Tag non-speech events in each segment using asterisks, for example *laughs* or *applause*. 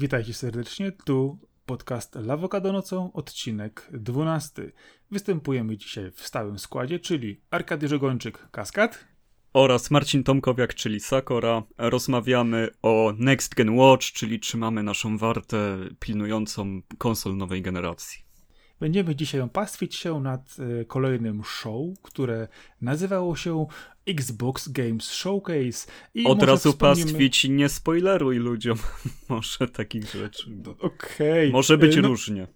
Witajcie serdecznie. Tu podcast Lawokado nocą, odcinek 12. Występujemy dzisiaj w stałym składzie, czyli Arkadiusz Ogończyk, Kaskad. Oraz Marcin Tomkowiak, czyli Sakora. Rozmawiamy o Next Gen Watch, czyli trzymamy naszą wartę pilnującą konsol nowej generacji. Będziemy dzisiaj pastwić się nad e, kolejnym show, które nazywało się Xbox Games Showcase. I Od razu wspomnimy... pastwić, nie spoileruj ludziom *laughs* może takich rzeczy. Okej. Okay. Może być no, różnie.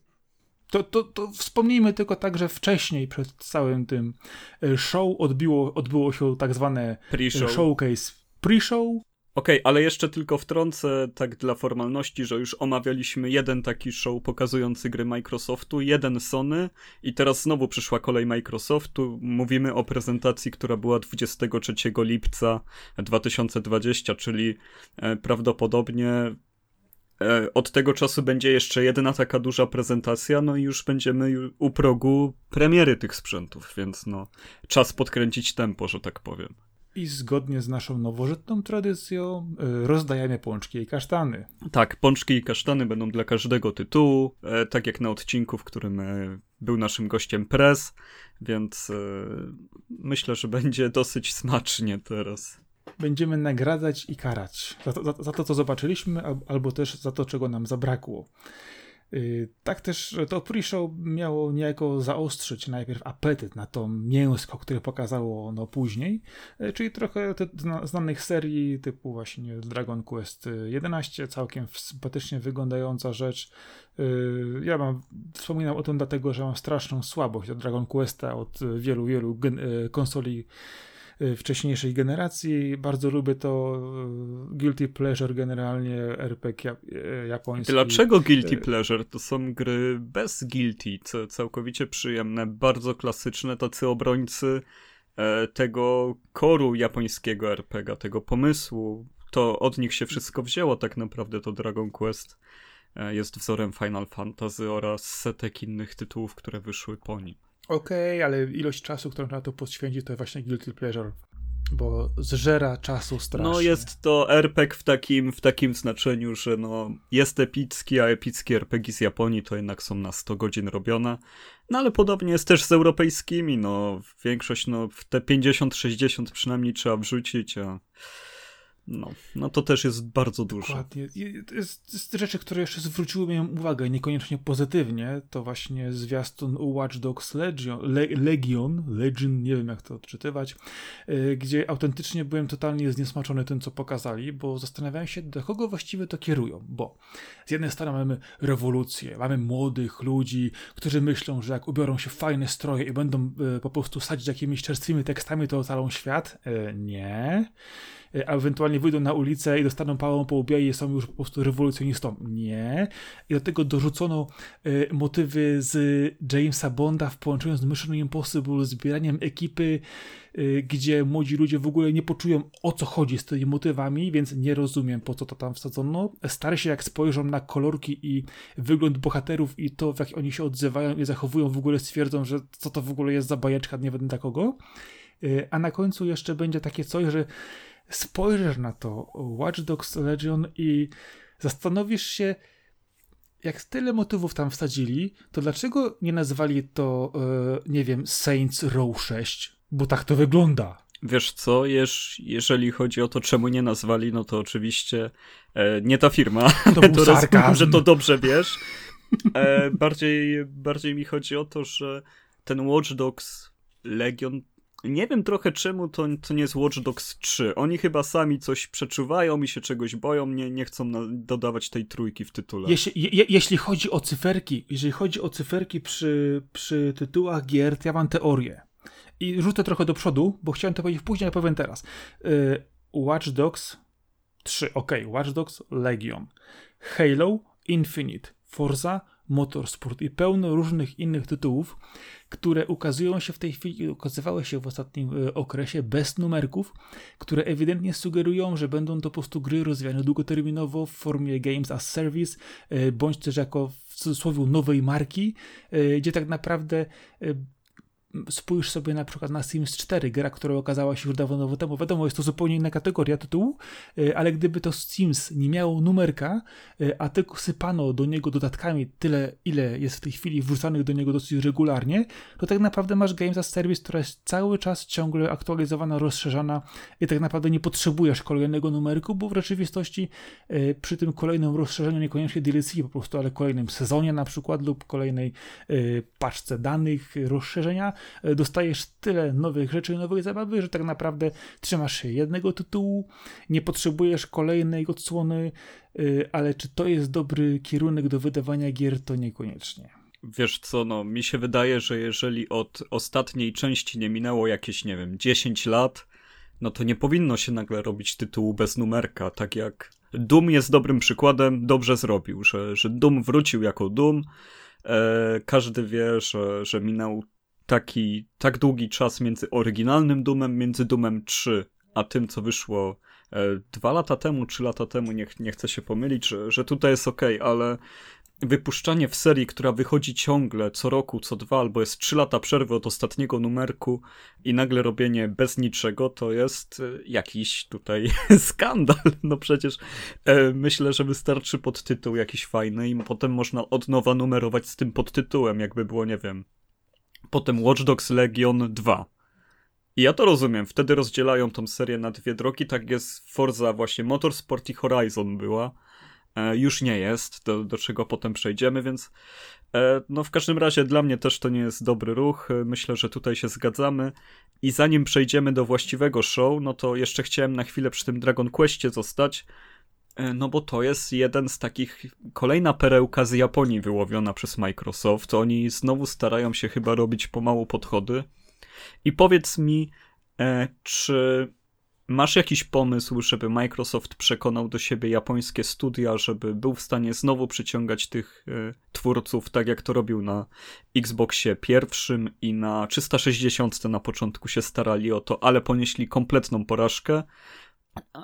To, to, to wspomnijmy tylko tak, że wcześniej przed całym tym e, show odbiło, odbyło się tak zwane pre-show. showcase pre-show, Okej, okay, ale jeszcze tylko wtrącę tak dla formalności, że już omawialiśmy jeden taki show pokazujący gry Microsoftu, jeden Sony i teraz znowu przyszła kolej Microsoftu. Mówimy o prezentacji, która była 23 lipca 2020, czyli e, prawdopodobnie e, od tego czasu będzie jeszcze jedna taka duża prezentacja, no i już będziemy u progu premiery tych sprzętów, więc no czas podkręcić tempo, że tak powiem. I zgodnie z naszą nowożytną tradycją y, rozdajemy pączki i kasztany. Tak, pączki i kasztany będą dla każdego tytułu, e, tak jak na odcinku, w którym e, był naszym gościem Prez, więc e, myślę, że będzie dosyć smacznie teraz. Będziemy nagradzać i karać za to, za, za to co zobaczyliśmy, albo też za to, czego nam zabrakło. Y, tak też to pre-show miało niejako zaostrzyć najpierw apetyt na to mięsko, które pokazało ono później, y, czyli trochę znanych serii typu właśnie Dragon Quest 11, całkiem sympatycznie wyglądająca rzecz. Y, ja mam, wspominam o tym dlatego, że mam straszną słabość do Dragon Questa od wielu, wielu konsoli Y, wcześniejszej generacji. Bardzo lubię to y, Guilty Pleasure generalnie RPG y, japoński. Dlaczego Guilty Pleasure? To są gry bez guilty, co całkowicie przyjemne, bardzo klasyczne, tacy obrońcy e, tego koru japońskiego RPG, tego pomysłu. To od nich się wszystko wzięło tak naprawdę, to Dragon Quest e, jest wzorem Final Fantasy oraz setek innych tytułów, które wyszły po nim. Okej, okay, ale ilość czasu, którą na to poświęcić, to właśnie guilty pleasure. Bo zżera czasu strasznie. No jest to RPG w takim, w takim znaczeniu, że no jest epicki, a epickie RPG z Japonii to jednak są na 100 godzin robione. No ale podobnie jest też z europejskimi, no większość, no w te 50-60 przynajmniej trzeba wrzucić, a no, no to też jest bardzo dużo. Dokładnie. Jest, jest rzeczy, które jeszcze zwróciły mi uwagę, niekoniecznie pozytywnie, to właśnie zwiastun Watch Dogs Legion, Le, Legion, Legion, nie wiem jak to odczytywać, yy, gdzie autentycznie byłem totalnie zniesmaczony tym, co pokazali, bo zastanawiałem się, do kogo właściwie to kierują, bo z jednej strony mamy rewolucję, mamy młodych ludzi, którzy myślą, że jak ubiorą się w fajne stroje i będą yy, po prostu sadzić jakimiś czerstwymi tekstami, to ocalą świat. Yy, nie ewentualnie wyjdą na ulicę i dostaną pałą po łbie i są już po prostu rewolucjonistą. Nie. I do tego dorzucono y, motywy z Jamesa Bonda w połączeniu z Mission Impossible, zbieraniem ekipy, y, gdzie młodzi ludzie w ogóle nie poczują o co chodzi z tymi motywami, więc nie rozumiem po co to tam wsadzono. Stary się jak spojrzą na kolorki i wygląd bohaterów i to w jak oni się odzywają i zachowują w ogóle stwierdzą, że co to w ogóle jest za bajeczka, nie wiem dla kogo. A na końcu jeszcze będzie takie coś, że spojrzysz na to Watch Dogs Legion i zastanowisz się, jak tyle motywów tam wsadzili, to dlaczego nie nazwali to, e, nie wiem, Saints Row 6? Bo tak to wygląda. Wiesz co, Jeż, jeżeli chodzi o to, czemu nie nazwali, no to oczywiście e, nie ta firma. To *laughs* to że to dobrze wiesz. E, bardziej, bardziej mi chodzi o to, że ten Watch Dogs Legion nie wiem trochę czemu to, to nie jest Watch Dogs 3. Oni chyba sami coś przeczuwają i się czegoś boją, nie, nie chcą na, dodawać tej trójki w tytule. Jeśli, je, jeśli chodzi o cyferki, jeżeli chodzi o cyferki przy, przy tytułach gier, to ja mam teorię. I rzucę trochę do przodu, bo chciałem to powiedzieć później, ale powiem teraz. Yy, Watch Dogs 3, ok, Watch Dogs Legion, Halo Infinite, Forza Motorsport i pełno różnych innych tytułów, które ukazują się w tej chwili, ukazywały się w ostatnim e, okresie bez numerków, które ewidentnie sugerują, że będą to po prostu gry rozwijane długoterminowo w formie Games as Service, e, bądź też jako w cudzysłowie nowej marki, e, gdzie tak naprawdę spójrz sobie na przykład na Sims 4, gra, która okazała się już dawno, temu. Wiadomo, jest to zupełnie inna kategoria tytułu, y, ale gdyby to Sims nie miało numerka, y, a tylko sypano do niego dodatkami tyle, ile jest w tej chwili wrzucanych do niego dosyć regularnie, to tak naprawdę masz Games as Service, która jest cały czas ciągle aktualizowana, rozszerzana i tak naprawdę nie potrzebujesz kolejnego numerku, bo w rzeczywistości y, przy tym kolejnym rozszerzeniu, niekoniecznie DLC po prostu, ale kolejnym sezonie na przykład lub kolejnej paczce danych, rozszerzenia, E, dostajesz tyle nowych rzeczy, nowych zabawy, że tak naprawdę trzymasz się jednego tytułu, nie potrzebujesz kolejnej odsłony, e, ale czy to jest dobry kierunek do wydawania gier, to niekoniecznie. Wiesz co, no mi się wydaje, że jeżeli od ostatniej części nie minęło jakieś, nie wiem, 10 lat, no to nie powinno się nagle robić tytułu bez numerka, tak jak Doom jest dobrym przykładem, dobrze zrobił, że, że Doom wrócił jako Doom, e, każdy wie, że, że minął taki, tak długi czas między oryginalnym Doomem, między Doomem 3, a tym, co wyszło e, dwa lata temu, trzy lata temu, nie, nie chcę się pomylić, że, że tutaj jest ok, ale wypuszczanie w serii, która wychodzi ciągle, co roku, co dwa, albo jest trzy lata przerwy od ostatniego numerku i nagle robienie bez niczego, to jest e, jakiś tutaj *laughs* skandal. No przecież e, myślę, że wystarczy podtytuł jakiś fajny i potem można od nowa numerować z tym podtytułem, jakby było, nie wiem, potem Watch Dogs Legion 2. I ja to rozumiem, wtedy rozdzielają tą serię na dwie drogi, tak jest Forza właśnie Motorsport i Horizon była. E, już nie jest, do, do czego potem przejdziemy, więc e, no w każdym razie dla mnie też to nie jest dobry ruch, e, myślę, że tutaj się zgadzamy. I zanim przejdziemy do właściwego show, no to jeszcze chciałem na chwilę przy tym Dragon Questie zostać, no bo to jest jeden z takich, kolejna perełka z Japonii wyłowiona przez Microsoft. Oni znowu starają się chyba robić pomału podchody. I powiedz mi, e, czy masz jakiś pomysł, żeby Microsoft przekonał do siebie japońskie studia, żeby był w stanie znowu przyciągać tych e, twórców, tak jak to robił na Xboxie pierwszym i na 360 na początku się starali o to, ale ponieśli kompletną porażkę.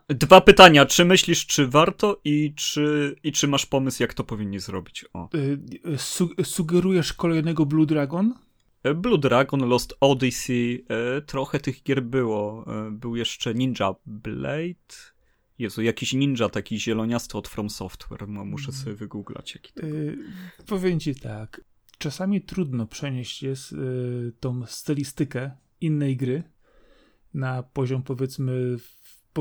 Dwa pytania. Czy myślisz, czy warto i czy, i czy masz pomysł, jak to powinni zrobić? O. Y, y, su sugerujesz kolejnego Blue Dragon? E, Blue Dragon, Lost Odyssey, e, trochę tych gier było. E, był jeszcze Ninja Blade. Jezu, jakiś ninja taki zieloniasty od From Software. Muszę sobie wygooglać. Jaki to... Yy, powiem ci tak. Czasami trudno przenieść jest yy, tą stylistykę innej gry na poziom powiedzmy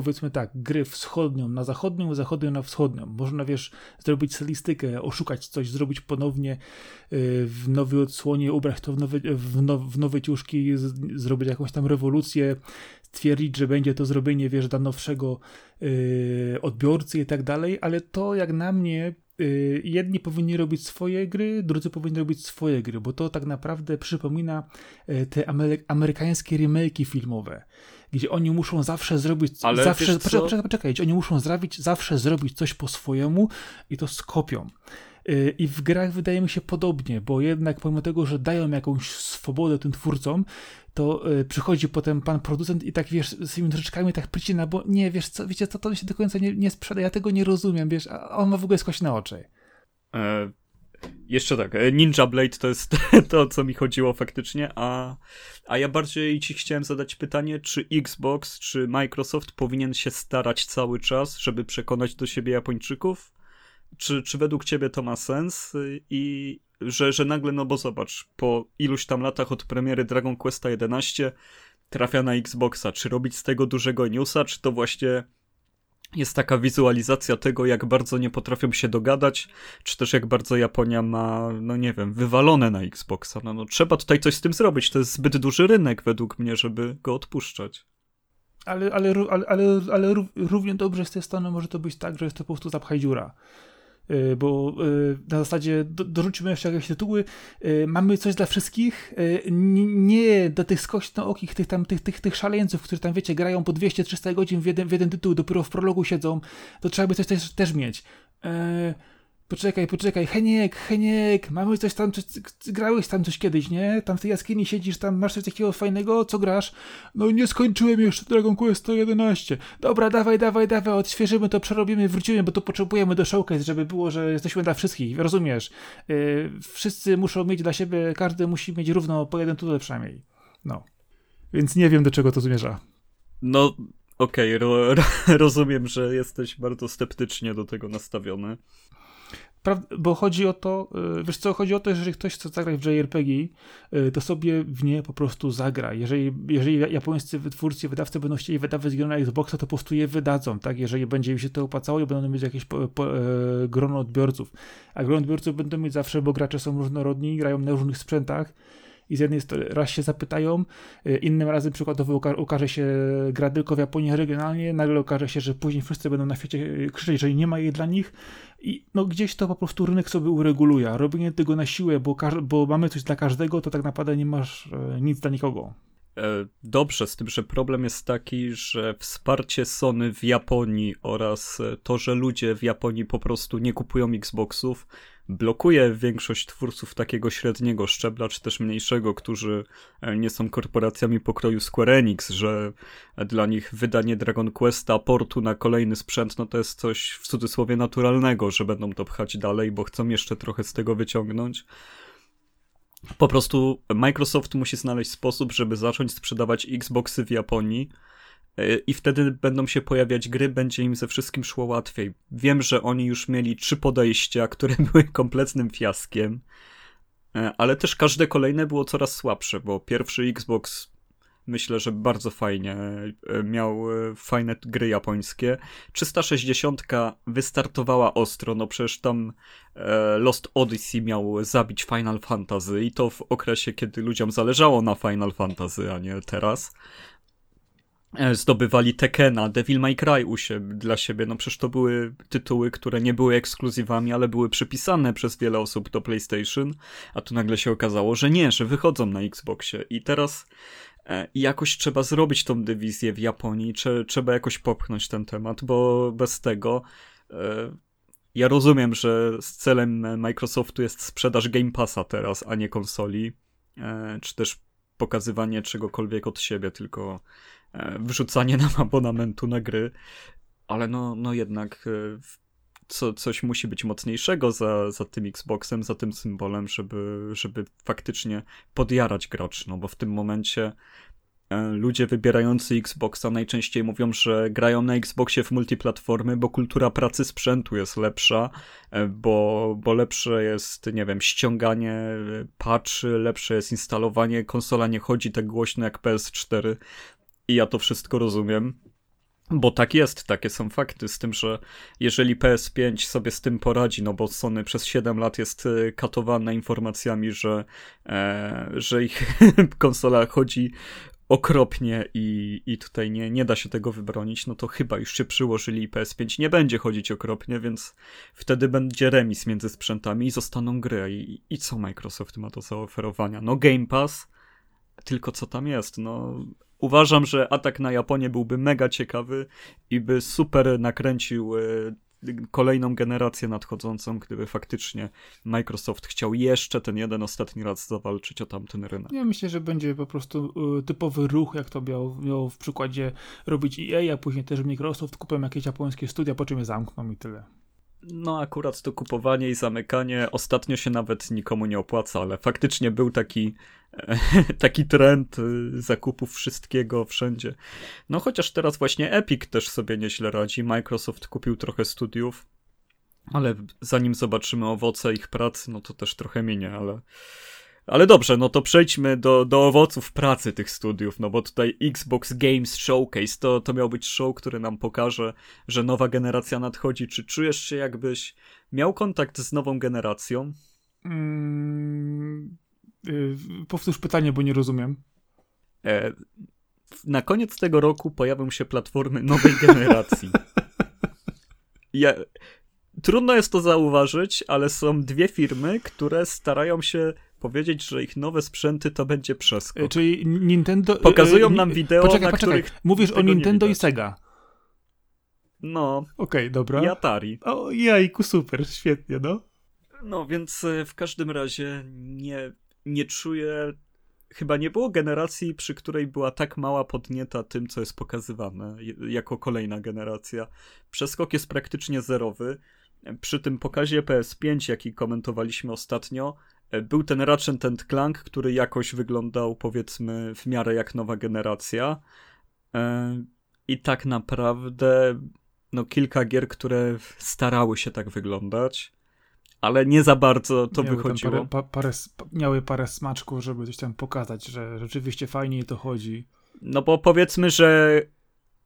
powiedzmy tak, gry wschodnią na zachodnią, zachodnią na wschodnią. Można, wiesz, zrobić stylistykę, oszukać coś, zrobić ponownie y, w nowej odsłonie, ubrać to w nowe, w, now, w nowe ciuszki, z, zrobić jakąś tam rewolucję, stwierdzić, że będzie to zrobienie, wiesz, dla nowszego yy, odbiorcy i tak dalej, ale to jak na mnie y, jedni powinni robić swoje gry, drudzy powinni robić swoje gry, bo to tak naprawdę przypomina y, te amerykańskie remake'i filmowe gdzie oni muszą zawsze zrobić, Ale zawsze, poczekaj, poczekaj, oni muszą zrobić, zawsze zrobić coś po swojemu i to skopią. Y, I w grach wydaje mi się podobnie, bo jednak pomimo tego, że dają jakąś swobodę tym twórcom, to y, przychodzi potem pan producent i tak, wiesz, z tymi troszeczkami tak przycina, bo nie, wiesz, co, wiecie, co to się do końca nie, nie sprzeda, ja tego nie rozumiem, wiesz, a on ma w ogóle skość na oczy. E, jeszcze tak, e, Ninja Blade to jest *laughs* to, co mi chodziło faktycznie, a, a ja bardziej ci chciałem zadać pytanie, czy Xbox, czy Microsoft powinien się starać cały czas, żeby przekonać do siebie Japończyków? Czy, czy według ciebie to ma sens? I że, że nagle, no bo zobacz, po iluś tam latach od premiery Dragon Questa 11 trafia na Xboxa, czy robić z tego dużego newsa, czy to właśnie jest taka wizualizacja tego, jak bardzo nie potrafią się dogadać, czy też jak bardzo Japonia ma, no nie wiem, wywalone na Xboxa. No, no trzeba tutaj coś z tym zrobić. To jest zbyt duży rynek według mnie, żeby go odpuszczać. Ale, ale, ale, ale, ale równie dobrze z tej strony może to być tak, że jest to po prostu zapchaj dziura. Y, bo y, na zasadzie dorzucimy jeszcze jakieś tytuły. Y, mamy coś dla wszystkich, nie dla tych skośnookich, tych tam, tych, tych, tych szaleńców, którzy tam, wiecie, grają po 200-300 godzin w jeden, w jeden tytuł, dopiero w prologu siedzą, to trzeba by coś też, też mieć. Poczekaj, poczekaj, Heniek, Heniek, mamy coś tam, coś, grałeś tam coś kiedyś, nie? Tam w tej jaskini siedzisz, tam masz coś takiego fajnego, co grasz? No nie skończyłem jeszcze Dragon Quest 111. Dobra, dawaj, dawaj, dawaj, odświeżymy to, przerobimy, wrócimy, bo to potrzebujemy do showcase, żeby było, że jesteśmy dla wszystkich, rozumiesz? Yy, wszyscy muszą mieć dla siebie, każdy musi mieć równo po jeden tytuł przynajmniej. No. Więc nie wiem, do czego to zmierza. No, okej, okay, ro, ro, *laughs* rozumiem, że jesteś bardzo sceptycznie do tego nastawiony bo chodzi o to, y, wiesz co, chodzi o to, jeżeli ktoś chce zagrać w JRPG, y, to sobie w nie po prostu zagra. Jeżeli, jeżeli japońscy wytwórcy, wydawcy będą chcieli wydawać gry na Xboxa, to po prostu je wydadzą, tak? Jeżeli będzie im się to opłacało i będą mieć jakieś po, po, e, grono odbiorców. A grono odbiorców będą mieć zawsze, bo gracze są różnorodni, grają na różnych sprzętach, i z jednej strony raz się zapytają, y, innym razem przykładowo uka ukaże się gra tylko w Japonii regionalnie, nagle okaże się, że później wszyscy będą na świecie y, krzyczeć, że nie ma jej dla nich i no gdzieś to po prostu rynek sobie ureguluje. Robienie tego na siłę, bo, bo mamy coś dla każdego, to tak naprawdę nie masz nic dla nikogo. E, dobrze, z tym, że problem jest taki, że wsparcie Sony w Japonii oraz e, to, że ludzie w Japonii po prostu nie kupują Xboxów, blokuje większość twórców takiego średniego szczebla, czy też mniejszego, którzy e, nie są korporacjami pokroju Square Enix, że dla nich wydanie Dragon Questa, portu na kolejny sprzęt, no to jest coś w cudzysłowie naturalnego, że będą to pchać dalej, bo chcą jeszcze trochę z tego wyciągnąć. Po prostu Microsoft musi znaleźć sposób, żeby zacząć sprzedawać Xboxy w Japonii e, i wtedy będą się pojawiać gry, będzie im ze wszystkim szło łatwiej. Wiem, że oni już mieli trzy podejścia, które *laughs* były kompletnym fiaskiem, e, ale też każde kolejne było coraz słabsze, bo pierwszy Xbox myślę, że bardzo fajnie e, miał e, fajne gry japońskie. 360 wystartowała ostro, no przecież tam e, Lost Odyssey miał zabić Final Fantasy i to w okresie, kiedy ludziom zależało na Final Fantasy, a nie teraz zdobywali Tekena, Devil May Cry u siebie, dla siebie. No przecież to były tytuły, które nie były ekskluzywami, ale były przypisane przez wiele osób do PlayStation, a tu nagle się okazało, że nie, że wychodzą na Xboxie. I teraz E, jakoś trzeba zrobić tą dywizję w Japonii, czy, trzeba jakoś popchnąć ten temat, bo bez tego e, ja rozumiem, że z celem Microsoftu jest sprzedaż Game Passa teraz, a nie konsoli, e, czy też pokazywanie czegokolwiek od siebie, tylko wrzucanie nam abonamentu na gry, ale no, no jednak co, coś musi być mocniejszego za, za tym Xboxem, za tym symbolem, żeby, żeby faktycznie podjarać gracz, no bo w tym momencie e, ludzie wybierający Xboxa najczęściej mówią, że grają na Xboxie w multiplatformy, bo kultura pracy sprzętu jest lepsza, e, bo, bo lepsze jest, nie wiem, ściąganie patchy, lepsze jest instalowanie, konsola nie chodzi tak głośno jak PS4 i ja to wszystko rozumiem. Bo tak jest, takie są fakty, z tym, że jeżeli PS5 sobie z tym poradzi, no bo Sony przez 7 lat jest e, katowane informacjami, że, e, że ich *laughs* konsola chodzi okropnie i, i tutaj nie, nie da się tego wybronić, no to chyba już się przyłożyli i PS5 nie będzie chodzić okropnie, więc wtedy będzie remis między sprzętami i zostaną gry. I, i co Microsoft ma do zaoferowania? No Game Pass, tylko co tam jest? No uważam, że atak na Japonię byłby mega ciekawy i by super nakręcił e, kolejną generację nadchodzącą, gdyby faktycznie Microsoft chciał jeszcze ten jeden ostatni raz zawalczyć o tamten rynek. Ja myślę, że będzie po prostu e, typowy ruch, jak to miał, miał w przykładzie robić EA, a później też Microsoft, kupią jakieś japońskie studia, po czym je zamkną i tyle. No, akurat to kupowanie i zamykanie ostatnio się nawet nikomu nie opłaca, ale faktycznie był taki, *laughs* taki trend y, zakupów wszystkiego wszędzie. No, chociaż teraz właśnie Epic też sobie nieźle radzi. Microsoft kupił trochę studiów, ale zanim zobaczymy owoce ich pracy, no to też trochę minie, ale ale dobrze, no to przejdźmy do, do owoców pracy tych studiów, no bo tutaj Xbox Games Showcase to, to miał być show, który nam pokaże, że nowa generacja nadchodzi. Czy czujesz się jakbyś miał kontakt z nową generacją? Mm, yy, powtórz pytanie, bo nie rozumiem. E, na koniec tego roku pojawią się platformy nowej generacji. *laughs* Ja, trudno jest to zauważyć, ale są dwie firmy, które starają się powiedzieć, że ich nowe sprzęty to będzie przeskok. E, czyli Nintendo... E, Pokazują nam wideo, poczekaj, na poczekaj. których Mówisz o Nintendo i Sega. No. Okej, okay, dobra. I Atari. O, jajku, super, świetnie, no. No, więc e, w każdym razie nie, nie czuję... Chyba nie było generacji, przy której była tak mała podnieta tym, co jest pokazywane, jako kolejna generacja. Przeskok jest praktycznie zerowy. Przy tym pokazie PS5, jaki komentowaliśmy ostatnio, E, był ten Ratchet and Clank, który jakoś wyglądał powiedzmy w miarę jak nowa generacja. E, I tak naprawdę no kilka gier, które starały się tak wyglądać, ale nie za bardzo to miały wychodziło. Parę, pa, parę, miały parę smaczków, żeby coś tam pokazać, że rzeczywiście fajnie to chodzi. No bo powiedzmy, że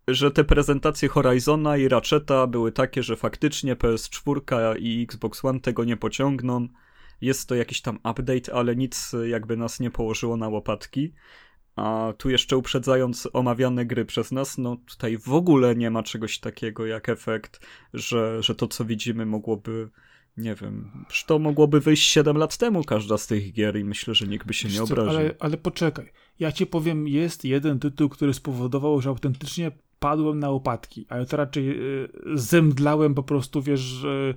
że te prezentacje Horizona i Ratcheta były takie, że faktycznie PS4 i Xbox One tego nie pociągną. Jest to jakiś tam update, ale nic jakby nas nie położyło na łopatki. A tu jeszcze uprzedzając omawiane gry przez nas, no tutaj w ogóle nie ma czegoś takiego jak efekt, że, że to co widzimy mogłoby, nie wiem, że to mogłoby wyjść 7 lat temu każda z tych gier i myślę, że nikt by się Wiesz nie obraził. Ale, ale poczekaj, ja ci powiem, jest jeden tytuł, który spowodował, że autentycznie padłem na łopatki, ale to raczej y, zemdlałem po prostu, wiesz, y,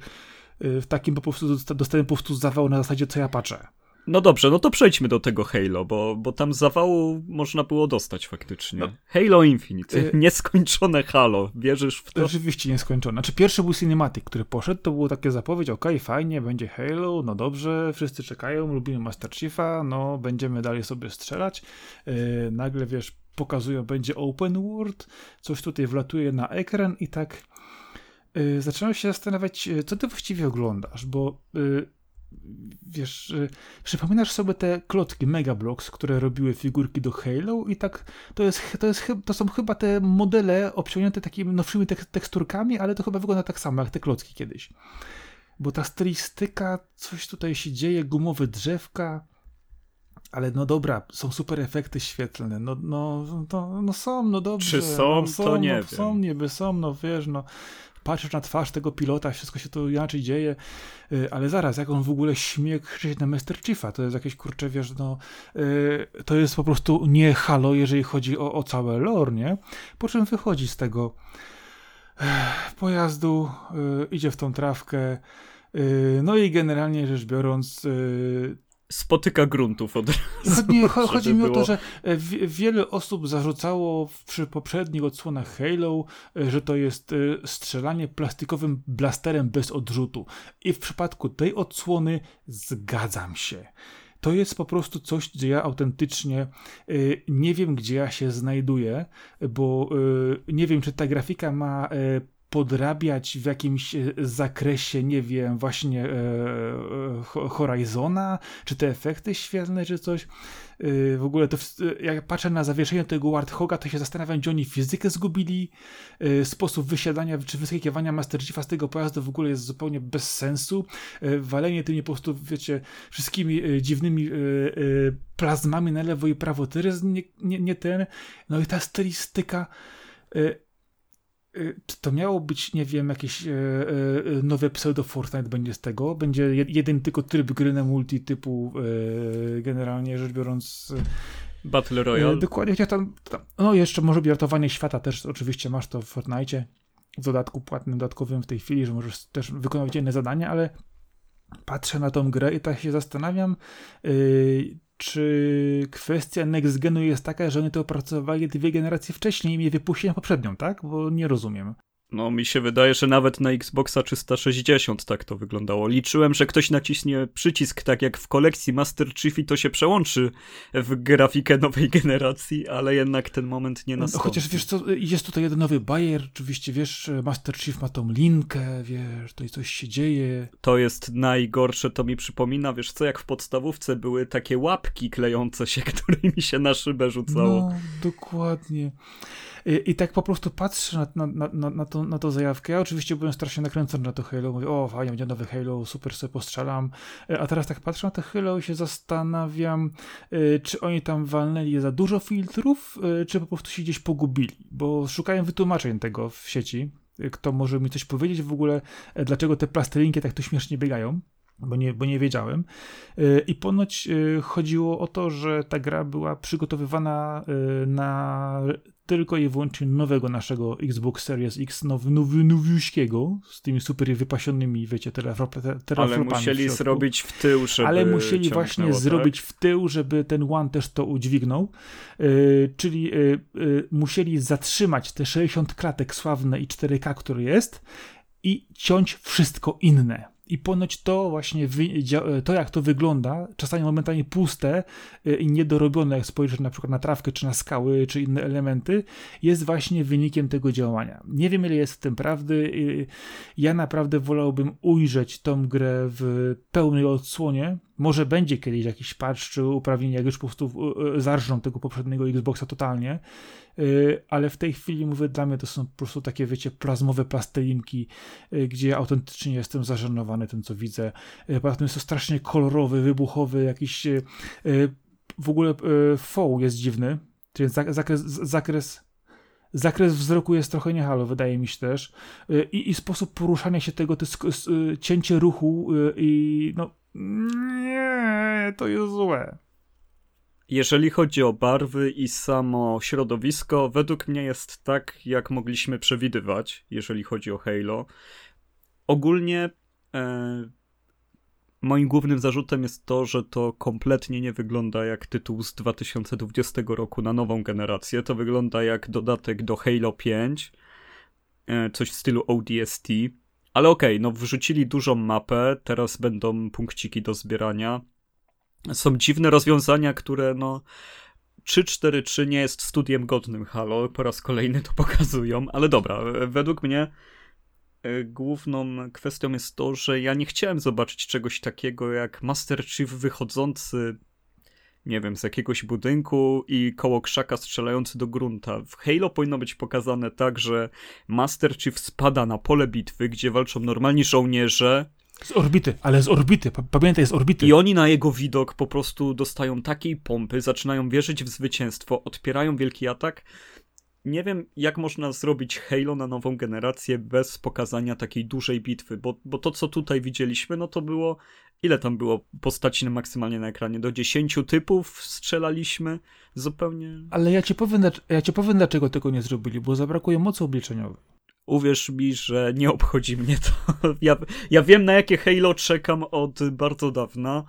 w takim po prostu dostałem po prostu zawał na zasadzie, co ja patrzę. No dobrze, no to przejdźmy do tego Halo, bo, bo tam zawału można było dostać faktycznie. No. Halo Infinite, y *laughs* nieskończone Halo, wierzysz w to? Oczywiście nieskończone. Znaczy pierwszy był Cinematic, który poszedł, to było takie zapowiedź, ok, fajnie, będzie Halo, no dobrze, wszyscy czekają, lubimy Master Chiefa, no będziemy dalej sobie strzelać. Yy, nagle, wiesz, pokazują, będzie open world, coś tutaj wlatuje na ekran i tak yy, zacząłem się zastanawiać, y, co ty właściwie oglądasz, bo yy, wiesz, y, przypominasz sobie te klocki Megablocks, które robiły figurki do Halo i tak to jest, to jest to są chyba te modele obciągnięte takimi nowszymi teksturkami, ale to chyba wygląda tak samo jak te klocki kiedyś. Bo ta stylistyka, coś tutaj się dzieje, gumowe drzewka, ale no dobra, są super efekty świetlne, no, no, no, no są, no dobrze. Czy są, no, są to nie no, wiem. Są, niby są, no wiesz, no patrzysz na twarz tego pilota, wszystko się tu inaczej dzieje, y, ale zaraz, jak on w ogóle śmie krzyczeć na Master Chiefa, to jest jakieś, kurcze, wiesz, no, y, to jest po prostu nie halo, jeżeli chodzi o, o całe lore, nie? Po czym wychodzi z tego pojazdu, y, idzie w tą trawkę, no i generalnie rzecz biorąc, spotyka gruntów od razu. Nie, chodzi mi było... o to, że e, wiele osób zarzucało przy poprzednich odsłonach Halo, e, że to jest e, strzelanie plastikowym blasterem bez odrzutu. I w przypadku tej odsłony zgadzam się. To jest po prostu coś, gdzie ja autentycznie nie wiem, gdzie ja się znajduję, bo nie wiem, czy ta grafika ma podrabiać w jakimś e, zakresie, nie wiem, właśnie e, e Horizona, czy te efekty świetlne, czy coś. E, w ogóle to, jak patrzę na zawieszenie tego Warthoga, to się zastanawiam, gdzie oni fizykę zgubili. E, sposób wysiadania czy wyskakiwania Master Chiefa z tego pojazdu w ogóle jest zupełnie bez sensu. E, walenie tymi po prostu, wiecie, wszystkimi dziwnymi plazmami na lewo i prawo, to jest nie, nie, nie ten. No i ta stylistyka czy to miało być, nie wiem, jakieś e, e, nowe pseudo Fortnite będzie z tego? Będzie jeden tylko tryb gry na multi typu e, generalnie rzecz biorąc Battle Royale. dokładnie, tam, tam, no jeszcze może ratowanie świata też oczywiście masz to w Fortnite w dodatku płatnym, dodatkowym w tej chwili, że możesz też wykonywać inne zadania, ale patrzę na tą grę i tak się zastanawiam, yy, czy kwestia next genu jest taka, że oni to opracowali dwie generacje wcześniej i mnie wypuścili na poprzednią, tak? Bo nie rozumiem. No, mi się wydaje, że nawet na Xboxa 360 tak to wyglądało. Liczyłem, że ktoś naciśnie przycisk tak jak w kolekcji Master Chief i to się przełączy w grafikę nowej generacji, ale jednak ten moment nie nastąpi. Chociaż wiesz co, jest tutaj jeden nowy bajer, oczywiście wiesz, Master Chief ma tą linkę, wiesz, to i coś się dzieje. To jest najgorsze, to mi przypomina, wiesz co, jak w podstawówce były takie łapki klejące się, *laughs* którymi się na szybę rzucało. No, dokładnie. I, tak po prostu patrzę na, na, na, na, to, na to zajawkę. Ja oczywiście byłem strasznie nakręcony na to Halo. Mówię, o fajnie, będzie nowy Halo, super sobie postrzelam. E, a teraz tak patrzę na to Halo i się zastanawiam, e, czy oni tam walnęli za dużo filtrów, e, czy po prostu się gdzieś pogubili. Bo szukałem wytłumaczeń tego w sieci. Kto może mi coś powiedzieć w ogóle, dlaczego te plastelinki tak tu śmiesznie biegają bo nie, bo nie wiedziałem. I ponoć chodziło o to, że ta gra była przygotowywana na tylko i wyłącznie nowego naszego Xbox Series X, nowy, nowy, nowiuśkiego, z tymi super wypasionymi, wiecie, teraflopami Ale musieli zrobić w tył, żeby Ale musieli właśnie tak? zrobić w tył, żeby ten One też to udźwignął, yy, czyli yy, yy, musieli zatrzymać te 60 klatek sławne i 4K, które jest i ciąć wszystko inne I ponoć to właśnie, to jak to wygląda, czasami momentami puste y, i niedorobione, jak spojrzysz na przykład na trawkę, czy na skały, czy inne elementy, jest właśnie wynikiem tego działania. Nie wiem, ile jest w tym prawdy. Ja naprawdę wolałbym ujrzeć tą grę w pełnej odsłonie. Może będzie kiedyś jakiś patch, czy uprawnienia, jak już po prostu y, zarżną tego poprzedniego Xboxa totalnie, ale w tej chwili mówię, dla mnie to są po prostu takie, wiecie, plazmowe plastelinki, y, gdzie autentycznie jestem zażenowany tym, co widzę. Y, poza tym jest to strasznie kolorowy, wybuchowy, jakiś w ogóle foł jest dziwny, czyli zakres, zakres zakres wzroku jest trochę niehalo, wydaje mi się też. I, i sposób poruszania się tego, to cięcie ruchu i no nie, to jest złe. Jeżeli chodzi o barwy i samo środowisko, według mnie jest tak, jak mogliśmy przewidywać, jeżeli chodzi o Halo. Ogólnie e, moim głównym zarzutem jest to, że to kompletnie nie wygląda jak tytuł z 2020 roku na nową generację. To wygląda jak dodatek do Halo 5, e, coś w stylu ODST. Ale okej, okay, no wrzucili dużą mapę, teraz będą punkciki do zbierania są dziwne rozwiązania, które no 343 nie jest studiem godnym Halo, po raz kolejny to *laughs* pokazują, ale dobra, według mnie e, główną kwestią jest to, że ja nie chciałem zobaczyć czegoś takiego jak Master Chief wychodzący nie wiem, z jakiegoś budynku i koło krzaka strzelający do grunta. W Halo powinno być pokazane tak, że Master Chief spada na pole bitwy, gdzie walczą normalni żołnierze z orbity, ale z orbity, pamiętaj, z orbity. I oni na jego widok po prostu dostają takiej pompy, zaczynają wierzyć w zwycięstwo, odpierają wielki atak. Nie wiem, jak można zrobić Halo na nową generację bez pokazania takiej dużej bitwy, bo, bo to, co tutaj widzieliśmy, no to było. Ile tam było postaci maksymalnie na ekranie? Do 10 typów strzelaliśmy zupełnie. Ale ja ci powiem, ja ci powiem dlaczego tego nie zrobili, bo zabrakuje mocy obliczeniowej uwierz mi, że nie obchodzi mnie to. *laughs* Ja, ja wiem, na jakie Halo czekam od bardzo dawna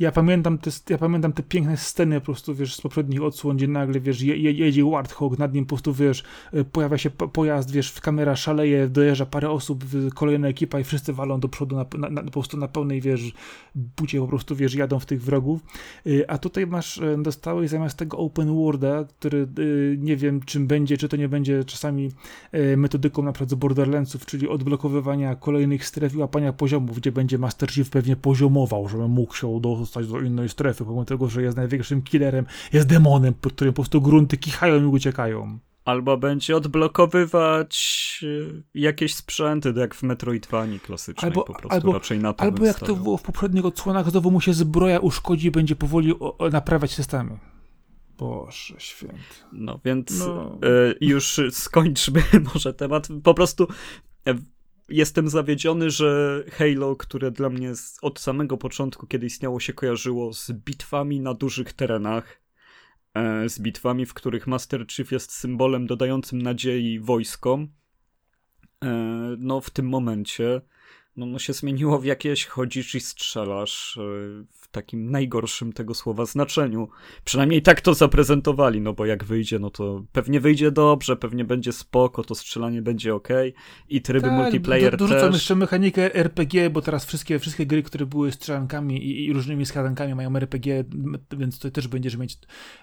ja pamiętam, te, ja pamiętam te piękne sceny po prostu, wiesz, z poprzednich odsłon, gdzie nagle, wiesz, je, jedzie Warthog, nad nim po prostu, wiesz, y, pojawia się pojazd, wiesz, kamera szaleje, dojeżdża parę osób, kolejna ekipa i wszyscy walą do przodu na, na, na, po prostu na pełnej, wiesz, bucie po prostu, wiesz, jadą w tych wrogów. Y, a tutaj masz, y, dostałeś zamiast tego open worlda, który nie wiem czym będzie, czy to nie będzie czasami metodyką na przykład z Borderlandsów, czyli odblokowywania kolejnych stref i łapania poziomów, gdzie będzie Master Chief pewnie poziomował, żeby mógł się do dostać do innej strefy, pomimo tego, że jest największym killerem, jest demonem, pod którym po prostu grunty kichają i uciekają. Albo będzie odblokowywać e, jakieś sprzęty, jak w Metroidvanii klasycznej albo, po prostu, albo, raczej na to Albo jak to było w poprzednich odsłonach, znowu mu się zbroja uszkodzi i będzie powoli o, o, naprawiać systemy. Boże święty. No więc no. Y, już skończmy *laughs* może temat. Po prostu e, jestem zawiedziony, że Halo, które dla mnie od samego początku, kiedy istniało, się kojarzyło z bitwami na dużych terenach, e, z bitwami, w których Master Chief jest symbolem dodającym nadziei wojskom, e, no w tym momencie no, no się zmieniło w jakieś chodzisz i strzelasz e, takim najgorszym tego słowa znaczeniu. Przynajmniej tak to zaprezentowali, no bo jak wyjdzie, no to pewnie wyjdzie dobrze, pewnie będzie spoko, to strzelanie będzie ok i tryby tak, multiplayer do, dorzucam też. jeszcze mechanikę RPG, bo teraz wszystkie, wszystkie gry, które były strzelankami i, i różnymi skadankami mają RPG, więc to też będziesz mieć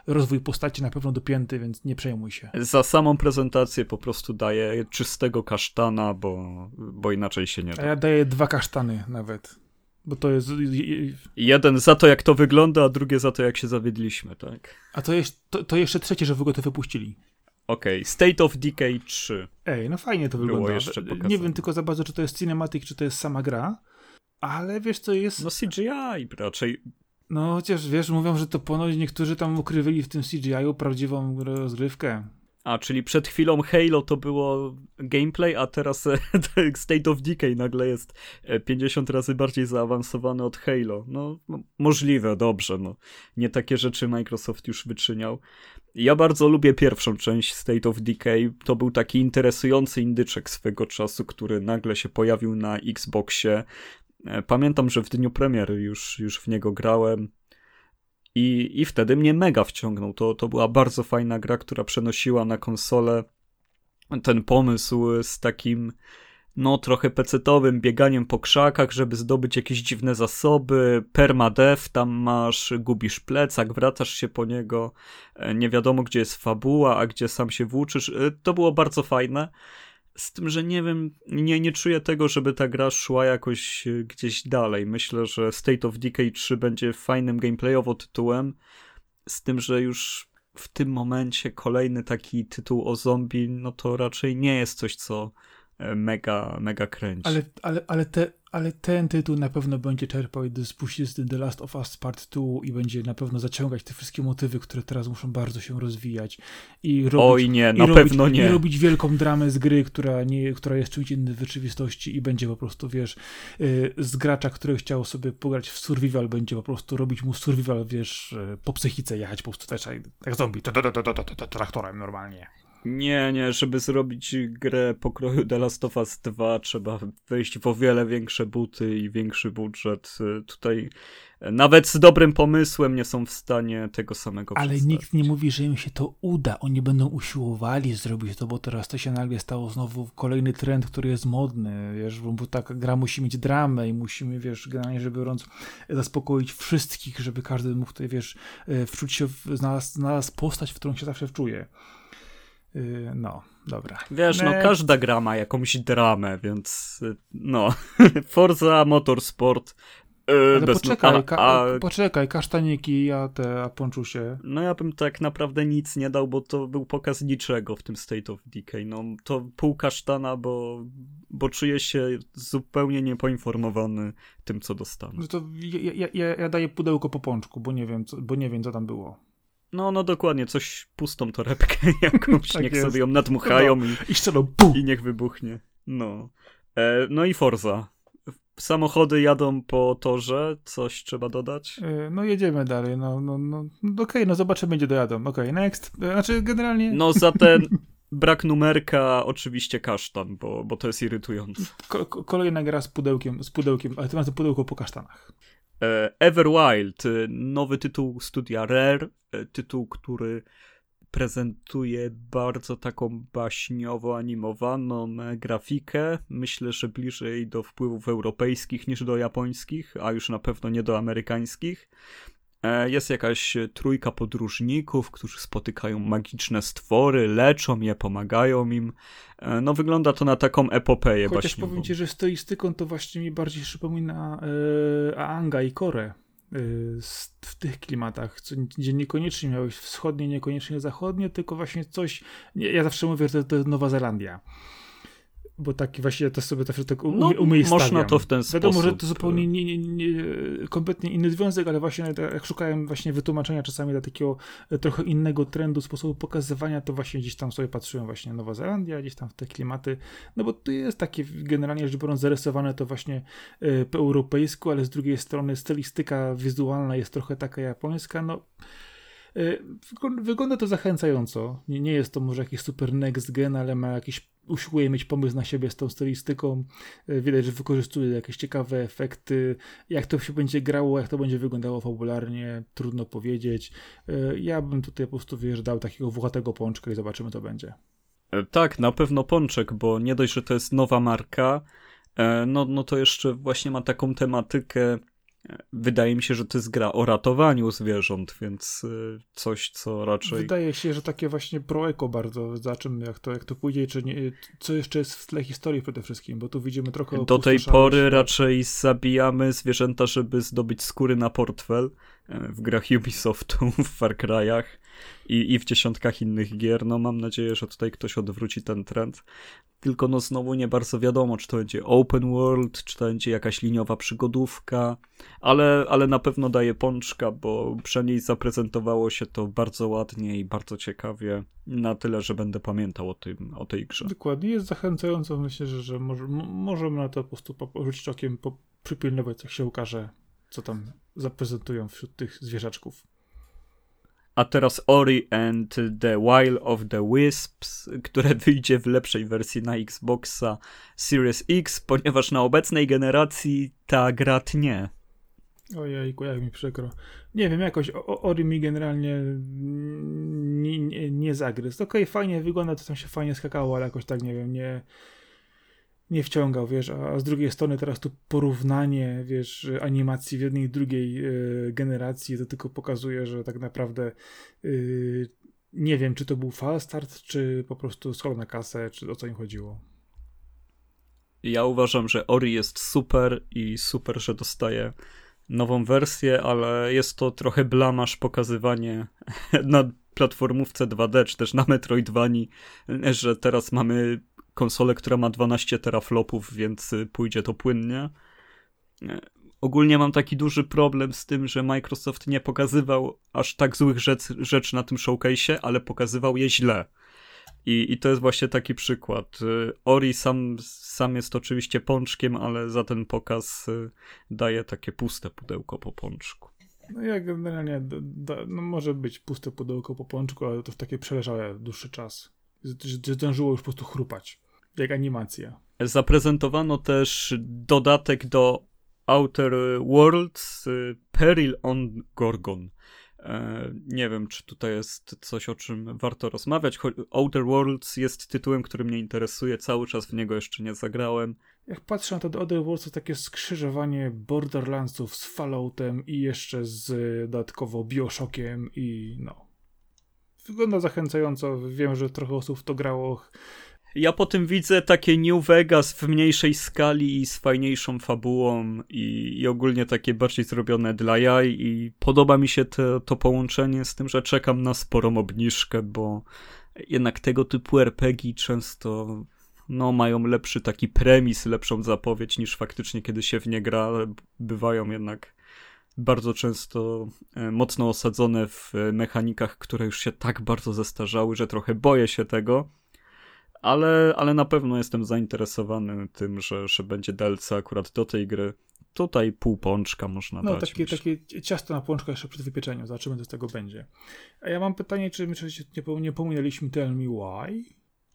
rozwój postaci na pewno dopięty, więc nie przejmuj się. Za samą prezentację po prostu daję czystego kasztana, bo, bo inaczej się nie da. A ja daję dwa kasztany nawet. Bo to jest. Jeden za to, jak to wygląda, a drugie za to, jak się zawiedliśmy, tak? A to, jest, to, to jeszcze trzecie, że w ogóle to wypuścili. Okej, okay. State of Decay 3. Ej, no fajnie to wygląda. Jeszcze Nie wiem tylko za bardzo, czy to jest cinematic, czy to jest sama gra, ale wiesz, co jest. No CGI raczej. No chociaż wiesz, mówią, że to ponoć niektórzy tam ukrywili w tym CGI-u prawdziwą rozgrywkę. A, czyli przed chwilą Halo to było gameplay, a teraz e, *laughs* State of Decay nagle jest 50 e, razy bardziej zaawansowany od Halo. No, możliwe, dobrze, no. Nie takie rzeczy Microsoft już wyczyniał. Ja bardzo lubię pierwszą część State of Decay. To był taki interesujący indyczek swego czasu, który nagle się pojawił na Xboxie. E, pamiętam, że w dniu premiery już, już w niego grałem. I, I wtedy mnie mega wciągnął. To, to była bardzo fajna gra, która przenosiła na konsolę ten pomysł z takim no trochę pecetowym bieganiem po krzakach, żeby zdobyć jakieś dziwne zasoby, permadeath tam masz, gubisz plecak, wracasz się po niego, e, nie wiadomo gdzie jest fabuła, a gdzie sam się włóczysz. E, to było bardzo fajne. Z tym, że nie wiem, nie, nie czuję tego, żeby ta gra szła jakoś e, gdzieś dalej. Myślę, że State of Decay 3 będzie fajnym gameplayowo tytułem, z tym, że już w tym momencie kolejny taki tytuł o zombie, no to raczej nie jest coś, co mega, mega kręci. Ale, ale, ale, te, ale ten tytuł na pewno będzie czerpał i spuści z The Last of Us Part 2 i będzie na pewno zaciągać te wszystkie motywy, które teraz muszą bardzo się rozwijać. I robić, Oj nie, na i pewno robić, nie. I robić wielką dramę z gry, która, nie, która jest czymś innym w rzeczywistości i będzie po prostu, wiesz, yy, z gracza, który chciał sobie pograć w survival, będzie po prostu robić mu survival, wiesz, yy, po psychice jechać po prostu też jak zombie, traktorem normalnie. Nie, nie, żeby zrobić grę pokroju The Last of Us 2 trzeba wejść w o wiele większe buty i większy budżet. Tutaj nawet z dobrym pomysłem nie są w stanie tego samego Ale przedstawić. nikt nie mówi, że im się to uda. Oni będą usiłowali zrobić to, bo teraz to się nagle stało znowu kolejny trend, który jest modny, wiesz, bo tak gra musi mieć dramę i musimy, wiesz, generalnie rzecz biorąc, zaspokoić wszystkich, żeby każdy mógł tutaj, wiesz, e, wczuć się, w, znalazł, znalazł postać, w którą się zawsze wczuje. No, dobra. Wiesz, no każda gra ma jakąś dramę, więc no. *laughs* Forza Motorsport. Yy, bez, poczekaj, a, a, poczekaj, kasztaniki, a te, a ponczusie. No ja bym tak naprawdę nic nie dał, bo to był pokaz niczego w tym State of Decay. No to pół kasztana, bo, bo czuję się zupełnie niepoinformowany tym, co dostanę. No to ja, ja, ja, ja daję pudełko po pączku, bo nie wiem, co, bo nie wiem, co tam było. No, no dokładnie, coś pustą torebkę *laughs* jakąś, Tak niech jest. sobie ją nadmuchają No, i, I strzelą, i niech wybuchnie. No. E, no i Forza. Samochody jadą po torze, coś trzeba dodać? E, No jedziemy dalej, no, no, no, no okej, no zobaczymy, gdzie dojadą. Okej, next. E, Znaczy, generalnie No za ten *laughs* brak numerka oczywiście kasztan, bo, bo to jest irytujące. ko- kolejna gra z pudełkiem, z pudełkiem, ale tym razem pudełko po kasztanach. E, Everwild, e, nowy tytuł studia Rare, e, tytuł, który prezentuje bardzo taką baśniowo animowaną e, grafikę. Myślę, że bliżej do wpływów europejskich niż do japońskich, a już na pewno nie do amerykańskich. E, Jest jakaś trójka podróżników, którzy spotykają magiczne stwory, leczą je, pomagają im. E, No wygląda to na taką epopeję Chociaż baśniową. powiem ci, że stylistyką to właśnie mi bardziej przypomina e, Aanga i Kore. z- W tych klimatach, co, gdzie niekoniecznie miałeś wschodnie, niekoniecznie zachodnie, tylko właśnie coś. Ja zawsze mówię, że to, to jest Nowa Zelandia. Bo taki właśnie to sobie zawsze tak No, umiejscawiam. można to w ten Wiadomo, że sposób, to zupełnie nie, nie, nie, kompletnie inny związek, ale właśnie tak jak szukałem właśnie wytłumaczenia czasami dla takiego e, trochę innego trendu, sposobu pokazywania, to właśnie gdzieś tam sobie patrzyłem właśnie Nowa Zelandia, gdzieś tam w te klimaty, no bo to jest takie generalnie rzecz biorąc zarysowane to właśnie e, po europejsku, ale z drugiej strony stylistyka wizualna jest trochę taka japońska, no e, wygląda- wygląda to zachęcająco. Nie, nie jest to może jakiś super next gen, ale ma jakiś usiłuje mieć pomysł na siebie z tą stylistyką. E, Widać, że wykorzystuje jakieś ciekawe efekty. Jak to się będzie grało, jak to będzie wyglądało fabularnie, trudno powiedzieć. E, Ja bym tutaj po prostu wiesz, dał takiego włochatego pączka i zobaczymy, to będzie. E, Tak, na pewno Pączek, bo nie dość, że to jest nowa marka, e, no, no to jeszcze właśnie ma taką tematykę. Wydaje mi się, że to jest gra o ratowaniu zwierząt, więc e, coś, co raczej. Wydaje się, że takie właśnie pro-eko bardzo, za czym, jak to, jak to pójdzie, czy nie, co jeszcze jest w tle historii przede wszystkim, bo tu widzimy trochę Do tej pory raczej zabijamy zwierzęta, żeby zdobyć skóry na portfel w grach Ubisoftu, *laughs* w Far Cry'ach i, i w dziesiątkach innych gier. No mam nadzieję, że tutaj ktoś odwróci ten trend. Tylko no znowu nie bardzo wiadomo, czy to będzie open world, czy to będzie jakaś liniowa przygodówka, ale, ale na pewno daje pączka, bo przynajmniej zaprezentowało się to bardzo ładnie i bardzo ciekawie, na tyle, że będę pamiętał o, tym, o tej grze. Dokładnie, jest zachęcająco. Myślę, że, że może, możemy na to po prostu rzucić okiem, po, przypilnować, jak się ukaże, co tam zaprezentują wśród tych zwierzaczków. A teraz Ori and the Wild of the Wisps, które wyjdzie w lepszej wersji na Xboxa Series X, ponieważ na obecnej generacji ta gra tnie. Ojejku, jak mi przykro. Nie wiem, jakoś Ori mi generalnie nie, nie, nie zagryzł. Okej, fajnie wygląda, to tam się fajnie skakało, ale jakoś tak, nie wiem, nie... nie wciągał, wiesz, a z drugiej strony teraz tu porównanie, wiesz, animacji w jednej i drugiej y, generacji to tylko pokazuje, że tak naprawdę y, nie wiem, czy to był fal start, czy po prostu schol na kasę, czy o co im chodziło. Ja uważam, że Ori jest super i super, że dostaje nową wersję, ale jest to trochę blamasz pokazywanie *laughs* na platformówce 2D, czy też na Metroidvanii, że teraz mamy konsolę, która ma 12 teraflopów, więc pójdzie to płynnie. Ogólnie mam taki duży problem z tym, że Microsoft nie pokazywał aż tak złych rzecz, rzeczy na tym showcase, ale pokazywał je źle. I, I to jest właśnie taki przykład. Y, Ori sam, sam jest oczywiście pączkiem, ale za ten pokaz y, daje takie puste pudełko po pączku. No ja generalnie, no może być puste pudełko po pączku, ale to w takie przeleżałe dłuższy czas. Że zdążyło już po prostu chrupać. Jak animacja. Zaprezentowano też dodatek do Outer Worlds y, Peril on Gorgon. E, nie wiem, czy tutaj jest coś, o czym warto rozmawiać. Outer Worlds jest tytułem, który mnie interesuje, cały czas w niego jeszcze nie zagrałem. Jak patrzę na to Outer Worlds, to takie skrzyżowanie Borderlandsów z Falloutem i jeszcze z dodatkowo Bioshockiem i no. Wygląda zachęcająco. Wiem, że trochę osób to grało. Ja po tym widzę takie New Vegas w mniejszej skali i z fajniejszą fabułą i, i ogólnie takie bardziej zrobione dla jaj i podoba mi się to, to połączenie z tym, że czekam na sporą obniżkę, bo jednak tego typu RPG często no, mają lepszy taki premis, lepszą zapowiedź niż faktycznie kiedy się w nie gra. Bywają jednak bardzo często e, mocno osadzone w mechanikach, które już się tak bardzo zestarzały, że trochę boję się tego ale, ale na pewno jestem zainteresowany tym, że, że będzie DLC akurat do tej gry. Tutaj pół pączka można no, dać. No, takie, takie ciasto na pączka jeszcze przed wypieczeniem. Zobaczymy, co z tego będzie. A ja mam pytanie, czy my nie, nie pominęliśmy Tell Me Why?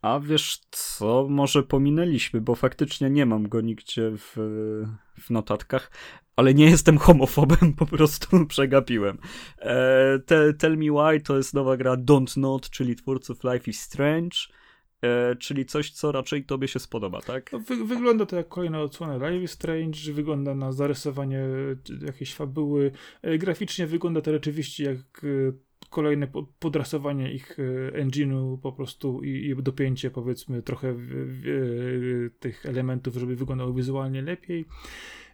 A wiesz co, może pominęliśmy, bo faktycznie nie mam go nigdzie w, w notatkach, ale nie jestem homofobem, *laughs* po prostu przegapiłem. E, te, Tell Me Why to jest nowa gra Don't Not, czyli twórców Life is Strange. E, czyli coś, co raczej tobie się spodoba, tak? No, wy, wygląda to jak kolejna odsłona Life is Strange, wygląda na zarysowanie jakiejś fabuły. E, graficznie wygląda to rzeczywiście jak e, kolejne podrasowanie ich engine'u po prostu i, i dopięcie powiedzmy trochę w, w, tych elementów, żeby wyglądało wizualnie lepiej.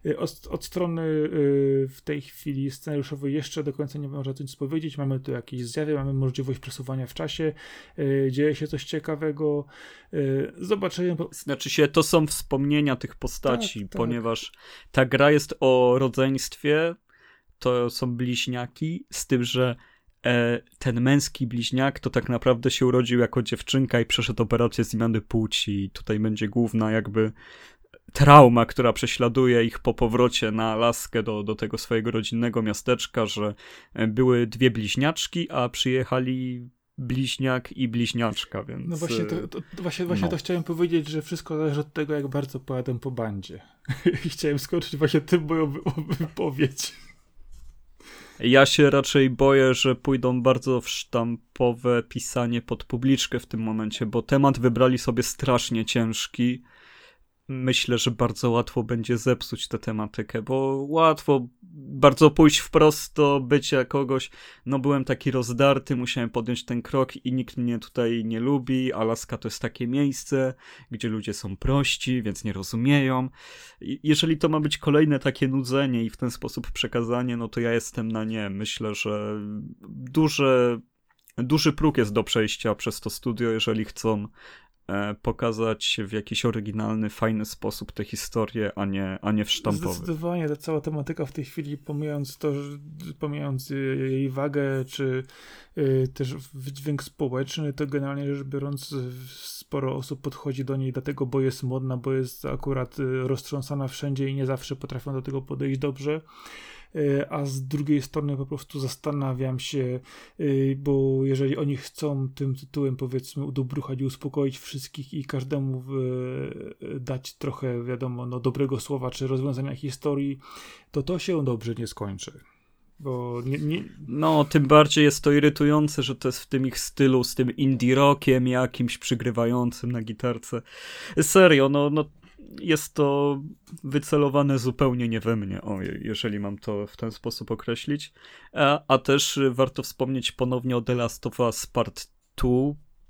Y, od, od, strony y, w tej chwili scenariuszowej jeszcze do końca nie można nic powiedzieć. Mamy tu jakieś zjawy, mamy możliwość przesuwania w czasie, y, dzieje się coś ciekawego. Zobaczymy. Znaczy się, to są wspomnienia tych postaci, tak, tak. ponieważ ta gra jest o rodzeństwie, to są bliźniaki, z tym, że e, ten męski bliźniak to tak naprawdę się urodził jako dziewczynka i przeszedł operację zmiany płci. Tutaj będzie główna jakby trauma, która prześladuje ich po powrocie na Alaskę do, do tego swojego rodzinnego miasteczka, że e, były dwie bliźniaczki, a przyjechali bliźniak i bliźniaczka, więc... No właśnie, to, e, to, to właśnie, właśnie no. to chciałem powiedzieć, że wszystko zależy od tego, jak bardzo pojadę po bandzie. *laughs* I chciałem skończyć właśnie tym moją wypowiedź. Ja się raczej boję, że pójdą bardzo w sztampowe pisanie pod publiczkę w tym momencie, bo temat wybrali sobie strasznie ciężki myślę, że bardzo łatwo będzie zepsuć tę tematykę, bo łatwo bardzo pójść wprost do bycia kogoś. No byłem taki rozdarty, musiałem podjąć ten krok i nikt mnie tutaj nie lubi. Alaska to jest takie miejsce, gdzie ludzie są prości, więc nie rozumieją. jeżeli to ma być kolejne takie nudzenie i w ten sposób przekazanie, no to ja jestem na nie. Myślę, że duże duży próg jest do przejścia przez to studio, jeżeli chcą pokazać w jakiś oryginalny, fajny sposób tę historię, a nie, a nie w sztampowy. Zdecydowanie ta cała tematyka w tej chwili, pomijając to, pomijając jej wagę, czy y, też wydźwięk społeczny, to generalnie rzecz biorąc sporo osób podchodzi do niej dlatego, bo jest modna, bo jest akurat roztrząsana wszędzie i nie zawsze potrafią do tego podejść dobrze. E, a z drugiej strony po prostu zastanawiam się, e, bo jeżeli oni chcą tym tytułem powiedzmy udobruchać i uspokoić wszystkich i każdemu e, dać trochę, wiadomo, no, dobrego słowa czy rozwiązania historii, to to się dobrze nie skończy. Bo nie, nie... No, tym bardziej jest to irytujące, że to jest w tym ich stylu, z tym indie rockiem jakimś przygrywającym na gitarce. Serio, no, no jest to wycelowane zupełnie nie we mnie, o, jeżeli mam to w ten sposób określić. A, a też warto wspomnieć ponownie o The Last of Us Part 2,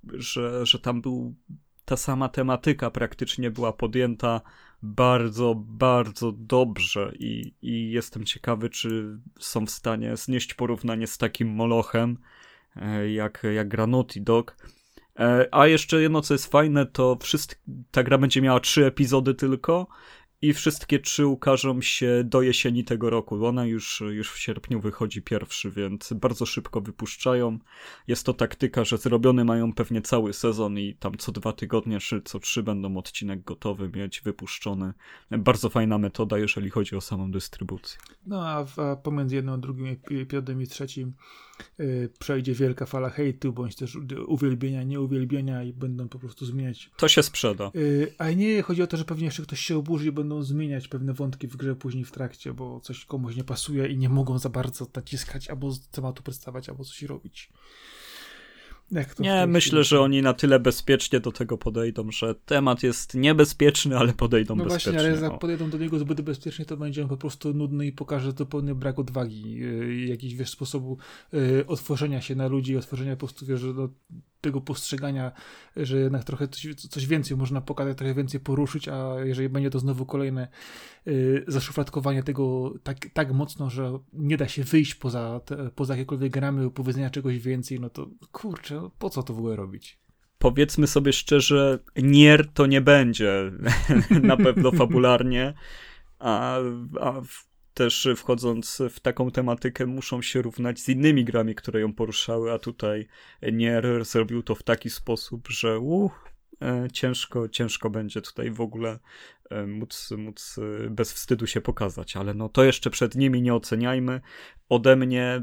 że, że tam był ta sama tematyka praktycznie była podjęta bardzo, bardzo dobrze i, i jestem ciekawy, czy są w stanie znieść porównanie z takim molochem e, jak, jak gra Naughty Dog. E, a jeszcze jedno, co jest fajne, to ta gra będzie miała trzy epizody tylko i wszystkie trzy ukażą się do jesieni tego roku. Ona już, już w sierpniu wychodzi pierwszy, więc bardzo szybko wypuszczają. Jest to taktyka, że zrobione mają pewnie cały sezon i tam co dwa tygodnie, czy co trzy będą odcinek gotowy mieć, wypuszczony. Bardzo fajna metoda, jeżeli chodzi o samą dystrybucję. No a, w, a pomiędzy jedną, drugim epizodem i trzecim przejdzie wielka fala hejtu, bądź też uwielbienia, nieuwielbienia i będą po prostu zmieniać. To się sprzeda. Yy, a nie chodzi o to, że pewnie jeszcze ktoś się oburzy i będą zmieniać pewne wątki w grze później w trakcie, bo coś komuś nie pasuje i nie mogą za bardzo naciskać albo tematu przedstawiać, albo coś robić nie, myślę, że oni na tyle bezpiecznie do tego podejdą, że temat jest niebezpieczny, ale podejdą no bezpiecznie. No właśnie, ale jak podejdą do niego zbyt bezpiecznie, to będzie on po prostu nudny i pokaże zupełny brak odwagi, yy, jakiś wiesz, sposobu yy, otworzenia się na ludzi, otworzenia po prostu, wiesz, do tego postrzegania, że jednak trochę coś, coś więcej można pokazać, trochę więcej poruszyć, a jeżeli będzie to znowu kolejne yy, zaszufladkowanie tego tak, tak mocno, że nie da się wyjść poza, te, poza jakiekolwiek gramy, powiedzenia czegoś więcej, no to kurczę, no po co to w ogóle robić? Powiedzmy sobie szczerze, Nier to nie będzie *laughs* na pewno fabularnie, a, a też wchodząc w taką tematykę muszą się równać z innymi grami, które ją poruszały, a tutaj Nier zrobił to w taki sposób, że uh, ciężko, ciężko będzie tutaj w ogóle e, móc, móc e, bez wstydu się pokazać, ale no to jeszcze przed nimi nie oceniajmy. Ode mnie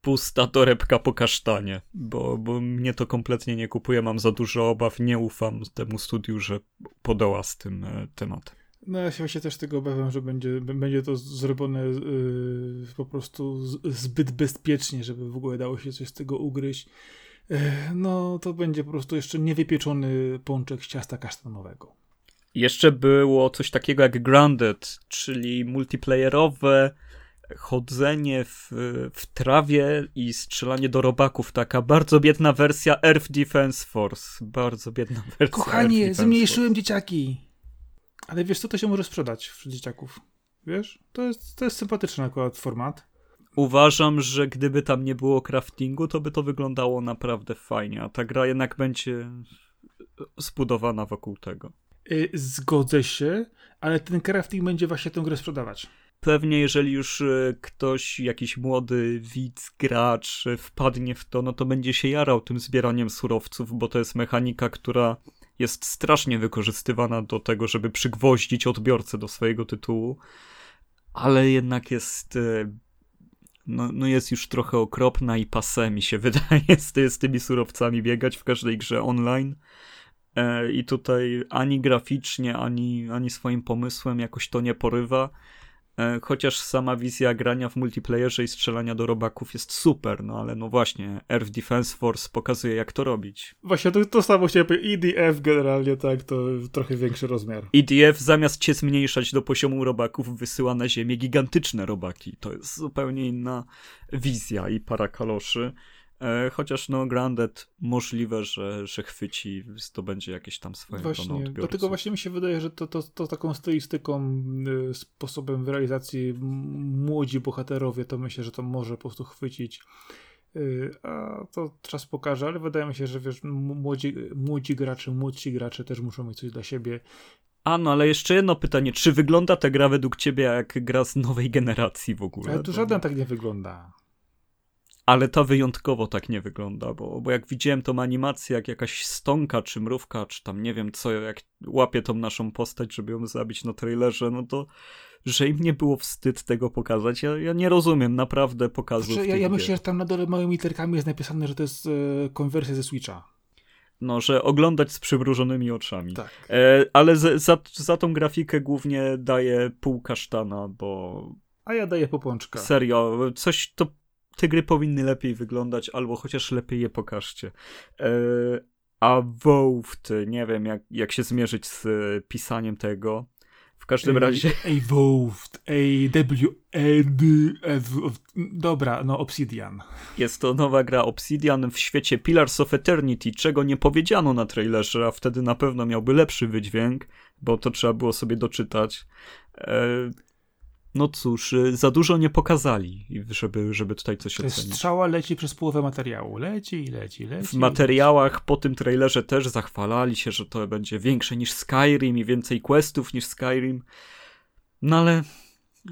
pusta torebka po kasztanie, bo, bo mnie to kompletnie nie kupuje, mam za dużo obaw, nie ufam temu studiu, że podoła z tym e, tematem. No ja się właśnie też tego obawiam, że będzie, będzie to zrobione yy, po prostu zbyt bezpiecznie, żeby w ogóle dało się coś z tego ugryźć. Yy, no to będzie po prostu jeszcze niewypieczony pączek z ciasta kasztanowego. Jeszcze było coś takiego jak Grounded, czyli multiplayerowe chodzenie w, w trawie i strzelanie do robaków. Taka bardzo biedna wersja Earth Defense Force. Bardzo biedna wersja. Kochanie, zmniejszyłem dzieciaki. Ale wiesz co, to się może sprzedać wśród dzieciaków. Wiesz? To jest, to jest sympatyczny akurat format. Uważam, że gdyby tam nie było craftingu, to by to wyglądało naprawdę fajnie, a ta gra jednak będzie zbudowana wokół tego. Y, zgodzę się, ale ten crafting będzie właśnie tę grę sprzedawać pewnie jeżeli już e, ktoś, jakiś młody widz, gracz e, wpadnie w to, no to będzie się jarał tym zbieraniem surowców, bo to jest mechanika, która jest strasznie wykorzystywana do tego, żeby przygwoździć odbiorcę do swojego tytułu, ale jednak jest e, no, no jest już trochę okropna i pase mi się *laughs* wydaje z, z tymi surowcami biegać w każdej grze online. I tutaj ani graficznie, ani, ani swoim pomysłem jakoś to nie porywa. E, chociaż sama wizja grania w multiplayerze i strzelania do robaków jest super, no ale no właśnie, Earth Defense Force pokazuje jak to robić. Właśnie, to, to samo chciałem powiedzieć, EDF generalnie tak, to trochę większy rozmiar. EDF zamiast cię zmniejszać do poziomu robaków wysyła na ziemię gigantyczne robaki. To jest zupełnie inna wizja i para kaloszy. E, chociaż no Grounded możliwe, że, że chwyci, będzie jakieś tam swoje Właśnie, dlatego właśnie mi się wydaje, że to, to, to taką stylistyką, y, sposobem realizacji młodzi bohaterowie, to myślę, że to może po prostu chwycić. Y, a to czas pokaże, ale wydaje mi się, że wiesz, młodzi, młodzi gracze, młodsi gracze też muszą mieć coś dla siebie. A no, ale jeszcze jedno pytanie. Czy wygląda ta gra według ciebie jak gra z nowej generacji w ogóle? Ale tu żaden tak nie wygląda ale to wyjątkowo tak nie wygląda, bo, bo jak widziałem tą animację, jak jakaś stonka, czy mrówka, czy tam nie wiem co, jak łapie tą naszą postać, żeby ją zabić na trailerze, no to że im nie było wstyd tego pokazać. Ja, ja nie rozumiem naprawdę pokazu. Znaczy, ja, ja myślę, że tam na dole małymi literkami jest napisane, że to jest e, konwersja ze Switcha. No, że oglądać z przymrużonymi oczami. Tak. E, ale z, za, za tą grafikę głównie daję pół kasztana, bo. A ja daję popączka. Serio, coś to te gry powinny lepiej wyglądać, albo chociaż lepiej je pokażcie. E, Avowed, nie wiem jak, jak się zmierzyć z pisaniem tego. W każdym Ej, razie. Evolved, A-W-E-D-F. Dobra, no Obsidian. Jest to nowa gra Obsidian w świecie Pillars of Eternity, czego nie powiedziano na trailerze, a wtedy na pewno miałby lepszy wydźwięk, bo to trzeba było sobie doczytać. No cóż, y, za dużo nie pokazali, żeby, żeby tutaj coś ocenić. strzała leci przez połowę materiału. Leci i leci, leci. W materiałach po tym trailerze też zachwalali się, że to będzie większe niż Skyrim i więcej questów niż Skyrim. No ale,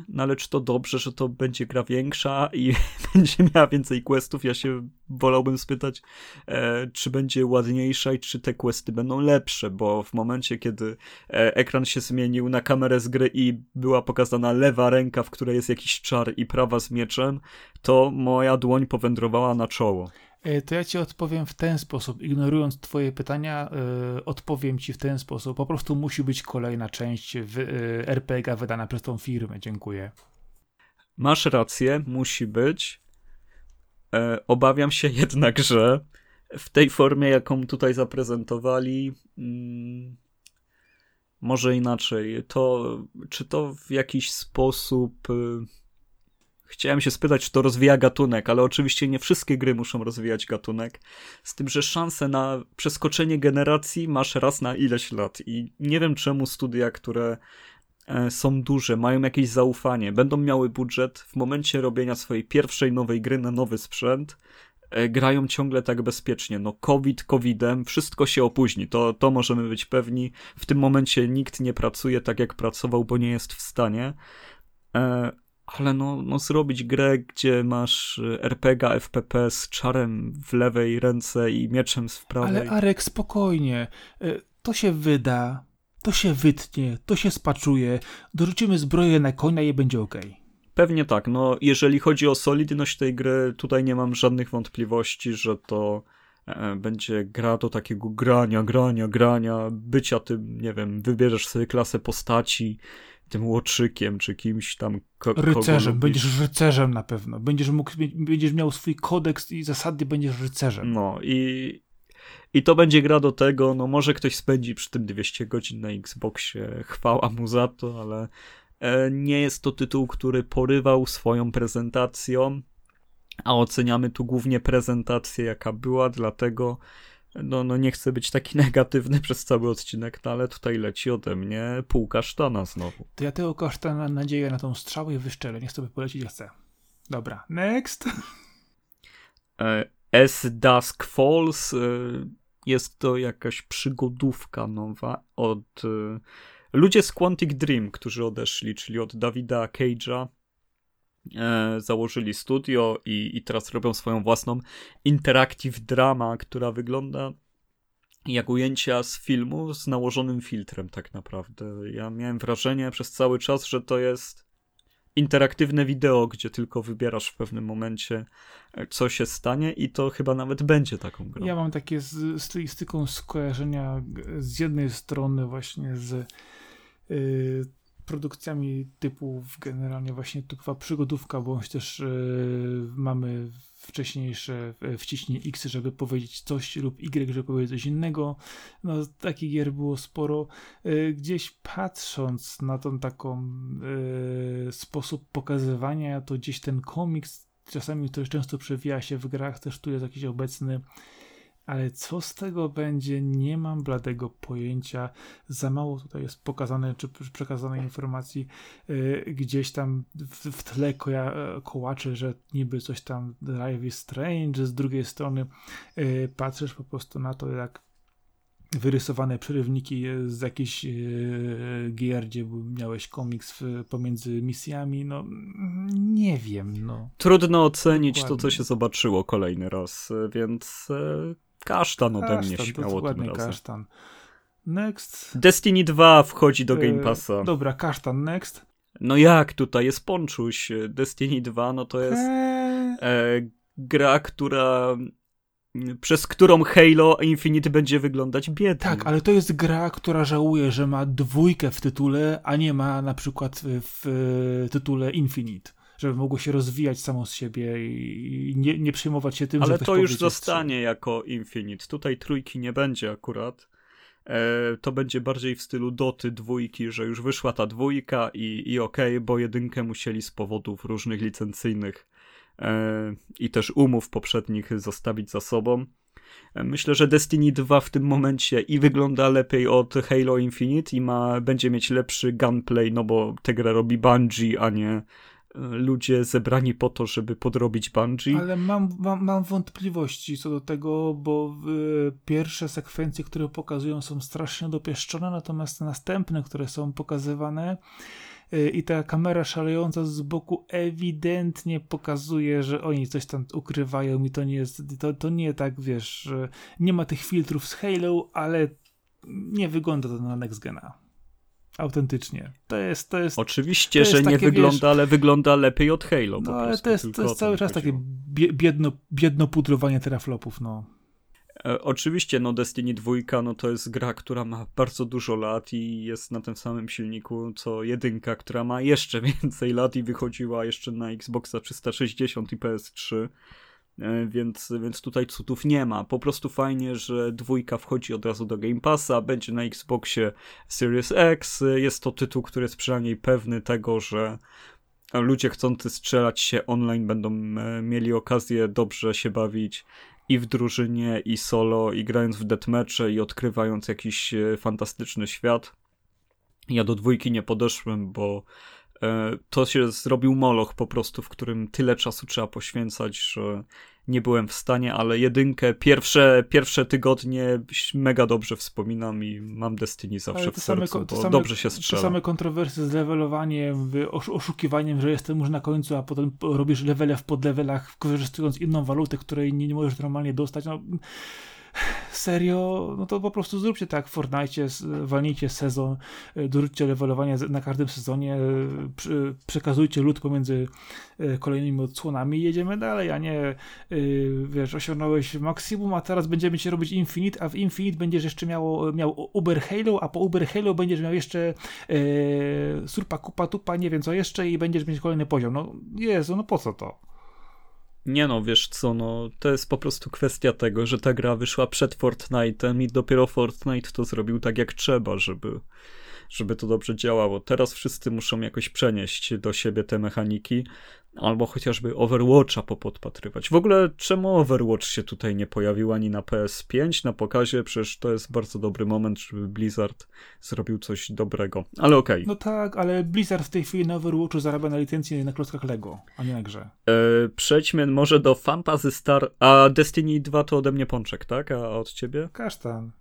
no ale czy to dobrze, że to będzie gra większa i *laughs* będzie miała więcej questów? Ja się wolałbym spytać, e, czy będzie ładniejsza i czy te questy będą lepsze, bo w momencie, kiedy e, ekran się zmienił na kamerę z gry i była pokazana lewa ręka, w której jest jakiś czar i prawa z mieczem, to moja dłoń powędrowała na czoło. E, To ja ci odpowiem w ten sposób. Ignorując twoje pytania, e, odpowiem ci w ten sposób. Po prostu musi być kolejna część w, e, RPG wydana przez tą firmę. Dziękuję. Masz rację, musi być. E, obawiam się jednak, że w tej formie, jaką tutaj zaprezentowali, mm, może inaczej. To, czy to w jakiś sposób. Y, chciałem się spytać, czy to rozwija gatunek, ale oczywiście nie wszystkie gry muszą rozwijać gatunek. Z tym, że szanse na przeskoczenie generacji masz raz na ileś lat. I nie wiem, czemu studia, które e, są duże, mają jakieś zaufanie, będą miały budżet w momencie robienia swojej pierwszej nowej gry na nowy sprzęt, e, grają ciągle tak bezpiecznie. No COVID COVIDem, wszystko się opóźni, to, to możemy być pewni. W tym momencie nikt nie pracuje tak jak pracował, bo nie jest w stanie. Ale no, no zrobić grę, gdzie masz e, RPG, FPP z czarem w lewej ręce i mieczem z prawej. Ale Arek, spokojnie. E, To się wyda, to się wytnie, to się spaczuje. Dorzucimy zbroję na konia i będzie ok. Pewnie tak. No, jeżeli chodzi o solidność tej gry, tutaj nie mam żadnych wątpliwości, że to e, będzie gra do takiego grania, grania, grania, bycia tym, nie wiem, wybierzesz sobie klasę postaci, tym łoczykiem, czy kimś tam. Ko- Rycerzem, będziesz rycerzem na pewno. Będziesz mógł, będziesz miał swój kodeks i zasady, będziesz rycerzem. No i, i to będzie gra do tego, no może ktoś spędzi przy tym 200 godzin na Xboxie, chwała mu za to, ale e, nie jest to tytuł, który porywał swoją prezentacją, a oceniamy tu głównie prezentację, jaka była, dlatego no, no nie chcę być taki *laughs* negatywny przez cały odcinek, no ale tutaj leci ode mnie pół kasztana znowu. To ja tego koszta na nadzieję na tą strzałę i wyszczelę. Niech sobie poleci, jak chce. Dobra, next. E, As Dusk Falls e, jest to jakaś przygodówka nowa od e, ludzie z Quantic Dream, którzy odeszli, czyli od Davida Cage'a. E, założyli studio i, i teraz robią swoją własną interactive drama, która wygląda jak ujęcia z filmu z nałożonym filtrem tak naprawdę. Ja miałem wrażenie przez cały czas, że to jest interaktywne wideo, gdzie tylko wybierasz w pewnym momencie, e, co się stanie, i to chyba nawet będzie taką grą. Ja mam takie z stylistyką skojarzenia z jednej strony właśnie z y, produkcjami typu w- generalnie właśnie typowa przygodówka, bądź też y, mamy wcześniejsze e, wciśnij X, żeby powiedzieć coś lub Y, żeby powiedzieć coś innego. No takich gier było sporo. Y, gdzieś patrząc na tą taką y, sposób pokazywania, to gdzieś ten komiks czasami to często przewija się w grach, też tu jest jakiś obecny. Ale co z tego będzie, nie mam bladego pojęcia. Za mało tutaj jest pokazane, czy pr- przekazane informacji. Yy, gdzieś tam w, w tle koja, e, kołacze, że niby coś tam Life is Strange. Z drugiej strony yy, patrzysz po prostu na to, jak wyrysowane przerywniki z jakichś yy, gier, gdzie miałeś komiks w, pomiędzy misjami. No, nie wiem, no. Trudno ocenić to, co Dokładnie. się zobaczyło kolejny raz, więc e, kasztan ode mnie Kasztan, śmiało tym razem. kasztan. Next. Destiny 2 wchodzi do Game E, Passa. Dobra, kasztan, next. No jak tutaj jest ponczuś? Destiny 2 no to jest e, gra, która przez którą Halo Infinite będzie wyglądać biednie. tak, ale to jest gra, która żałuje, że ma dwójkę w tytule, a nie ma na przykład w, w tytule Infinite. Żeby mogło się rozwijać samo z siebie i nie, nie przejmować się tym, Ale że to już zostanie jako Infinite. Tutaj trójki nie będzie akurat. E, to będzie bardziej w stylu doty dwójki, że już wyszła ta dwójka i, i okej, okay, bo jedynkę musieli z powodów różnych licencyjnych e, i też umów poprzednich zostawić za sobą. E, myślę, że Destiny 2 w tym momencie i wygląda lepiej od Halo Infinite i ma, będzie mieć lepszy gunplay, no bo tę grę robi Bungie, a nie ludzie zebrani po to, żeby podrobić Bungie. Ale mam, mam, mam wątpliwości co do tego, bo pierwsze sekwencje, które pokazują są strasznie dopieszczone, natomiast następne, które są pokazywane y, i ta kamera szalejąca z boku ewidentnie pokazuje, że oni coś tam ukrywają i to nie jest, to, to nie tak, wiesz, nie ma tych filtrów z Halo, ale nie wygląda to na next gena autentycznie. To jest, to jest Oczywiście, to jest że nie wygląda, wiesz, ale wygląda lepiej od Halo. No, ale to jest, to jest cały czas chodziło. takie biedno, biedno pudrowanie teraflopów, no. E, oczywiście, no Destiny 2 no to jest gra, która ma bardzo dużo lat i jest na tym samym silniku co jedynka, która ma jeszcze *laughs* więcej lat i wychodziła jeszcze na Xboxa 360 i PS3. E, więc, więc tutaj cudów nie ma. Po prostu fajnie, że dwójka wchodzi od razu do Game Passa, będzie na Xboxie Series X. Jest to tytuł, który jest przynajmniej pewny tego, że ludzie chcący strzelać się online będą e, mieli okazję dobrze się bawić i w drużynie, i solo, i grając w deathmatche, i odkrywając jakiś e, fantastyczny świat. Ja do dwójki nie podeszłem, bo to się zrobił moloch po prostu, w którym tyle czasu trzeba poświęcać, że nie byłem w stanie, ale jedynkę, pierwsze, pierwsze tygodnie mega dobrze wspominam i mam Destiny zawsze w sercu, same, bo same, dobrze się strzela. Te same kontrowersje z levelowaniem, oszukiwaniem, że jestem już na końcu, a potem robisz levele w podlevelach, korzystując inną walutę, której nie, nie możesz normalnie dostać. No, serio, no to po prostu zróbcie tak w Fortnite, walnijcie sezon, e, dorzućcie levelowanie na każdym sezonie, e, przekazujcie lód pomiędzy e, kolejnymi odsłonami i jedziemy dalej, a nie wiesz, osiągnąłeś maksimum, a teraz będziemy ci robić Infinite, a w Infinite będziesz jeszcze miał, miał Uber Halo, a po Uber Halo będziesz miał jeszcze e, surpa, kupa, tupa, nie wiem co jeszcze i będziesz mieć kolejny poziom. No Jezu, no po co to? Nie no, wiesz co, no to jest po prostu kwestia tego, że ta gra wyszła przed Fortnite'em i dopiero Fortnite to zrobił tak jak trzeba, żeby, żeby to dobrze działało. Teraz wszyscy muszą jakoś przenieść do siebie te mechaniki, albo chociażby Overwatcha popodpatrywać. W ogóle czemu Overwatch się tutaj nie pojawił ani na PS5 na pokazie? Przecież to jest bardzo dobry moment, żeby Blizzard zrobił coś dobrego. Ale okej. Okay. No tak, ale Blizzard w tej chwili na Overwatchu zarabia na licencję na klockach Lego, a nie na grze. E, przejdźmy może do Fantasy Star, a Destiny 2 to ode mnie pączek, tak? A od ciebie? Kasztan.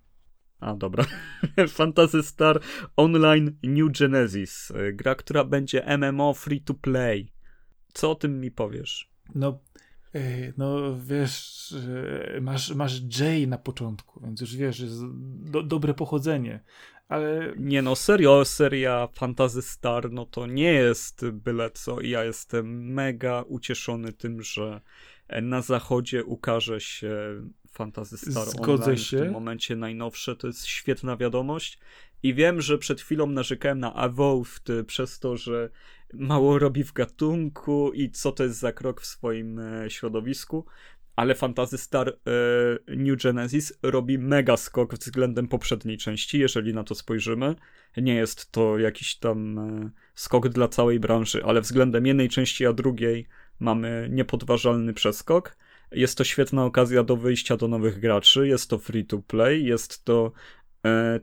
A, dobra. *laughs* Fantasy Star Online New Genesis. E, gra, która będzie MMO free to play. Co o tym mi powiesz? No, e, no wiesz, masz, masz Jay na początku, więc już wiesz, jest do, dobre pochodzenie, ale... Nie no, serio, seria Fantasy Star, no to nie jest byle co i ja jestem mega ucieszony tym, że na zachodzie ukaże się Fantasy Star Zgodzę Online się. w tym momencie najnowsze, to jest świetna wiadomość i wiem, że przed chwilą narzekałem na Evolved przez to, że mało robi w gatunku i co to jest za krok w swoim e, środowisku, ale Fantasy Star e, New Genesis robi mega skok względem poprzedniej części, jeżeli na to spojrzymy. Nie jest to jakiś tam e, skok dla całej branży, ale względem jednej części a drugiej mamy niepodważalny przeskok. Jest to świetna okazja do wyjścia do nowych graczy, jest to free to play, jest to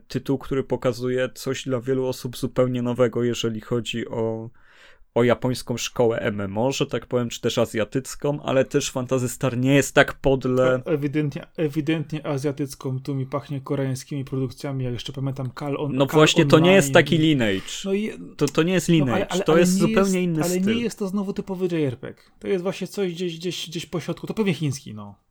tytuł, który pokazuje coś dla wielu osób zupełnie nowego, jeżeli chodzi o o japońską szkołę MMO, że tak powiem, czy też azjatycką, ale też Fantasy Star nie jest tak podle. Ewidentnie, ewidentnie azjatycką, tu mi pachnie koreańskimi produkcjami, ja jeszcze pamiętam Kal on No Kal właśnie, online. to nie jest taki Lineage. No i... to, to nie jest Lineage, no, ale, ale, to ale jest zupełnie jest, inny ale styl. Ale nie jest to znowu typowy JRPG. To jest właśnie coś gdzieś, gdzieś, gdzieś po środku, to pewnie chiński, no.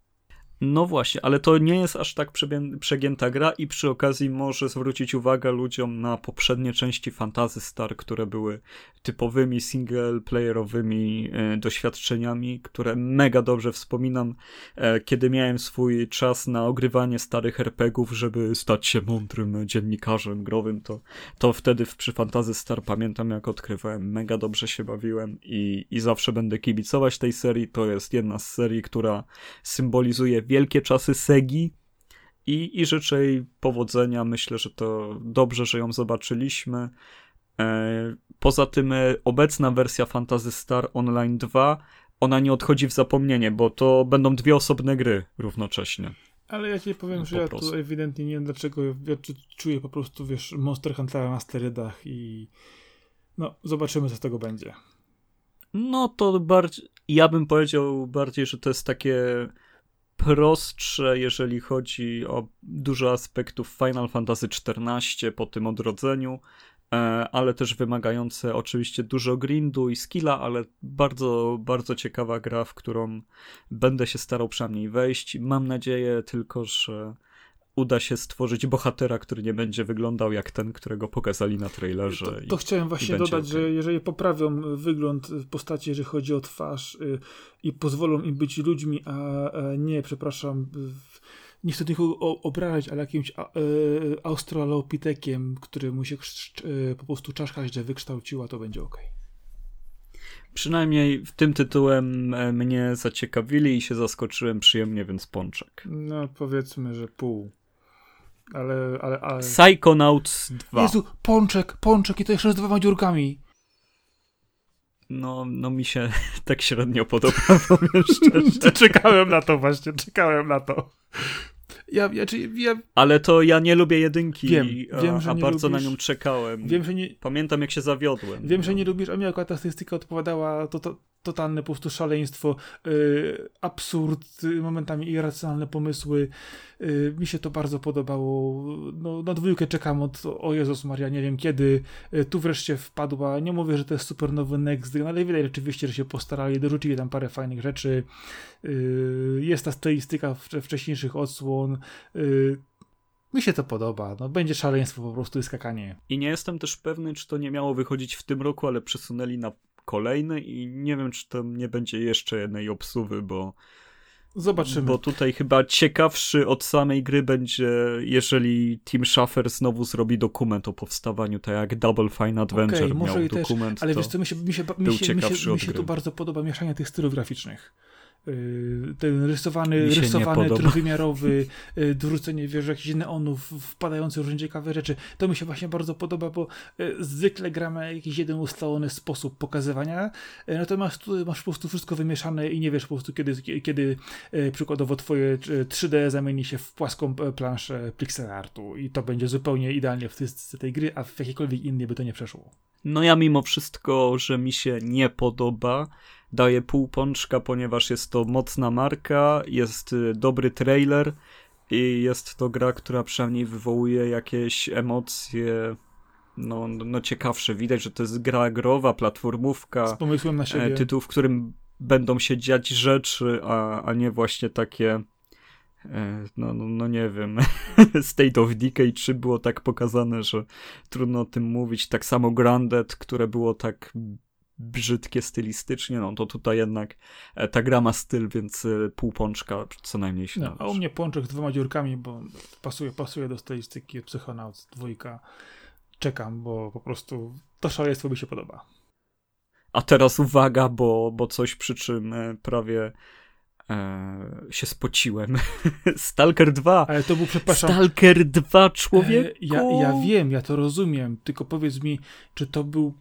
No właśnie, ale to nie jest aż tak przegięta gra i przy okazji może zwrócić uwagę ludziom na poprzednie części Fantasy Star, które były typowymi single-playerowymi e, doświadczeniami, które mega dobrze wspominam, e, kiedy miałem swój czas na ogrywanie starych RPGów, żeby stać się mądrym dziennikarzem growym, to, to wtedy przy Fantasy Star pamiętam jak odkrywałem, mega dobrze się bawiłem i, i zawsze będę kibicować tej serii, to jest jedna z serii, która symbolizuje wielkie czasy Segi i, i życzę jej powodzenia. Myślę, że to dobrze, że ją zobaczyliśmy. E, poza tym e, obecna wersja Fantasy Star Online 2 ona nie odchodzi w zapomnienie, bo to będą dwie osobne gry równocześnie. Ale ja ci powiem, no, że ja prostu. tu ewidentnie nie wiem dlaczego, ja czuję po prostu, wiesz, Monster Huntera na sterydach i no, zobaczymy co z tego będzie. No to bardziej, ja bym powiedział bardziej, że to jest takie prostsze, jeżeli chodzi o dużo aspektów Final Fantasy XIV po tym odrodzeniu, e, ale też wymagające oczywiście dużo grindu i skilla, ale bardzo, bardzo ciekawa gra, w którą będę się starał przynajmniej wejść. Mam nadzieję tylko, że uda się stworzyć bohatera, który nie będzie wyglądał jak ten, którego pokazali na trailerze. To, to i, chciałem właśnie dodać, okay. że jeżeli poprawią wygląd postaci, jeżeli chodzi o twarz y, i pozwolą im być ludźmi, a, a nie, przepraszam, nie chcę tych obrażać, ale jakimś a, y, australopitekiem, który mu się y, po prostu czaszka źle wykształciła, to będzie ok. Przynajmniej w tym tytułem e, mnie zaciekawili i się zaskoczyłem przyjemnie, więc pączek. No powiedzmy, że pół. Ale, ale, ale... Psychonauts 2. Jezu, pączek, pączek i to jeszcze z dwoma dziurkami. No, no mi się *laughs* tak średnio podoba, powiem szczerze. *laughs* czekałem na to właśnie, czekałem na to. Ja, ja, ja, Ale to ja nie lubię jedynki, wiem, wiem, a, a bardzo lubisz, na nią czekałem. Wiem, że nie, Pamiętam jak się zawiodłem. Wiem, no. że nie lubisz, a mi akurat ta statystyka odpowiadała, to, to, totalne po prostu szaleństwo, yy, absurd, yy, momentami irracjonalne pomysły. Yy, mi się to bardzo podobało. No, na dwójkę czekam od, o Jezus Maria, nie wiem kiedy. Yy, tu wreszcie wpadła, nie mówię, że to jest super nowy Next, ale widać rzeczywiście, że się postarali, dorzucili tam parę fajnych rzeczy. Yy, jest ta stylistyka wcześniejszych odsłon. Yy, mi się to podoba. No, będzie szaleństwo po prostu i skakanie. I nie jestem też pewny, czy to nie miało wychodzić w tym roku, ale przesunęli na kolejny i nie wiem, czy tam nie będzie jeszcze jednej obsuwy, bo Zobaczymy. Bo tutaj chyba ciekawszy od samej gry będzie, jeżeli Tim Schafer znowu zrobi dokument o powstawaniu, tak jak Double Fine Adventure okay, miał dokument. Też, ale wiesz co, mi się, mi się, mi się, mi się, mi się tu bardzo podoba mieszanie tych stylów graficznych. Y, ten rysowany, rysowany trójwymiarowy, y, dorzucenie wiesz, jakichś neonów, wpadające różne ciekawe rzeczy. To mi się właśnie bardzo podoba, bo y, zwykle gramy jakiś jeden ustalony sposób pokazywania, natomiast tu masz po prostu wszystko wymieszane i nie wiesz po prostu kiedy, kiedy przykładowo twoje 3D zamieni się w płaską planszę pixel artu i to będzie zupełnie idealnie w tej gry, a w jakiejkolwiek innej by to nie przeszło. No ja mimo wszystko, że mi się nie podoba, daję pół pączka, ponieważ jest to mocna marka, jest y, dobry trailer i jest to gra, która przynajmniej wywołuje jakieś emocje no, no ciekawsze. Widać, że to jest gra growa, platformówka. Z pomysłem na siebie. E, tytuł, w którym będą się dziać rzeczy, a, a nie właśnie takie e, no, no, no nie wiem, *laughs* State of Decay 3 było tak pokazane, że trudno o tym mówić. Tak samo Grounded, które było tak brzydkie stylistycznie, no to tutaj jednak e, ta gra ma styl, więc e, pół pączka co najmniej się no, A u mnie pączek z dwoma dziurkami, bo pasuje, pasuje do stylistyki Psychonauts dwójka. Czekam, bo po prostu to szaleństwo mi się podoba. A teraz uwaga, bo, bo coś przy czym e, prawie e, się spociłem. *laughs* Stalker 2. Ale to był, przepraszam. Stalker 2, człowiek. E, ja, ja wiem, ja to rozumiem, tylko powiedz mi, czy to był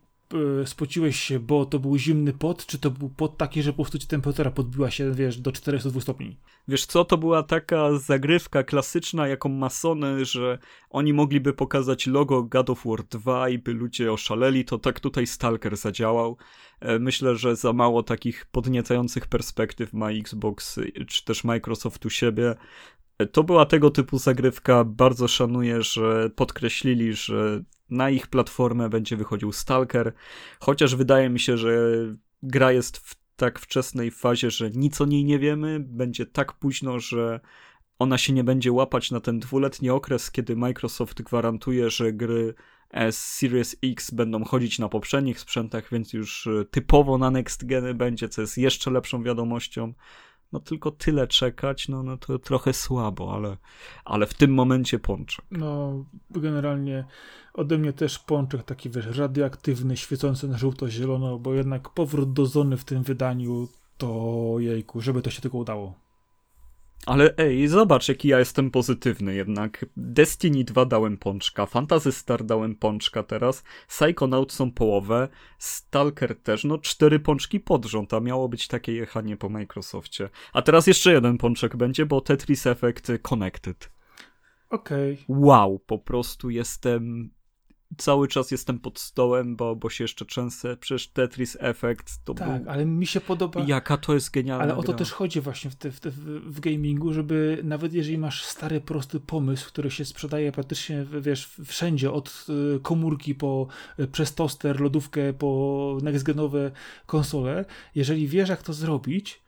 spociłeś się, bo to był zimny pot, czy to był pot taki, że po prostu temperatura podbiła się, wiesz, do 402 stopni? Wiesz co, to była taka zagrywka klasyczna, jaką masony, że oni mogliby pokazać logo God of War 2 i by ludzie oszaleli, to tak tutaj Stalker zadziałał. E, myślę, że za mało takich podniecających perspektyw ma Xbox czy też Microsoft u siebie. E, to była tego typu zagrywka. Bardzo szanuję, że podkreślili, że na ich platformę będzie wychodził Stalker, chociaż wydaje mi się, że gra jest w tak wczesnej fazie, że nic o niej nie wiemy, będzie tak późno, że ona się nie będzie łapać na ten dwuletni okres, kiedy Microsoft gwarantuje, że gry z Series X będą chodzić na poprzednich sprzętach, więc już e, typowo na next geny będzie, co jest jeszcze lepszą wiadomością. No tylko tyle czekać, no, no to trochę słabo, ale, ale w tym momencie pączek. No, generalnie ode mnie też pączek taki, wiesz, radioaktywny, świecący na żółto-zielono, bo jednak powrót do zony w tym wydaniu to jejku, żeby to się tylko udało. Ale ej, zobacz, jaki ja jestem pozytywny jednak. Destiny 2 dałem pączka, Fantasy Star dałem pączka teraz, Psychonaut są połowę, Stalker też, no cztery pączki pod rząd, a miało być takie jechanie po Microsoftie. A teraz jeszcze jeden pączek będzie, bo Tetris Effect Connected. Okej. Okay. Wow, po prostu jestem cały czas jestem pod stołem, bo, bo się jeszcze często przecież Tetris Effect to Tak, był... ale mi się podoba... Jaka to jest genialna Ale o to gra. też chodzi właśnie w, te, w, te, w, gamingu, żeby nawet jeżeli masz stary, prosty pomysł, który się sprzedaje praktycznie, wiesz, wszędzie, od y, komórki po, y, przez toster, lodówkę, po next-genowe konsole, jeżeli wiesz jak to zrobić,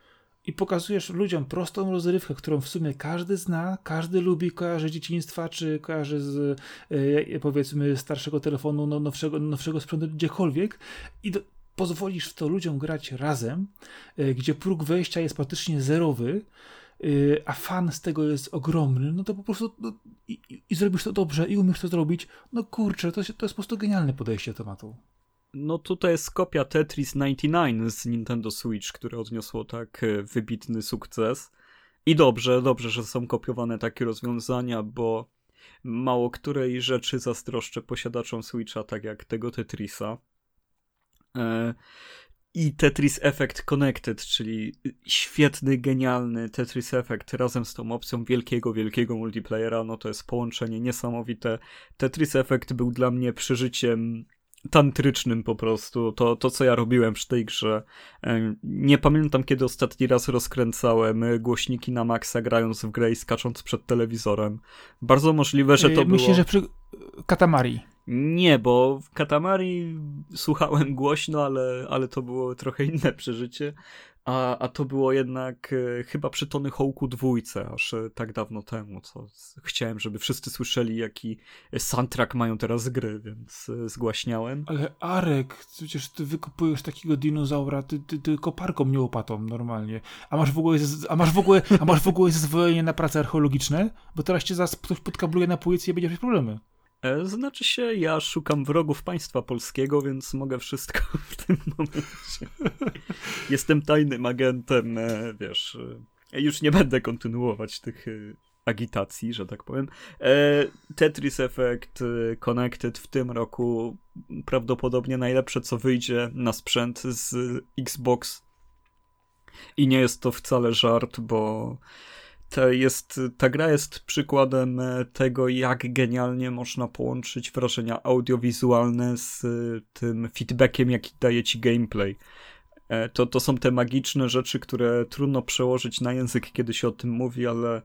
i pokazujesz ludziom prostą rozrywkę, którą w sumie każdy zna, każdy lubi, kojarzy dzieciństwa, czy kojarzy z e, powiedzmy starszego telefonu, no, nowszego, nowszego sprzętu, gdziekolwiek i do, pozwolisz w to ludziom grać razem, e, gdzie próg wejścia jest praktycznie zerowy, e, a fan z tego jest ogromny, no to po prostu no, i, i, zrobisz to dobrze i umiesz to zrobić, no kurczę, to, to jest po prostu genialne podejście do tematu. No tutaj jest kopia Tetris 99 z Nintendo Switch, które odniosło tak e, wybitny sukces. I dobrze, dobrze, że są kopiowane takie rozwiązania, bo mało której rzeczy zazdroszczę posiadaczom Switcha, tak jak tego Tetrisa. E, I Tetris Effect Connected, czyli świetny, genialny Tetris Effect razem z tą opcją wielkiego, wielkiego multiplayera, no to jest połączenie niesamowite. Tetris Effect był dla mnie przeżyciem tantrycznym po prostu. To, to, co ja robiłem przy tej grze. Nie pamiętam, kiedy ostatni raz rozkręcałem głośniki na maksa, grając w grę i skacząc przed telewizorem. Bardzo możliwe, że to Myślę, było... Myślę, że przy Katamari. Nie, bo w Katamari słuchałem głośno, ale, ale to było trochę inne przeżycie. A, a to było jednak e, chyba przy Tony Hawk'u dwójce, aż e, tak dawno temu, co chciałem, żeby wszyscy słyszeli, jaki soundtrack mają teraz gry, więc e, zgłaśniałem. Ale Arek, przecież ty wykupujesz takiego dinozaura, ty, ty, ty koparką, nie łopatą normalnie. A masz w ogóle, a masz w ogóle, *laughs* a masz w ogóle zezwolenie na prace archeologiczne? Bo teraz cię zaraz ktoś podkabluje na policję i będzie mieć problemy. E, znaczy się, ja szukam wrogów państwa polskiego, więc mogę wszystko *laughs* w tym momencie. Jestem tajnym agentem, e, wiesz. E, już nie będę kontynuować tych agitacji, że tak powiem. Tetris Effect Connected w tym roku prawdopodobnie najlepsze, co wyjdzie na sprzęt z Xbox. I nie jest to wcale żart, bo ta, jest, ta gra jest przykładem e, tego, jak genialnie można połączyć wrażenia audiowizualne z e, tym feedbackiem, jaki daje ci gameplay. E, to, to są te magiczne rzeczy, które trudno przełożyć na język, kiedy się o tym mówi, ale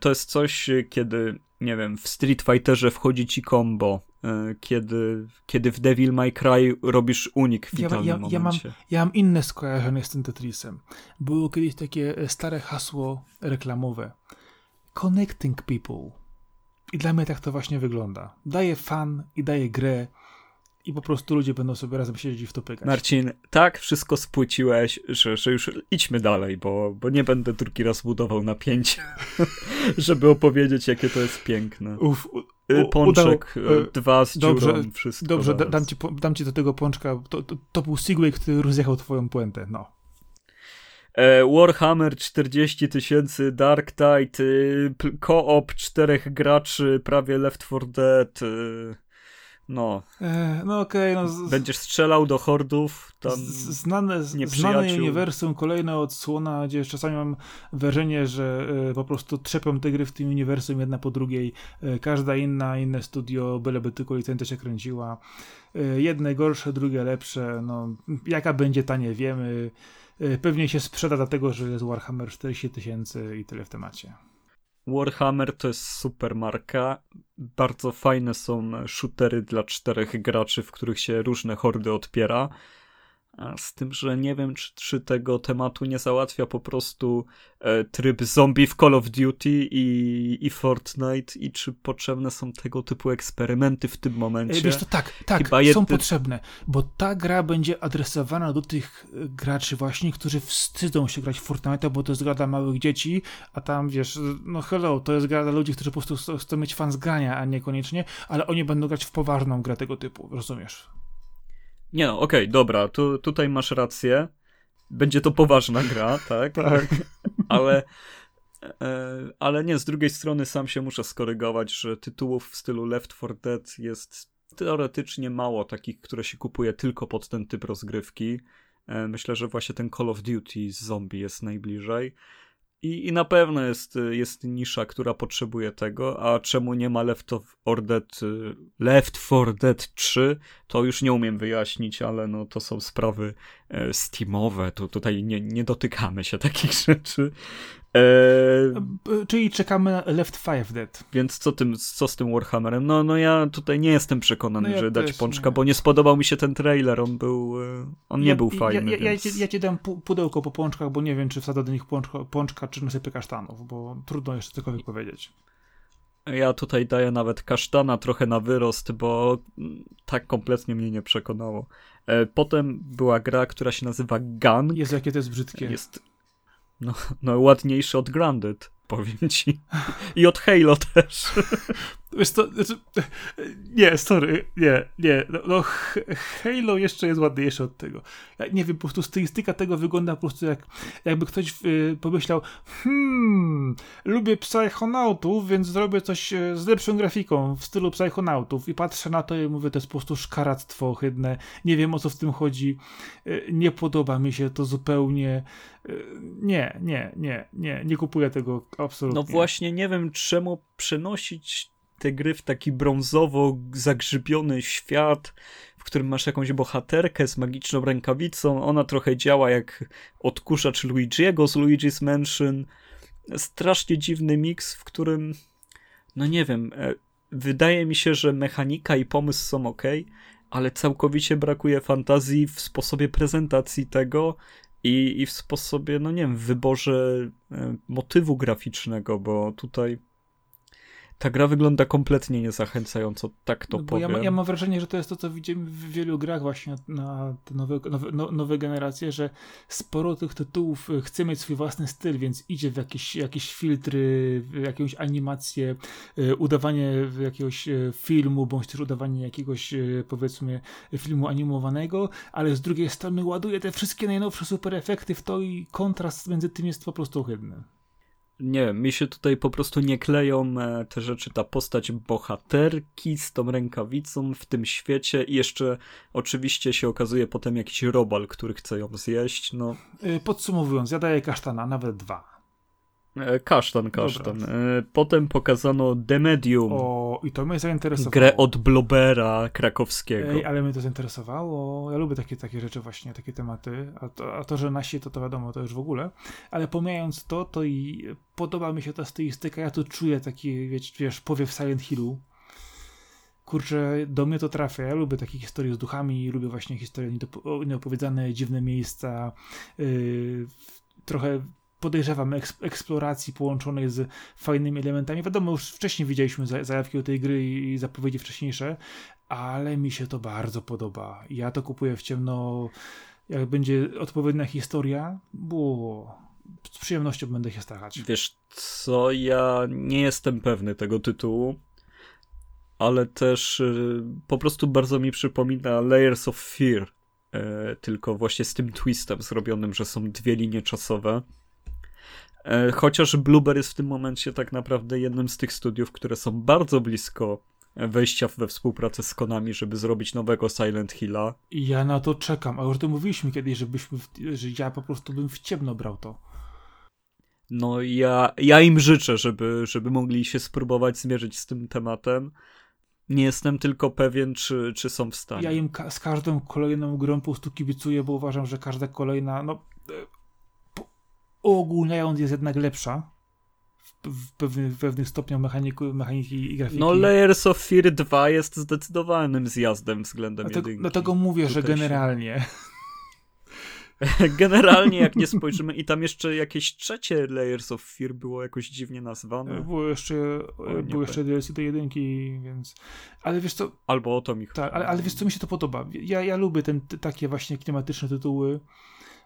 to jest coś, kiedy, nie wiem, w Street Fighterze wchodzi ci combo, E, kiedy, kiedy w Devil May Cry robisz unik w ja, ja, ja, mam, ja mam inne skojarzenie z tym Tetrisem. Było kiedyś takie e, stare hasło reklamowe. Connecting people. I dla mnie tak to właśnie wygląda. Daje fan i daje grę i po prostu ludzie będą sobie razem siedzieć i w to pykać. Marcin, tak wszystko spłyciłeś, że, że już idźmy dalej, bo, bo nie będę drugi raz budował napięcia, *laughs* żeby opowiedzieć, jakie to jest piękne. Uf, Y, pączek, udało, y, dwa z dobrze, dziurą, wszystko. Dobrze, da, dam, ci, dam ci do tego pączka. To, to, to był Segway, który rozjechał twoją puentę, no. E, Warhammer 40 tysięcy, Dark Tide, co-op czterech graczy, prawie Left 4 Dead, no. E, no okej. Okay, no Będziesz strzelał do hordów. Tam znane, znane uniwersum, kolejna odsłona, gdzie czasami mam wrażenie, że e, po prostu trzepią te gry w tym uniwersum jedna po drugiej. E, każda inna, inne studio, byleby tylko licencja się kręciła. Jedne gorsze, drugie lepsze. No, jaka będzie ta nie wiemy. Pewnie się sprzeda dlatego, że jest Warhammer 40 tysięcy i tyle w temacie. Warhammer to jest super marka. Bardzo fajne są shootery dla czterech graczy, w których się różne hordy odpiera. Z tym, że nie wiem, czy, czy tego tematu nie załatwia po prostu e, tryb zombie w Call of Duty i, i Fortnite i czy potrzebne są tego typu eksperymenty w tym momencie. Wiesz, to tak, tak, Chyba są potrzebne, bo ta gra będzie adresowana do tych e, graczy właśnie, którzy wstydzą się grać w Fortnite, bo to jest gra dla małych dzieci, a tam, wiesz, no hello, to jest gra dla ludzi, którzy po prostu chcą mieć fan z grania, a niekoniecznie, ale oni będą grać w poważną grę tego typu, rozumiesz? Nie no, okej, okay, dobra, tu, tutaj masz rację. Będzie to poważna gra, *laughs* tak? tak. Ale, e, ale nie, z drugiej strony sam się muszę skorygować, że tytułów w stylu Left 4 Dead jest teoretycznie mało takich, które się kupuje tylko pod ten typ rozgrywki. E, myślę, że właśnie ten Call of Duty z zombie jest najbliżej. I, I na pewno jest, jest nisza, która potrzebuje tego, a czemu nie ma Left 4 Dead, Left 4 Dead 3, to już nie umiem wyjaśnić, ale no to są sprawy e, steamowe, tu, tutaj nie, nie dotykamy się takich *laughs* rzeczy. E... Czyli czekamy na Left 5 Dead. Więc co, tym, co z tym Warhammerem? No, no ja tutaj nie jestem przekonany, no ja że dać pączka, nie. bo nie spodobał mi się ten trailer, on był, e, on ja, nie był fajny. Ja, ja, więc... ja, ci, ja ci dam pudełko po pączkach, bo nie wiem, czy wsadzę do nich pączka, pączka czy nasypę kasztanów, bo trudno jeszcze cokolwiek powiedzieć. Ja tutaj daję nawet kasztana trochę na wyrost, bo tak kompletnie mnie nie przekonało. E, potem była gra, która się nazywa Gun. Jest jakie to jest brzydkie. Jest no, no ładniejszy od Grounded, powiem ci. I od Halo też. *laughs* Wiesz to, znaczy, *laughs* nie, sorry, nie, nie, no, no, Halo jeszcze jest ładniejsze od tego. Ja nie wiem, po prostu stylistyka tego wygląda po prostu jak, jakby ktoś y, pomyślał, hmm, lubię psychonautów, więc zrobię coś y, z lepszą grafiką w stylu psychonautów i patrzę na to i mówię, to jest po prostu szkaractwo ohydne, nie wiem o co w tym chodzi, y, nie podoba mi się to zupełnie, y, nie, nie, nie, nie, nie kupuję tego absolutnie. No właśnie, nie wiem czemu przenosić te gry w taki brązowo zagrzybiony świat, w którym masz jakąś bohaterkę z magiczną rękawicą. Ona trochę działa jak odkurzacz Luigi'ego z Luigi's Mansion. Strasznie dziwny miks, w którym, no nie wiem, e, wydaje mi się, że mechanika i pomysł są ok, ale całkowicie brakuje fantazji w sposobie prezentacji tego i, i w sposobie, no nie wiem, w wyborze e, motywu graficznego, bo tutaj ta gra wygląda kompletnie niezachęcająco, tak to no powiem. Ja, ja, mam wrażenie, że to jest to, co widzimy w wielu grach właśnie na te nowe, nowe, no, nowe generacje, że sporo tych tytułów e, chce mieć swój własny styl, więc idzie w jakieś, jakieś filtry, w jakąś animację, e, udawanie jakiegoś e, filmu, bądź też udawanie jakiegoś powiedzmy filmu animowanego, ale z drugiej strony ładuje te wszystkie najnowsze super efekty w to i kontrast między tym jest po prostu ohydny nie mi się tutaj po prostu nie kleją e, te rzeczy, ta postać bohaterki z tą rękawicą w tym świecie i jeszcze oczywiście się okazuje potem jakiś robal, który chce ją zjeść, no. Y, podsumowując, ja daję kasztana, nawet dwa. E, kasztan, kasztan. Dobra. E, potem pokazano The Medium. O, i to mnie zainteresowało. Grę od Blobera krakowskiego. Ej, ale mnie to zainteresowało. Ja lubię takie, takie rzeczy właśnie, takie tematy. A to, a to, że nasi to, to wiadomo, to już w ogóle. Ale pomijając to, to i podoba mi się ta stylistyka. Ja tu czuję taki, wiesz, wiesz powiew Silent Hillu. Kurczę, do mnie to trafia. Ja lubię takie historie z duchami, lubię właśnie historie nieopowiedziane, dziwne miejsca. Yy, trochę podejrzewam, eksploracji połączonej z fajnymi elementami. Wiadomo, już wcześniej widzieliśmy zajawki o tej gry i zapowiedzi wcześniejsze, ale mi się to bardzo podoba. Ja to kupuję w ciemno. Jak będzie odpowiednia historia, bo z przyjemnością będę się starać. Wiesz co, ja nie jestem pewny tego tytułu, ale też y, po prostu bardzo mi przypomina Layers of Fear, y, tylko właśnie z tym twistem zrobionym, że są dwie linie czasowe chociaż Blueberry jest w tym momencie tak naprawdę jednym z tych studiów, które są bardzo blisko wejścia we współpracę z Konami, żeby zrobić nowego Silent Hilla. Ja na to czekam. A już to mówiliśmy kiedyś, żebyśmy, że ja po prostu bym w ciemno brał to. No ja, ja im życzę, żeby, żeby mogli się spróbować zmierzyć z tym tematem. Nie jestem tylko pewien, czy, czy są w stanie. Ja im ka z każdą kolejną grą po prostu kibicuję, bo uważam, że każda kolejna, no uogólniając jest jednak lepsza w, pewnych, w pewnych stopniach mechaniki, mechaniki i grafiki. No Layers of Fear 2 jest zdecydowanym zjazdem względem Dlatego, jedynki. dlatego mówię, Tutaj że generalnie... *laughs* Generalnie jak nie *laughs* spojrzymy i tam jeszcze jakieś trzecie Layers of Fear było jakoś dziwnie nazwane. Było jeszcze, o, było jeszcze DLC do jedynki, więc... Ale wiesz co... Albo o to mi chodzi. Tak, ale, ale wiesz co, mi się to podoba. Ja, ja lubię ten, takie właśnie klimatyczne tytuły.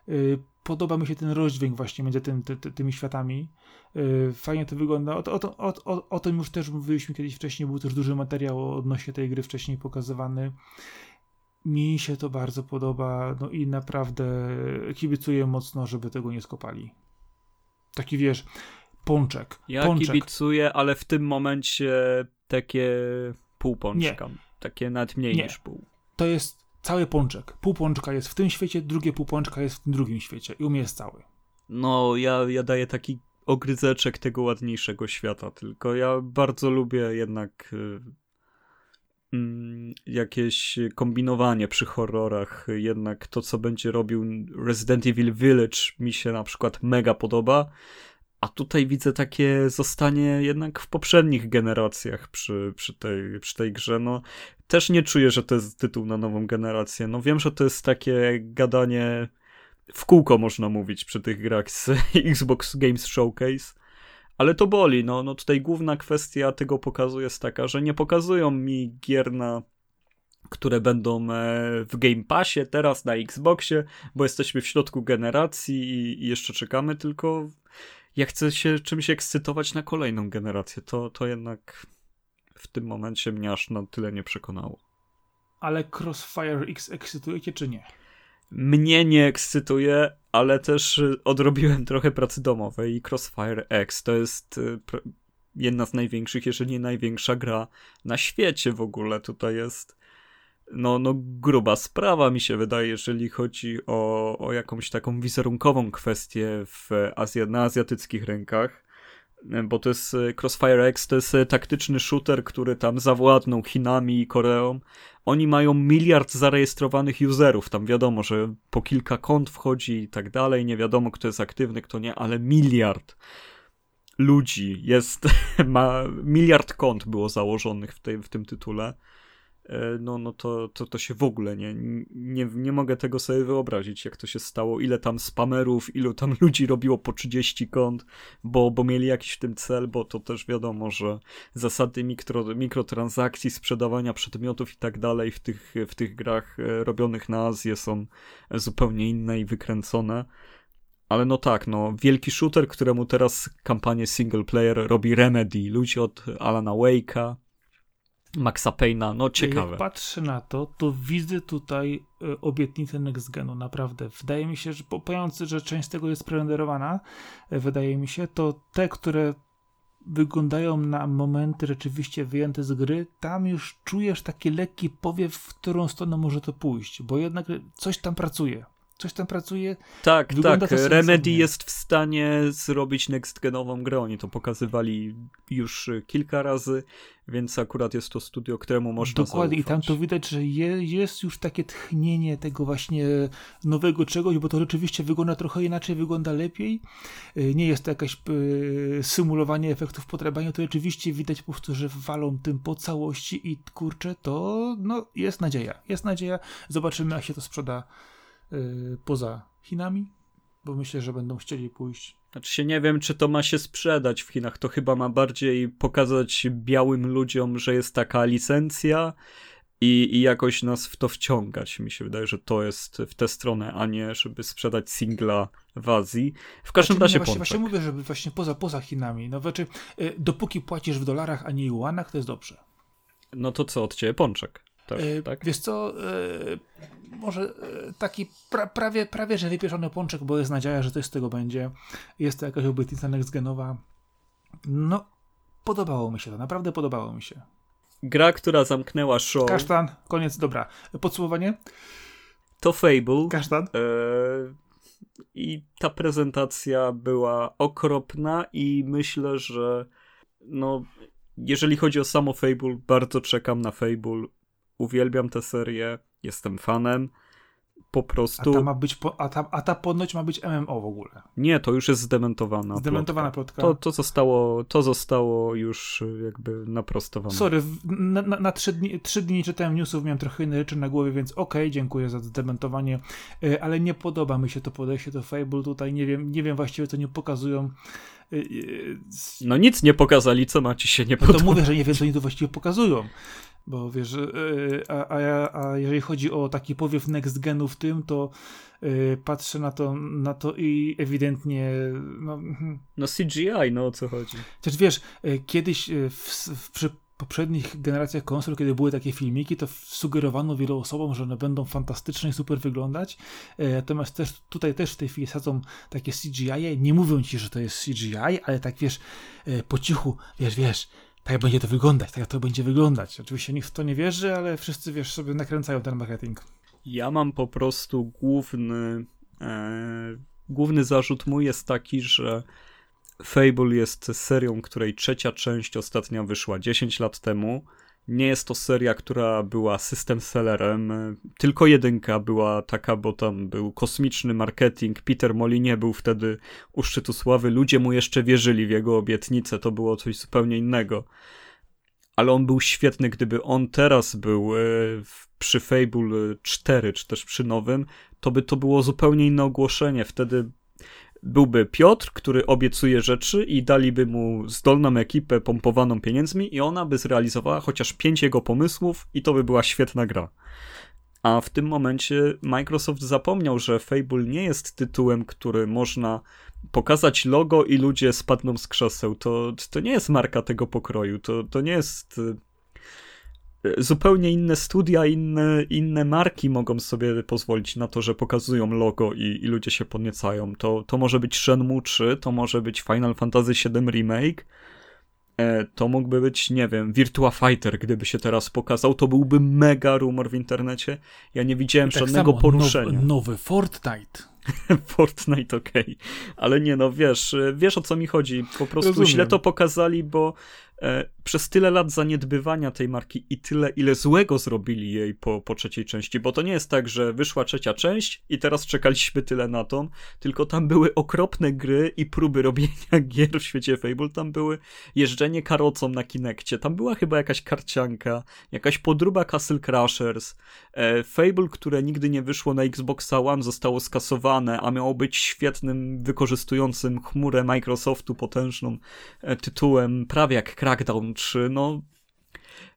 Y, podoba mi się ten rozdźwięk właśnie między tym, ty, ty, tymi światami. Y, fajnie to wygląda. O, o, o, o, o tym już też mówiliśmy kiedyś wcześniej. Był też duży materiał odnośnie tej gry wcześniej pokazywany. Mi się to bardzo podoba, no i naprawdę kibicuję mocno, żeby tego nie skopali. Taki wiesz, pączek. Ja pączek. kibicuję, ale w tym momencie takie pół pączka. Nie. Takie nawet mniej nie. niż pół. To jest cały pączek. Pół pączka jest w tym świecie, drugie pół pączka jest w tym drugim świecie. I u jest cały. No, ja, ja daję taki ogryzeczek tego ładniejszego świata, tylko ja bardzo lubię jednak y, Mm, jakieś kombinowanie przy horrorach. Jednak to, co będzie robił Resident Evil Village, mi się na przykład mega podoba. A tutaj widzę takie zostanie jednak w poprzednich generacjach przy, przy, tej, przy tej grze. No, też nie czuję, że to jest tytuł na nową generację. No wiem, że to jest takie gadanie w kółko, można mówić, przy tych grach z *laughs* Xbox Games Showcase ale to boli, no, no tutaj główna kwestia tego pokazu jest taka, że nie pokazują mi gier na które będą e, w Game Passie, teraz na Xboxie, bo jesteśmy w środku generacji i jeszcze czekamy, tylko ja chcę się czymś ekscytować na kolejną generację. To, to jednak w tym momencie mnie aż na tyle nie przekonało. Ale Crossfire X ekscytuje cię, czy nie? mnie nie ekscytuje, ale też y, odrobiłem trochę pracy domowej i Crossfire X to jest y, jedna z największych, jeżeli nie największa gra na świecie w ogóle. Tutaj jest no, no gruba sprawa mi się wydaje, jeżeli chodzi o, o jakąś taką wizerunkową kwestię w Azja, na azjatyckich rynkach bo to jest e, Crossfire X, to jest e, taktyczny shooter, który tam zawładnął Chinami i Koreą. Oni mają miliard zarejestrowanych userów, tam wiadomo, że po kilka kont wchodzi i tak dalej, nie wiadomo kto jest aktywny, kto nie, ale miliard ludzi jest, *laughs* ma miliard kont było założonych w, tej, w tym tytule. E, no, no to, to, to się w ogóle nie, nie, nie mogę tego sobie wyobrazić, jak to się stało, ile tam spamerów, ilu tam *laughs* ludzi robiło po 30 kont, bo, bo mieli jakiś w tym cel, bo to też wiadomo, że zasady mikro, mikrotransakcji, sprzedawania przedmiotów i tak dalej w tych, w tych grach e, robionych na Azję są zupełnie inne i wykręcone. Ale no tak, no, wielki shooter, któremu teraz kampanię single player robi Remedy, ludzie od Alana Wake'a, Maxa Payna, no ciekawe. Jak patrzę na to, to widzę tutaj e, obietnicę Next Genu, naprawdę. Wydaje mi się, że pojąc, że część z tego jest prerenderowana, e, wydaje mi się, to te, które wyglądają na momenty rzeczywiście wyjęte z gry, tam już czujesz taki lekki powiew, w którą stronę może to pójść, bo jednak coś tam pracuje coś tam pracuje. Tak, tak. Remedy jest w stanie zrobić next-genową grę. Oni to pokazywali już kilka razy, więc akurat jest to studio, któremu można Dokładnie, zaufać. i tam to widać, że je, jest już takie tchnienie tego właśnie nowego czegoś, bo to rzeczywiście wygląda trochę inaczej, wygląda lepiej. Y, nie jest to jakieś y, symulowanie efektów podrabania, to rzeczywiście widać po prostu, że walą tym po całości i kurczę, to no, jest nadzieja. Jest nadzieja. Zobaczymy, jak się to sprzeda Y, poza Chinami, bo myślę, że będą chcieli pójść. Znaczy się nie wiem, czy to ma się sprzedać w Chinach. To chyba ma bardziej pokazać białym ludziom, że jest taka licencja i, i jakoś nas w to wciągać. Mi się wydaje, że to jest w tę stronę, a nie żeby sprzedać singla w Azji. W każdym znaczy, razie właśnie, właśnie mówię, żeby właśnie poza, poza Chinami. No znaczy, y, dopóki płacisz w dolarach, a nie juanach, to jest dobrze. No to co od ciebie pączek? Też, e, tak? Wiesz co, e, może e, taki pra, prawie, prawie, że wypieszony pączek, bo jest nadzieja, że coś z tego będzie. Jest to jakaś obietnica next-genowa. No, podobało mi się to, naprawdę podobało mi się. Gra, która zamknęła show. Kasztan, koniec, dobra. Podsumowanie? To Fable. Kasztan. I ta prezentacja była okropna i myślę, że no, jeżeli chodzi o samo Fable, bardzo czekam na Fable uwielbiam tę serię, jestem fanem. po prostu... A ta, ma być, a, ta, a ta ponoć ma być MMO w ogóle. Nie, to już jest zdementowana Zdementowana plotka. plotka. To, to, zostało, to zostało już jakby naprostowane. Sorry, na, na, na trzy, dni, trzy dni czytałem newsów, miałem trochę inne rzeczy na głowie, więc okej, okay, dziękuję za zdementowanie, e, ale nie podoba mi się to podejście do Fable tutaj, nie wiem, nie wiem właściwie co nie pokazują. E, no nic nie pokazali, co macie się nie podoba. No to mówię, że nie wiem, co oni tu właściwie pokazują. Bo wiesz, a, a, a jeżeli chodzi o taki powiew next genu w tym, to patrzę na to, na to i ewidentnie. No, mhm. no CGI, no o co chodzi. Też wiesz, kiedyś w, w, przy poprzednich generacjach konsol, kiedy były takie filmiki, to sugerowano wielu osobom, że one będą fantastyczne i super wyglądać. Natomiast też tutaj też w tej chwili sadzą takie CGI. Nie mówią ci, że to jest CGI, ale tak wiesz, po cichu, wiesz, wiesz, tak będzie to wyglądać, tak to będzie wyglądać. Oczywiście nikt w to nie wierzy, ale wszyscy, wiesz, sobie nakręcają ten marketing. Ja mam po prostu główny, e, główny zarzut mój jest taki, że Fable jest serią, której trzecia część ostatnia wyszła 10 lat temu. Nie jest to seria, która była system sellerem, tylko jedynka była taka, bo tam był kosmiczny marketing. Peter Molinie był wtedy u szczytu sławy, ludzie mu jeszcze wierzyli w jego obietnice, to było coś zupełnie innego. Ale on był świetny, gdyby on teraz był e, przy Fable 4, czy też przy nowym, to by to było zupełnie inne ogłoszenie. Wtedy byłby Piotr, który obiecuje rzeczy i daliby mu zdolną ekipę pompowaną pieniędzmi i ona by zrealizowała chociaż pięć jego pomysłów i to by była świetna gra. A w tym momencie Microsoft zapomniał, że Fable nie jest tytułem, który można pokazać logo i ludzie spadną z krzeseł. To, to nie jest marka tego pokroju. To, to nie jest zupełnie inne studia, inne, inne marki mogą sobie pozwolić na to, że pokazują logo i, i ludzie się podniecają. To, to może być Shenmue 3, to może być Final Fantasy VII Remake, e, to mógłby być, nie wiem, Virtua Fighter, gdyby się teraz pokazał, to byłby mega rumor w internecie. Ja nie widziałem tak żadnego samo, poruszenia. Nowy, nowy Fortnite. *laughs* Fortnite, okej. Okay. Ale nie no, wiesz, wiesz o co mi chodzi. Po prostu Rozumiem. źle to pokazali, bo przez tyle lat zaniedbywania tej marki i tyle, ile złego zrobili jej po, po trzeciej części, bo to nie jest tak, że wyszła trzecia część i teraz czekaliśmy tyle na tą, tylko tam były okropne gry i próby robienia *laughs* gier w świecie Fable, tam były jeżdżenie karocą na Kinekcie, tam była chyba jakaś karcianka, jakaś podruba Castle Crashers, e, Fable, które nigdy nie wyszło na Xboxa One zostało skasowane, a miało być świetnym, wykorzystującym chmurę Microsoftu potężną e, tytułem, prawie jak Crackdown czy no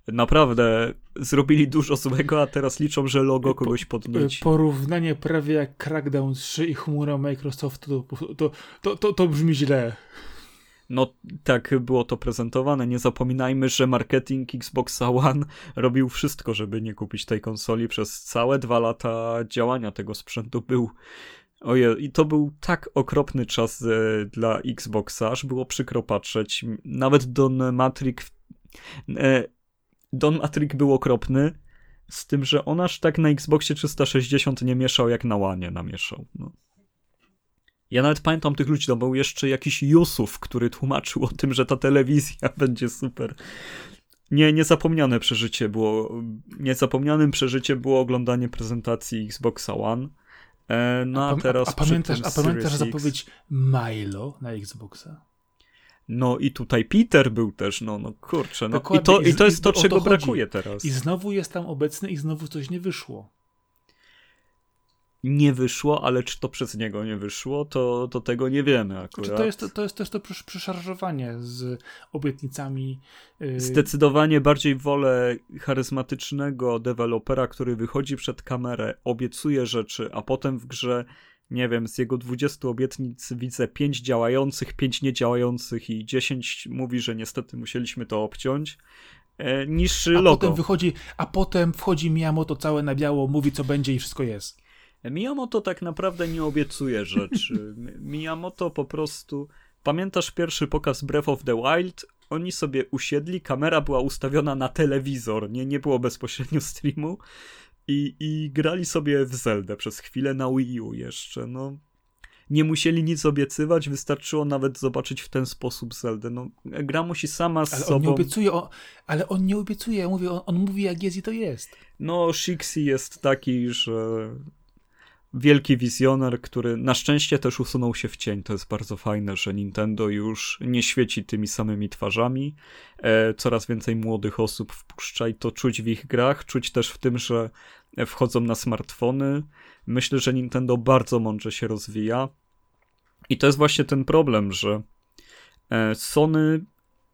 naprawdę zrobili dużo złego, a teraz liczą, że logo kogoś podnieść. Porównanie prawie jak Crackdown 3 i chmura Microsoftu to, to, to, to, to brzmi źle. No tak było to prezentowane. Nie zapominajmy, że marketing Xboxa One robił wszystko, żeby nie kupić tej konsoli. Przez całe dwa lata działania tego sprzętu był Ojej, i to był tak okropny czas e, dla Xboxa, aż było przykro patrzeć. Nawet Don Matrix. E, Don Matrix był okropny, z tym, że on aż tak na Xboxie 360 nie mieszał, jak na Łanie namieszał. No. Ja nawet pamiętam tych ludzi, to był jeszcze jakiś Jusuf, który tłumaczył o tym, że ta telewizja *laughs* będzie super. Nie, niezapomniane przeżycie było, niezapomnianym przeżycie było oglądanie prezentacji Xboxa One no a, a teraz. A, a pamiętasz, a pamiętasz zapowiedź Milo na Xboxa? No i tutaj Peter był też, no, no kurczę. No. I, to, I to jest to, czego to brakuje teraz. I znowu jest tam obecny i znowu coś nie wyszło nie wyszło, ale czy to przez niego nie wyszło, to, to tego nie wiemy akurat. Znaczy to, jest, to jest też to przeszarżowanie z obietnicami. Yy... Zdecydowanie bardziej wolę charyzmatycznego dewelopera, który wychodzi przed kamerę, obiecuje rzeczy, a potem w grze nie wiem, z jego 20 obietnic widzę 5 działających, 5 niedziałających i 10 mówi, że niestety musieliśmy to obciąć, e, niż a logo. Potem wychodzi, a potem wchodzi Miyamoto całe na biało, mówi co będzie i wszystko jest. Miyamoto tak naprawdę nie obiecuje rzeczy. *laughs* Miyamoto po prostu. Pamiętasz pierwszy pokaz Breath of the Wild? Oni sobie usiedli, kamera była ustawiona na telewizor, nie, nie było bezpośrednio streamu. I, I grali sobie w Zeldę przez chwilę na Wii U jeszcze. No, nie musieli nic obiecywać, wystarczyło nawet zobaczyć w ten sposób Zeldę. No, gra musi sama z ale sobą... On nie obiecuje, on, ale on nie obiecuje, ja mówię, on, on mówi jak jest i to jest. No, Shixi jest taki, że wielki wizjoner, który na szczęście też usunął się w cień. To jest bardzo fajne, że Nintendo już nie świeci tymi samymi twarzami. E, coraz więcej młodych osób wpuszcza i to czuć w ich grach, czuć też w tym, że wchodzą na smartfony. Myślę, że Nintendo bardzo mądrze się rozwija. I to jest właśnie ten problem, że e, Sony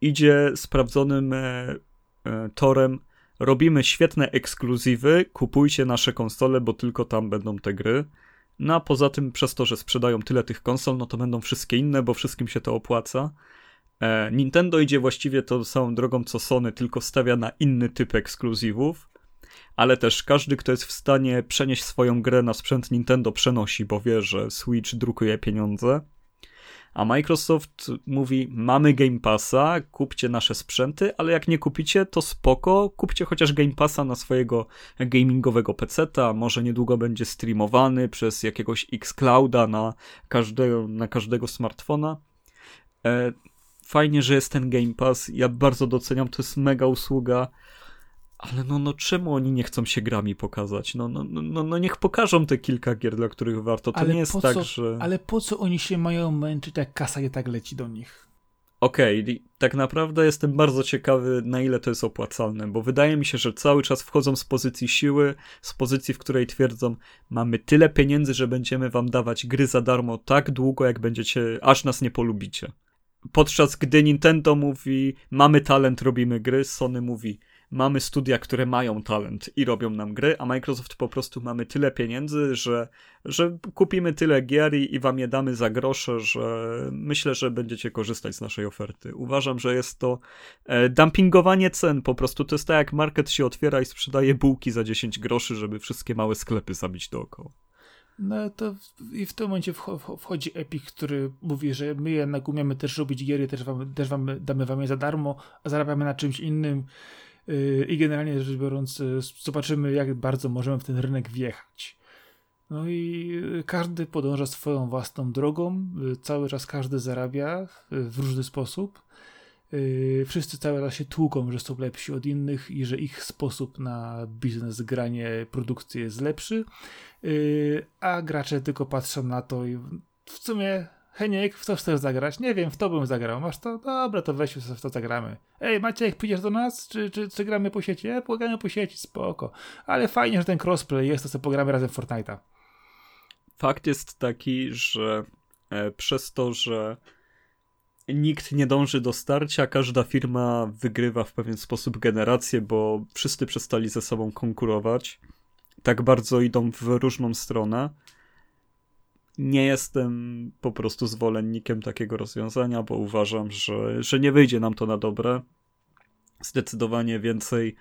idzie sprawdzonym e, e, torem robimy świetne ekskluzywy, kupujcie nasze konsole, bo tylko tam będą te gry. No a poza tym, przez to, że sprzedają tyle tych konsol, no to będą wszystkie inne, bo wszystkim się to opłaca. E, Nintendo idzie właściwie tą samą drogą co Sony, tylko stawia na inny typ ekskluzywów, ale też każdy, kto jest w stanie przenieść swoją grę na sprzęt Nintendo, przenosi, bo wie, że Switch drukuje pieniądze. A Microsoft mówi: Mamy Game Passa, kupcie nasze sprzęty, ale jak nie kupicie, to spoko, kupcie chociaż Game Passa na swojego gamingowego PC-ta. Może niedługo będzie streamowany przez jakiegoś Xclouda na każdego, na każdego smartfona. E, fajnie, że jest ten Game Pass. Ja bardzo doceniam, to jest mega usługa. Ale no, no czemu oni nie chcą się grami pokazać? No, no, no, no niech pokażą te kilka gier, dla których warto. To ale nie jest tak, co, że... Ale po co oni się mają męczyć, jak kasa je tak leci do nich? Okej, okay, tak naprawdę jestem bardzo ciekawy, na ile to jest opłacalne, bo wydaje mi się, że cały czas wchodzą z pozycji siły, z pozycji, w której twierdzą, mamy tyle pieniędzy, że będziemy wam dawać gry za darmo tak długo, jak będziecie, aż nas nie polubicie. Podczas gdy Nintendo mówi, mamy talent, robimy gry, Sony mówi, mamy studia, które mają talent i robią nam gry, a Microsoft po prostu mamy tyle pieniędzy, że, że kupimy tyle gier i, i wam je damy za grosze, że myślę, że będziecie korzystać z naszej oferty. Uważam, że jest to e, dumpingowanie cen, po prostu to jest tak jak market się otwiera i sprzedaje bułki za 10 groszy, żeby wszystkie małe sklepy zabić dookoła. No to i w tym momencie wchodzi Epic, który mówi, że my jednak umiemy też robić giery, też wam, też wam damy wam je za darmo, a zarabiamy na czymś innym i generalnie rzecz biorąc y, zobaczymy jak bardzo możemy w ten rynek wjechać. No i y, każdy podąża swoją własną drogą, y, cały czas każdy zarabia w różny sposób. Wszyscy cały czas się tłuką, że są lepsi od innych i że ich sposób na biznes, granie, produkcję jest lepszy, a gracze tylko patrzą na to i w sumie Heniek, w co chcesz zagrać? Nie wiem, w to bym zagrał. Masz to? Dobra, to weź w to zagramy. Ej, Maciek, pójdziesz do nas? Czy, czy, czy gramy po sieci? E, pogramy po sieci, spoko. Ale fajnie, że ten crossplay jest, to sobie pogramy razem Fortnite'a. Fakt jest taki, że e, przez to, że nikt nie dąży do starcia, każda firma wygrywa w pewien sposób generację, bo wszyscy przestali ze sobą konkurować. Tak bardzo idą w różną stronę nie jestem po prostu zwolennikiem takiego rozwiązania, bo uważam, że, że nie wyjdzie nam to na dobre. Zdecydowanie więcej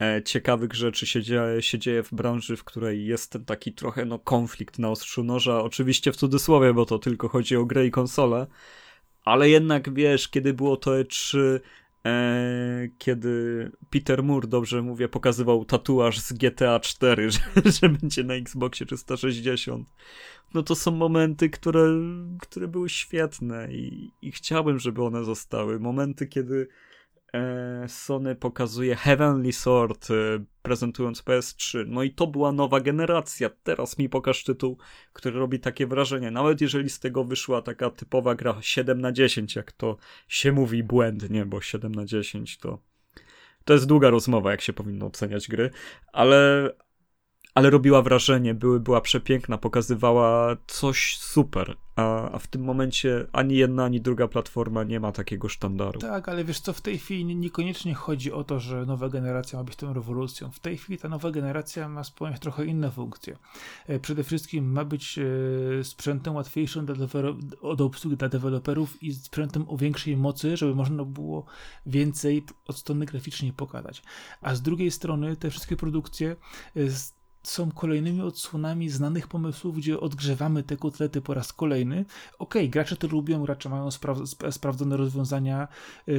e, ciekawych rzeczy się dzieje, się dzieje w branży, w której jest ten taki trochę no, konflikt na ostrzu noża. Oczywiście w cudzysłowie, bo to tylko chodzi o grę i konsolę. Ale jednak wiesz, kiedy było to E3, e, kiedy Peter Moore, dobrze mówię, pokazywał tatuaż z GTA 4, *laughs* że, że będzie na Xboxie 360 no to są momenty, które, które były świetne i, i chciałbym, żeby one zostały. Momenty, kiedy e, Sony pokazuje Heavenly Sword, e, prezentując PS3. No i to była nowa generacja. Teraz mi pokaż tytuł, który robi takie wrażenie. Nawet jeżeli z tego wyszła taka typowa gra 7 na 10, jak to się mówi błędnie, bo 7 na 10 to to jest długa rozmowa, jak się powinno oceniać gry, ale, ale robiła wrażenie, były, była przepiękna, pokazywała coś super, a, a w tym momencie ani jedna, ani druga platforma nie ma takiego sztandaru. Tak, ale wiesz co, w tej chwili niekoniecznie chodzi o to, że nowa generacja ma być tą rewolucją. W tej chwili ta nowa generacja ma spełniać trochę inne funkcje. E, przede wszystkim ma być e, sprzętem łatwiejszym do obsługi dla deweloperów i sprzętem o większej mocy, żeby można było więcej od strony graficznej pokazać. A z drugiej strony te wszystkie produkcje z e, są kolejnymi odsłonami znanych pomysłów, gdzie odgrzewamy te kotlety po raz kolejny. Okej, okay, gracze to lubią, gracze mają spra sprawdzone rozwiązania, yy,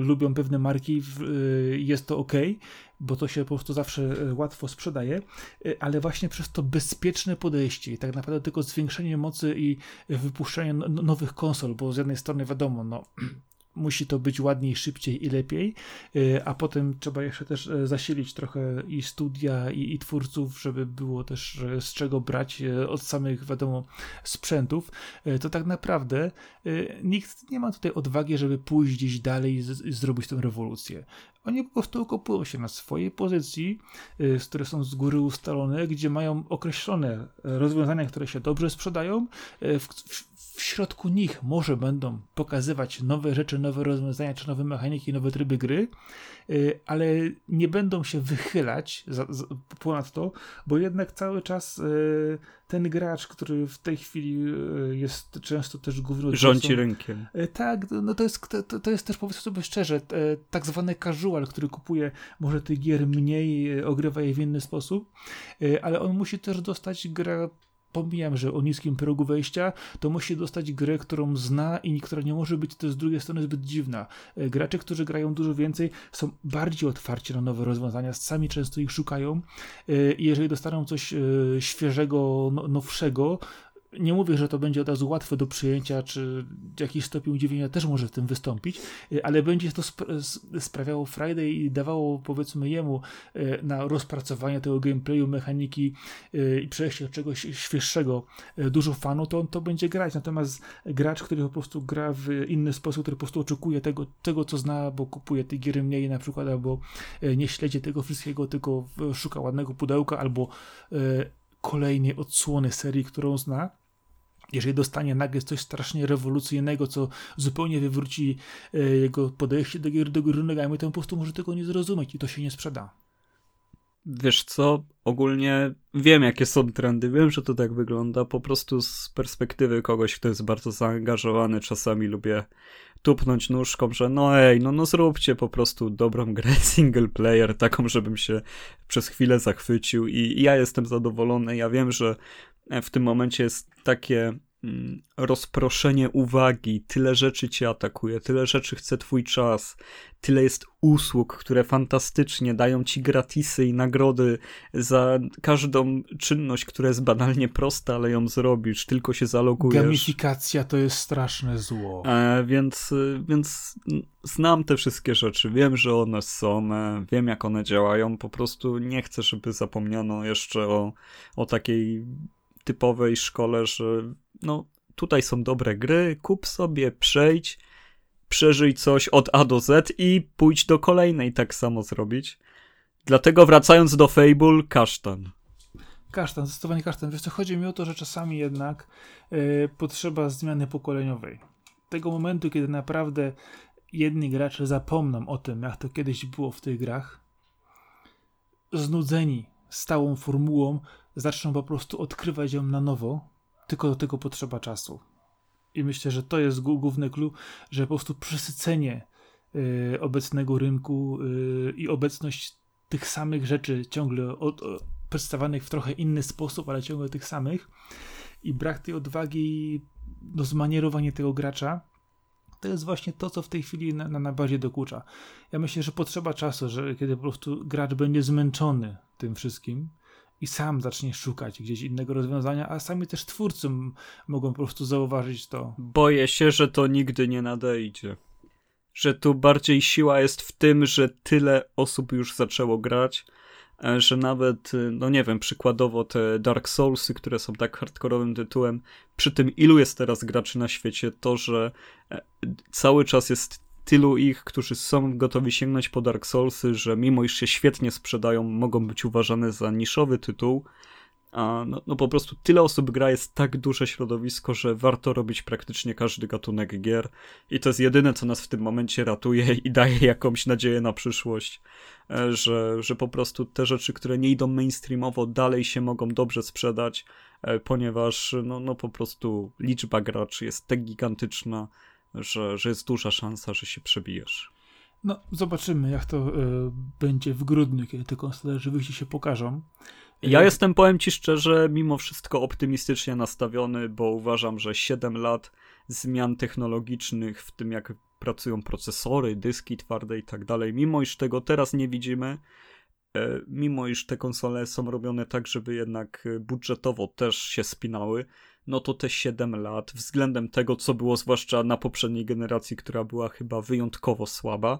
lubią pewne marki, yy, jest to ok, bo to się po prostu zawsze yy, łatwo sprzedaje, yy, ale właśnie przez to bezpieczne podejście i tak naprawdę tylko zwiększenie mocy i wypuszczenie nowych konsol, bo z jednej strony wiadomo, no musi to być ładniej, szybciej i lepiej, y, a potem trzeba jeszcze też e, zasilić trochę i studia, i, i twórców, żeby było też e, z czego brać e, od samych, wiadomo, sprzętów, to tak naprawdę nikt nie ma tutaj odwagi, żeby pójść gdzieś dalej i, zrobić tę rewolucję. Oni po prostu okopują się na swojej pozycji, które są z góry ustalone, gdzie mają określone rozwiązania, które się dobrze sprzedają. W, w, w środku nich może będą pokazywać nowe rzeczy, nowe rozwiązania, czy nowe mechaniki, nowe tryby gry, y, ale nie będą się wychylać za, za, ponad to, bo jednak cały czas y, ten gracz, który w tej chwili y, jest często też głównym Rządzi rynkiem. Tak, no to jest, to, to jest też powiedzmy sobie szczerze, tak zwany casual, który kupuje może tych gier mniej, ogrywa je w inny sposób, ale on musi też dostać grę pomijam, że o niskim progu wejścia, to musi dostać grę, którą zna i która nie może być to z drugiej strony zbyt dziwna. E, gracze, którzy grają dużo więcej, są bardziej otwarci na nowe rozwiązania, sami często ich szukają e, i jeżeli dostaną coś e, świeżego, no, nowszego, nie mówię, że to będzie od razu łatwe do przyjęcia, czy jakiś stopień udziwienia też może w tym wystąpić, y, ale będzie to sprawiało Friday i dawało powiedzmy jemu y, na rozpracowanie tego gameplayu, mechaniki y, i przejście do czegoś świeższego dużo fanu, to on to będzie grać. Natomiast gracz, który po prostu gra w inny sposób, który po prostu oczekuje tego, tego co zna, bo kupuje te gier mniej na przykład, albo nie śledzi tego wszystkiego, tylko szuka ładnego pudełka, albo kolejnej odsłony serii, którą zna, jeżeli dostanie nagle coś strasznie rewolucyjnego, co zupełnie wywróci e, jego podejście do gier, do gry nogami, to po prostu może tego nie zrozumieć i to się nie sprzeda. Wiesz co, ogólnie wiem jakie są trendy, wiem, że to tak wygląda, po prostu z perspektywy kogoś, kto jest bardzo zaangażowany, czasami lubię tupnąć nóżką, że no ej, no, no zróbcie po prostu dobrą grę *laughs* single player, taką, żebym się przez chwilę zachwycił i, i ja jestem zadowolony, ja wiem, że w tym momencie jest takie mm, rozproszenie uwagi, tyle rzeczy cię atakuje, tyle rzeczy chce twój czas, tyle jest usług, które fantastycznie dają ci gratisy i nagrody za każdą czynność, która jest banalnie prosta, ale ją zrobisz, tylko się zalogujesz. Gamifikacja to jest straszne zło. E, więc, więc znam te wszystkie rzeczy, wiem, że one są, e, wiem jak one działają, po prostu nie chcę, żeby zapomniano jeszcze o, o takiej typowej szkole, że no tutaj są dobre gry, kup sobie, przejdź, przeżyj coś od A do Z i pójdź do kolejnej tak samo zrobić. Dlatego wracając do Fable, kasztan. Kasztan, zdecydowanie kasztan. Wiesz co, chodzi mi o to, że czasami jednak yy, potrzeba zmiany pokoleniowej. Tego momentu, kiedy naprawdę jedni gracze zapomną o tym, jak to kiedyś było w tych grach, znudzeni stałą formułą, zaczną po prostu odkrywać ją na nowo, tylko do tego potrzeba czasu. I myślę, że to jest główny clue, że po prostu przesycenie y, obecnego rynku y, i obecność tych samych rzeczy ciągle od, o, przedstawionych w trochę inny sposób, ale ciągle tych samych i brak tej odwagi, no zmanierowanie tego gracza, to jest właśnie to, co w tej chwili na, na bazie dokucza. Ja myślę, że potrzeba czasu, że kiedy po prostu gracz będzie zmęczony tym wszystkim, i sam zacznie szukać gdzieś innego rozwiązania, a sami też twórcy mogą po prostu zauważyć to. Boję się, że to nigdy nie nadejdzie. Że tu bardziej siła jest w tym, że tyle osób już zaczęło grać, e, że nawet, e, no nie wiem, przykładowo te Dark Soulsy, które są tak hardkorowym tytułem, przy tym ilu jest teraz graczy na świecie, to, że e, cały czas jest tylu ich, którzy są gotowi sięgnąć po Dark Soulsy, że mimo iż się świetnie sprzedają, mogą być uważane za niszowy tytuł. A no, no po prostu tyle osób gra, jest tak duże środowisko, że warto robić praktycznie każdy gatunek gier i to jest jedyne, co nas w tym momencie ratuje i daje jakąś nadzieję na przyszłość, e, że, że po prostu te rzeczy, które nie idą mainstreamowo, dalej się mogą dobrze sprzedać, e, ponieważ no, no po prostu liczba graczy jest tak gigantyczna, że, że jest duża szansa, że się przebijesz. No, zobaczymy, jak to y, będzie w grudniu, kiedy te konsole rzeczywiście się pokażą. Ja y, jestem, powiem ci szczerze, mimo wszystko optymistycznie nastawiony, bo uważam, że 7 lat zmian technologicznych, w tym jak pracują procesory, dyski twarde i tak dalej, mimo iż tego teraz nie widzimy, e, mimo iż te konsole są robione tak, żeby jednak e, budżetowo też się spinały, no to te 7 lat względem tego, co było zwłaszcza na poprzedniej generacji, która była chyba wyjątkowo słaba,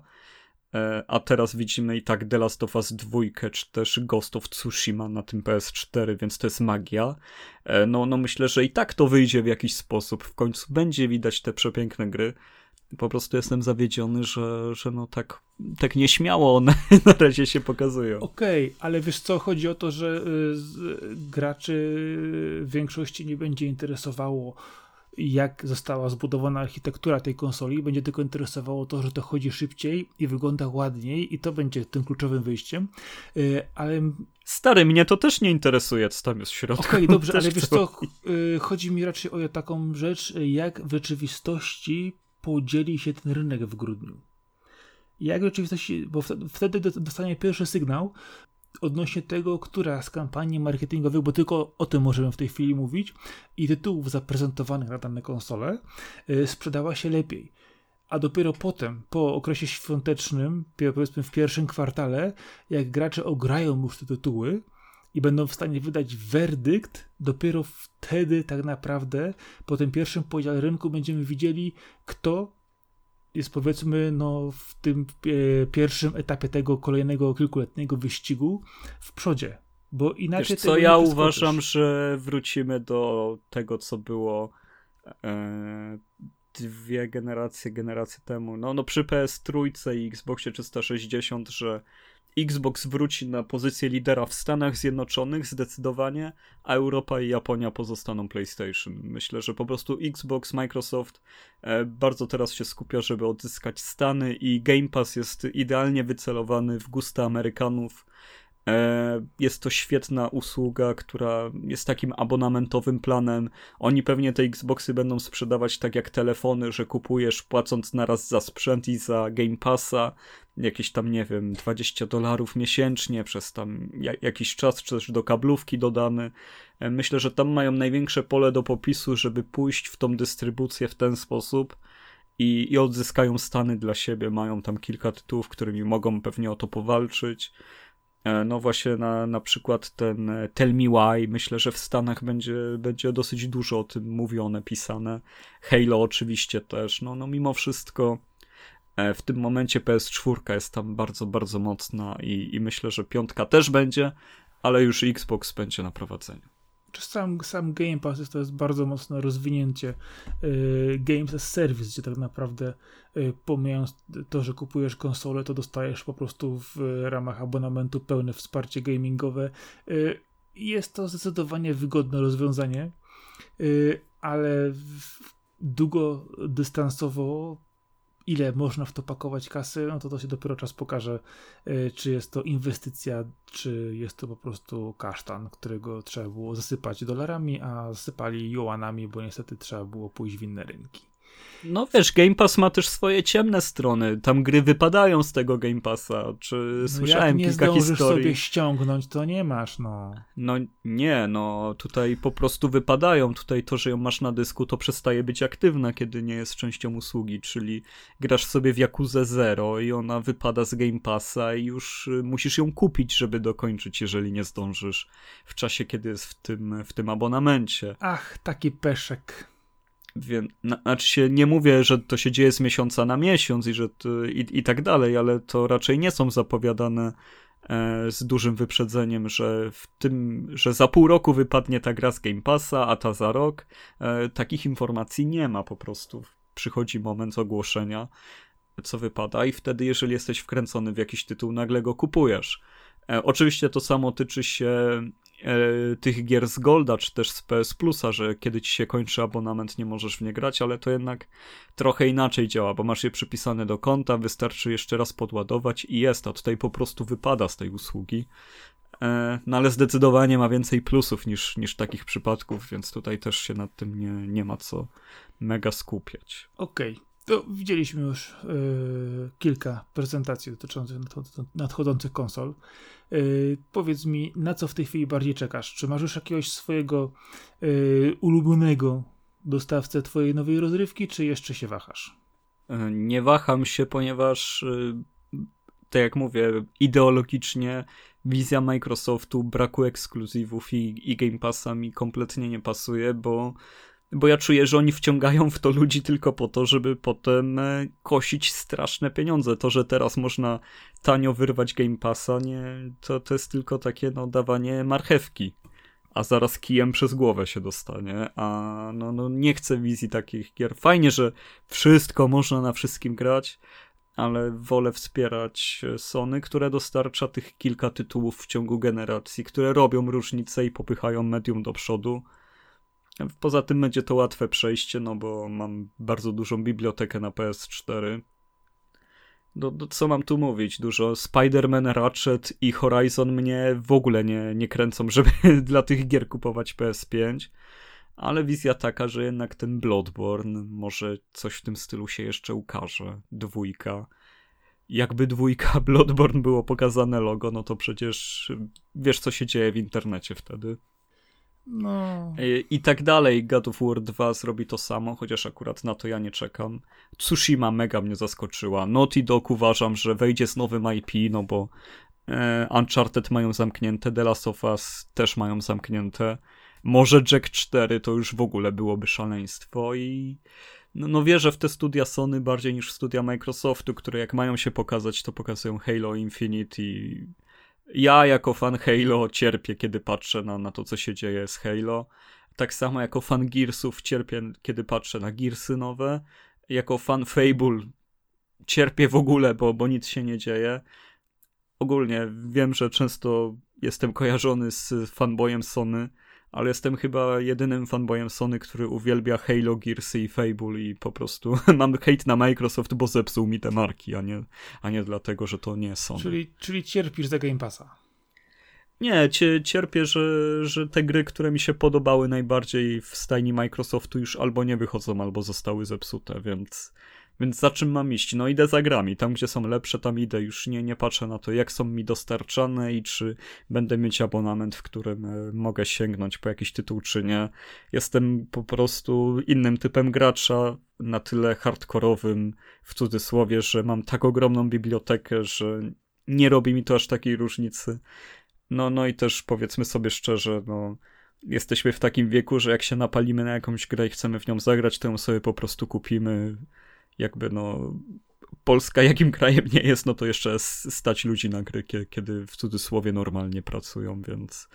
e, a teraz widzimy i tak The Last of Us 2, czy też Ghost of Tsushima na tym PS4, więc to jest magia. No, no myślę, że i tak to wyjdzie w jakiś sposób. W końcu będzie widać te przepiękne gry po prostu jestem zawiedziony, że, że no tak, tak nieśmiało one *laughs* na razie się pokazują. Okej, okay, ale wiesz co, chodzi o to, że y, graczy w większości nie będzie interesowało jak została zbudowana architektura tej konsoli, będzie tylko interesowało to, że to chodzi szybciej i wygląda ładniej i to będzie tym kluczowym wyjściem, y, ale... Stary, mnie to też nie interesuje, co tam jest w środku. Okej, okay, dobrze, *laughs* ale wiesz co, *laughs* y, chodzi mi raczej o taką rzecz, jak w rzeczywistości podzieli się ten rynek w grudniu. Jak rzeczywistości, bo wtedy dostanie pierwszy sygnał odnośnie tego, która z kampanii marketingowych, bo tylko o tym możemy w tej chwili mówić, i tytułów zaprezentowanych na dane konsole yy, sprzedała się lepiej. A dopiero potem, po okresie świątecznym, powiedzmy w pierwszym kwartale, jak gracze ograją już te tytuły, i będą w stanie wydać werdykt, dopiero wtedy tak naprawdę po tym pierwszym podziale rynku będziemy widzieli, kto jest powiedzmy no, w tym e, pierwszym etapie tego kolejnego kilkuletniego wyścigu w przodzie. Bo inaczej Wiesz co, ja uważam, że wrócimy do tego, co było e, dwie generacje, generacje temu. No, no przy PS Trójce i Xboxie 360, że Xbox wróci na pozycję lidera w Stanach Zjednoczonych zdecydowanie, a Europa i Japonia pozostaną PlayStation. Myślę, że po prostu Xbox, Microsoft e, bardzo teraz się skupia, żeby odzyskać Stany i Game Pass jest idealnie wycelowany w gusta Amerykanów jest to świetna usługa, która jest takim abonamentowym planem. Oni pewnie te Xboxy będą sprzedawać tak jak telefony, że kupujesz płacąc naraz za sprzęt i za Game Passa jakieś tam, nie wiem, 20 dolarów miesięcznie przez tam jakiś czas, czy też do kablówki dodany. E, myślę, że tam mają największe pole do popisu, żeby pójść w tą dystrybucję w ten sposób. I, i odzyskają stany dla siebie. Mają tam kilka tytułów, którymi mogą pewnie o to powalczyć. E, no właśnie na, na przykład ten e, Tell Me Why, myślę, że w Stanach będzie, będzie dosyć dużo o tym mówione, pisane. Halo oczywiście też, no, no mimo wszystko e, w tym momencie PS4 jest tam bardzo, bardzo mocna i, i myślę, że piątka też będzie, ale już Xbox będzie na prowadzeniu czy sam, sam Game Pass jest, to jest bardzo mocne rozwinięcie y, Games as Service, gdzie tak naprawdę y, pomijając to, że kupujesz konsolę, to dostajesz po prostu w ramach abonamentu pełne wsparcie gamingowe. Y, jest to zdecydowanie wygodne rozwiązanie, y, ale długodystansowo ile można w to pakować kasy, no to to się dopiero czas pokaże, e, czy jest to inwestycja, czy jest to po prostu kasztan, którego trzeba było zasypać dolarami, a zasypali juanami, bo niestety trzeba było pójść w inne rynki. No wiesz, Game Pass ma też swoje ciemne strony. Tam gry wypadają z tego Game Passa. Czy no słyszałem jak kilka historii. sobie ściągnąć, to nie masz, no. No nie, no tutaj po prostu wypadają. Tutaj to, że ją masz na dysku, to przestaje być aktywna, kiedy nie jest częścią usługi, czyli grasz sobie w Yakuza Zero i ona wypada z Game Passa i już y, musisz ją kupić, żeby dokończyć, jeżeli nie zdążysz w czasie, kiedy jest w tym, w tym abonamencie. Ach, taki peszek. Wiem, znaczy się nie mówię, że to się dzieje z miesiąca na miesiąc i, że to, i, i tak dalej, ale to raczej nie są zapowiadane e, z dużym wyprzedzeniem, że w tym, że za pół roku wypadnie ta gra z Game Passa, a ta za rok. E, takich informacji nie ma po prostu. Przychodzi moment ogłoszenia, co wypada i wtedy, jeżeli jesteś wkręcony w jakiś tytuł, nagle go kupujesz. E, oczywiście to samo tyczy się e, tych gier z Golda, czy też z PS Plusa, że kiedy ci się kończy abonament, nie możesz w nie grać, ale to jednak trochę inaczej działa, bo masz je przypisane do konta, wystarczy jeszcze raz podładować i jest, a tutaj po prostu wypada z tej usługi. E, no ale zdecydowanie ma więcej plusów niż, niż takich przypadków, więc tutaj też się nad tym nie, nie ma co mega skupiać. Okej, okay. To widzieliśmy już yy, kilka prezentacji dotyczących nadchodzących konsol. Yy, powiedz mi, na co w tej chwili bardziej czekasz? Czy masz już jakiegoś swojego yy, ulubionego dostawcę twojej nowej rozrywki, czy jeszcze się wahasz? Nie waham się, ponieważ tak jak mówię, ideologicznie wizja Microsoftu braku ekskluzywów i, i Game Passa mi kompletnie nie pasuje, bo, bo ja czuję, że oni wciągają w to ludzi tylko po to, żeby potem e, kosić straszne pieniądze. To, że teraz można tanio wyrwać Game Passa, nie, to, to jest tylko takie no, dawanie marchewki a zaraz kijem przez głowę się dostanie, a no, no nie chcę wizji takich gier. Fajnie, że wszystko można na wszystkim grać, ale wolę wspierać Sony, które dostarcza tych kilka tytułów w ciągu generacji, które robią różnicę i popychają medium do przodu. Poza tym będzie to łatwe przejście, no bo mam bardzo dużą bibliotekę na PS4. No, no, co mam tu mówić? Dużo Spider-Man, Ratchet i Horizon mnie w ogóle nie, nie kręcą, *laughs* żeby dla tych gier kupować PS5 ale wizja taka, że jednak ten Bloodborne, może coś w tym stylu się jeszcze ukaże. Dwójka. Jakby dwójka *laughs* Bloodborne było pokazane logo, no to przecież wiesz, co się dzieje w internecie wtedy. No. I, I tak dalej. God of War 2 zrobi to samo, chociaż akurat na to ja nie czekam. Tsushima mega mnie zaskoczyła. Naughty Dog uważam, że wejdzie z nowym IP, no bo e, Uncharted mają zamknięte, The Last of Us też mają zamknięte. Może Jack 4 to już w ogóle byłoby szaleństwo i no, no wierzę w te studia Sony bardziej niż w studia Microsoftu, które jak mają się pokazać, to pokazują Halo Infinite i ja jako fan Halo cierpię, kiedy patrzę na, na to, co się dzieje z Halo. Tak samo jako fan Gearsów cierpię, kiedy patrzę na Gearsy nowe. Jako fan Fable cierpię w ogóle, bo, bo nic się nie dzieje. Ogólnie wiem, że często jestem kojarzony z fanboyem Sony, ale jestem chyba jedynym fanboyem Sony, który uwielbia Halo, Gearsy i Fable i po prostu *laughs* mam hate na Microsoft, bo zepsuł mi te marki, a nie, a nie dlatego, że to nie Sony. Czyli, czyli cierpisz za Game Passa? Nie, cierpię, że, że te gry, które mi się podobały najbardziej w stajni Microsoftu już albo nie wychodzą, albo zostały zepsute, więc więc za czym mam iść? No idę za grami. Tam, gdzie są lepsze, tam idę. Już nie, nie patrzę na to, jak są mi dostarczane i czy będę mieć abonament, w którym e, mogę sięgnąć po jakiś tytuł, czy nie. Jestem po prostu innym typem gracza, na tyle hardkorowym, w cudzysłowie, że mam tak ogromną bibliotekę, że nie robi mi to aż takiej różnicy. No, no i też powiedzmy sobie szczerze, no jesteśmy w takim wieku, że jak się napalimy na jakąś grę i chcemy w nią zagrać, to ją sobie po prostu kupimy jakby no Polska jakim krajem nie jest, no to jeszcze stać ludzi na gry, kiedy w cudzysłowie normalnie pracują, więc,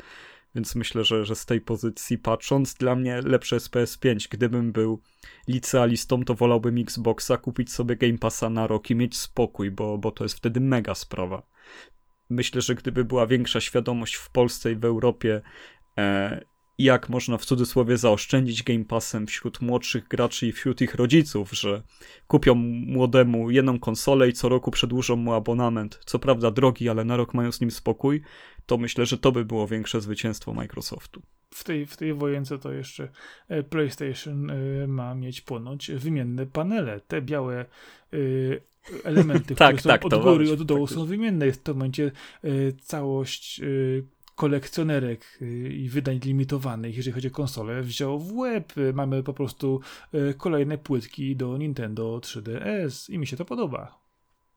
więc myślę, że, że z tej pozycji patrząc, dla mnie lepsze jest PS5. Gdybym był licealistą, to wolałbym Xboxa, kupić sobie Game Passa na rok i mieć spokój, bo, bo to jest wtedy mega sprawa. Myślę, że gdyby była większa świadomość w Polsce i w Europie, e, jak można w cudzysłowie zaoszczędzić Game Passem wśród młodszych graczy i wśród ich rodziców, że kupią młodemu jedną konsolę i co roku przedłużą mu abonament. Co prawda drogi, ale na rok mają z nim spokój, to myślę, że to by było większe zwycięstwo Microsoftu. W tej, w tej wojence to jeszcze e, PlayStation e, ma mieć ponoć wymienne panele. Te białe e, elementy, *laughs* tak, które są tak, od góry od dołu są wymienne. Jest to w momencie całość kolekcjonerek y, i wydań limitowanych, jeżeli chodzi o konsolę, wziął w łeb. Mamy po prostu y, kolejne płytki do Nintendo 3DS i mi się to podoba.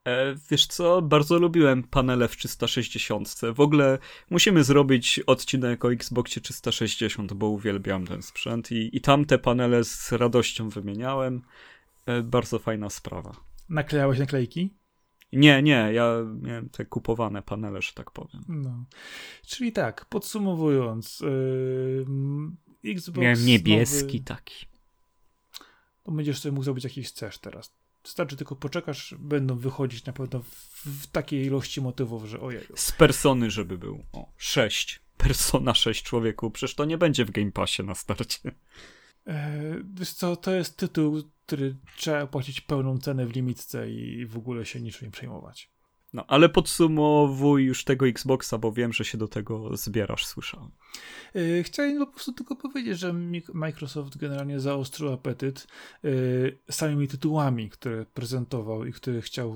E, wiesz co, bardzo lubiłem panele w 360. W ogóle musimy zrobić odcinek o Xboxie 360, bo uwielbiam ten sprzęt i, i tam te panele z radością wymieniałem. E, bardzo fajna sprawa. Naklejałeś naklejki? Nie, nie, ja miałem te kupowane panele, że tak powiem. No. Czyli tak, podsumowując, yy, Xbox. Miałem niebieski nowy, taki. To będziesz sobie mógł zrobić jakiś chcesz teraz. Wystarczy tylko poczekasz, będą wychodzić na pewno w, w takiej ilości motywów, że ojej. Z persony, żeby był. O, 6. Persona 6 człowieku. Przecież to nie będzie w Game Passie na starcie. E, wiesz co, to jest tytuł, który trzeba płacić pełną cenę w limitce i w ogóle się niczym nie przejmować. No, ale podsumowuj już tego Xboxa, bo wiem, że się do tego zbierasz, słyszałem. Yy, chciałem po prostu tylko powiedzieć, że Microsoft generalnie zaostrzył apetyt yy, samymi tytułami, które prezentował i które chciał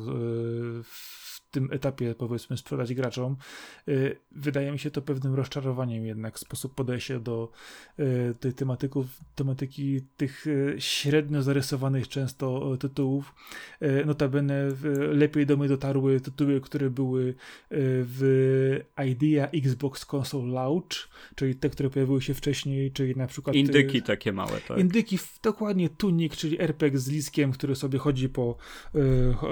w tym etapie, powiedzmy, sprzedać graczom. Y, wydaje mi się to pewnym rozczarowaniem jednak sposób podejścia do y, tej tematyków, tematyki tych y, średnio zarysowanych często tytułów. Notabene lepiej do mnie dotarły tytuły, które były w Idea Xbox Console Launch, czyli te, które pojawiły się wcześniej, czyli na przykład... Indyki takie małe, tak? Indyki, dokładnie Tunik, czyli RPG z Liskiem, który sobie chodzi po,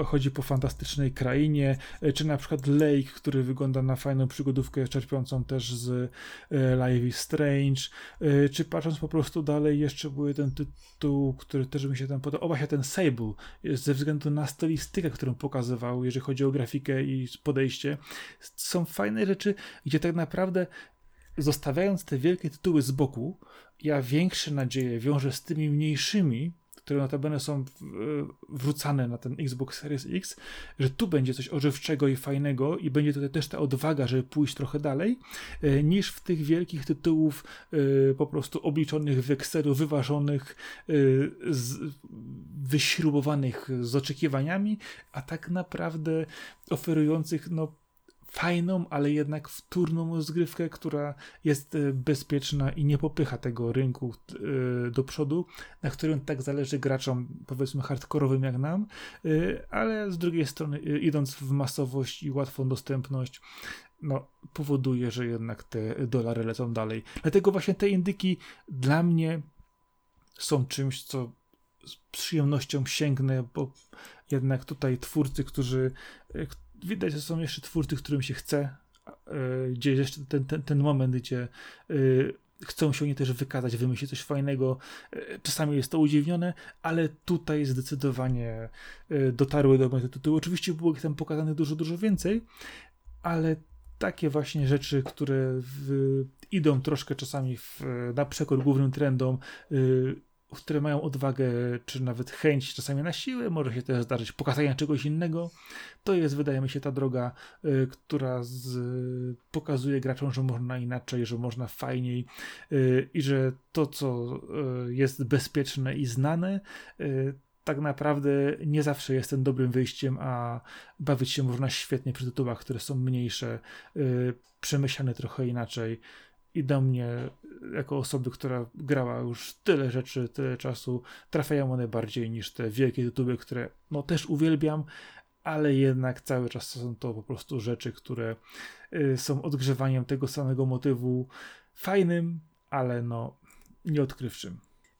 chodzi po fantastycznej krainie, czy na przykład Lake, który wygląda na fajną przygodówkę czerpiącą też z e, Life is Strange, e, czy patrząc po prostu dalej, jeszcze był ten tytuł, który też mi się tam podobał, właśnie ten Sable, ze względu na stylistykę, którą pokazywał, jeżeli chodzi o grafikę i podejście. Są fajne rzeczy, gdzie tak naprawdę zostawiając te wielkie tytuły z boku, ja większe nadzieje wiążę z tymi mniejszymi, które notabene są e, wrzucane na ten Xbox Series X, że tu będzie coś ożywczego i fajnego i będzie tutaj też ta odwaga, żeby pójść trochę dalej, e, niż w tych wielkich tytułów e, po prostu obliczonych w Excelu, wyważonych, wyśrubowanych z oczekiwaniami, a tak naprawdę oferujących no fajną, ale jednak wtórną rozgrywkę, która jest e, bezpieczna i nie popycha tego rynku e, do przodu, na którym tak zależy graczom, powiedzmy, hardkorowym jak nam, e, ale z drugiej strony, idąc w masowość i łatwą dostępność, no, powoduje, że jednak te dolary lecą dalej. Dlatego właśnie te indyki dla mnie są czymś, co z przyjemnością sięgnę, bo jednak tutaj twórcy, którzy, widać, że są jeszcze twórcy, którym się chce, e, gdzie jest jeszcze ten, ten, ten moment, gdzie e, chcą się oni też wykazać, wymyślić coś fajnego. E, czasami jest to udziwnione, ale tutaj zdecydowanie dotarły do mojego tytułu. Oczywiście było ich tam pokazane dużo, dużo więcej, ale takie właśnie rzeczy, które w, idą troszkę czasami w, na przekór głównym trendom, które mają odwagę, czy nawet chęć czasami na siłę, może się też zdarzyć pokazania czegoś innego. To jest, wydaje mi się, ta droga, y, która z, pokazuje graczom, że można inaczej, że można fajniej y, i że to, co y, jest bezpieczne i znane, tak naprawdę nie zawsze jest tym dobrym wyjściem, a bawić się można świetnie przy tytułach, które są mniejsze, przemyślane trochę inaczej i do mnie, jako osoby, która grała już tyle rzeczy, tyle czasu, trafiają one bardziej niż te wielkie tytuły, które no też uwielbiam, ale jednak cały czas są to po prostu rzeczy, które y, są odgrzewaniem tego samego motywu, fajnym, ale no nieodkrywczym.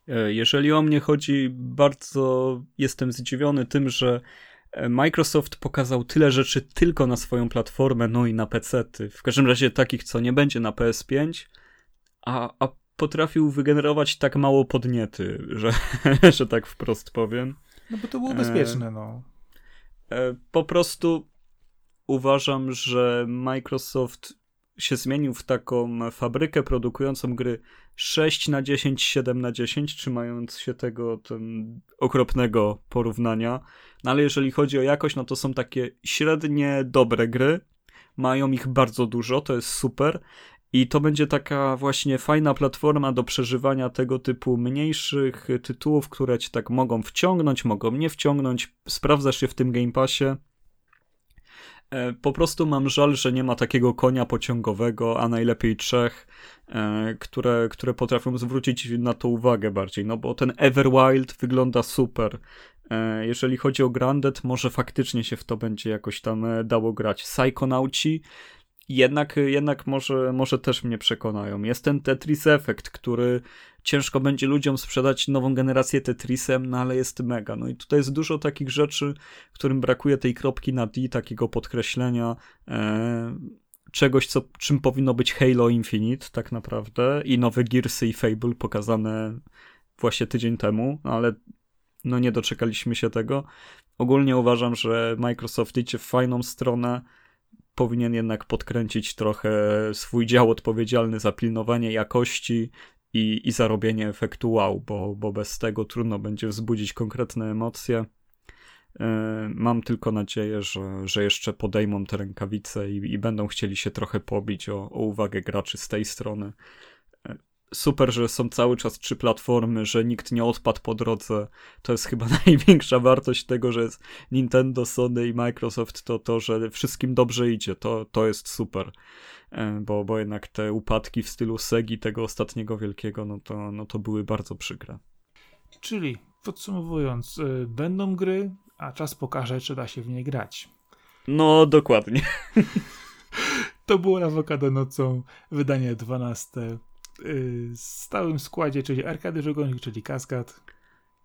E, jeżeli o mnie chodzi, bardzo jestem zdziwiony tym, że Microsoft pokazał tyle rzeczy tylko na swoją platformę, no i na PC. W każdym razie takich, co nie będzie na PS5, a, a potrafił wygenerować tak mało podniety, *laughs* że, że tak wprost powiem. No bo to było bezpieczne, no. E, po prostu uważam, że Microsoft się zmienił w taką fabrykę produkującą gry 6 na 10, 7 na 10, trzymając się tego okropnego porównania. No ale jeżeli chodzi o jakość, no to są takie średnie dobre gry. Mają ich bardzo dużo, to jest super. I to będzie taka właśnie fajna platforma do przeżywania tego typu mniejszych tytułów, które ci tak mogą wciągnąć, mogą nie wciągnąć. Sprawdzasz się w tym Game Passie po prostu mam żal, że nie ma takiego konia pociągowego, a najlepiej trzech, e, które, które potrafią zwrócić na to uwagę bardziej. No bo ten Everwild wygląda super. E, jeżeli chodzi o Grandet, może faktycznie się w to będzie jakoś tam dało grać. Psychonauci jednak, jednak może, może też mnie przekonają. Jest ten Tetris Effect, który ciężko będzie ludziom sprzedać nową generację Tetrisem, no ale jest mega. No i tutaj jest dużo takich rzeczy, którym brakuje tej kropki na D, takiego podkreślenia e, czegoś, co, czym powinno być Halo Infinite tak naprawdę i nowe Gearsy i Fable pokazane właśnie tydzień temu, no ale no nie doczekaliśmy się tego. Ogólnie uważam, że Microsoft idzie w fajną stronę, powinien jednak podkręcić trochę swój dział odpowiedzialny za pilnowanie jakości i, i zarobienie efektu wow, bo, bo bez tego trudno będzie wzbudzić konkretne emocje. E, mam tylko nadzieję, że, że jeszcze podejmą te rękawice i, i będą chcieli się trochę pobić o, o uwagę graczy z tej strony. Super, że są cały czas trzy platformy, że nikt nie odpadł po drodze. To jest chyba *laughs* największa wartość tego, że jest Nintendo, Sony i Microsoft, to to, że wszystkim dobrze idzie. To, to jest super. E, bo, bo jednak te upadki w stylu Segi tego ostatniego wielkiego, no to, no to były bardzo przykre. Czyli podsumowując, y, będą gry, a czas pokaże, czy da się w nie grać. No, dokładnie. *laughs* To było Awokado nocą, wydanie 12 w stałym składzie, czyli Arkady Żogonik, czyli Kaskad.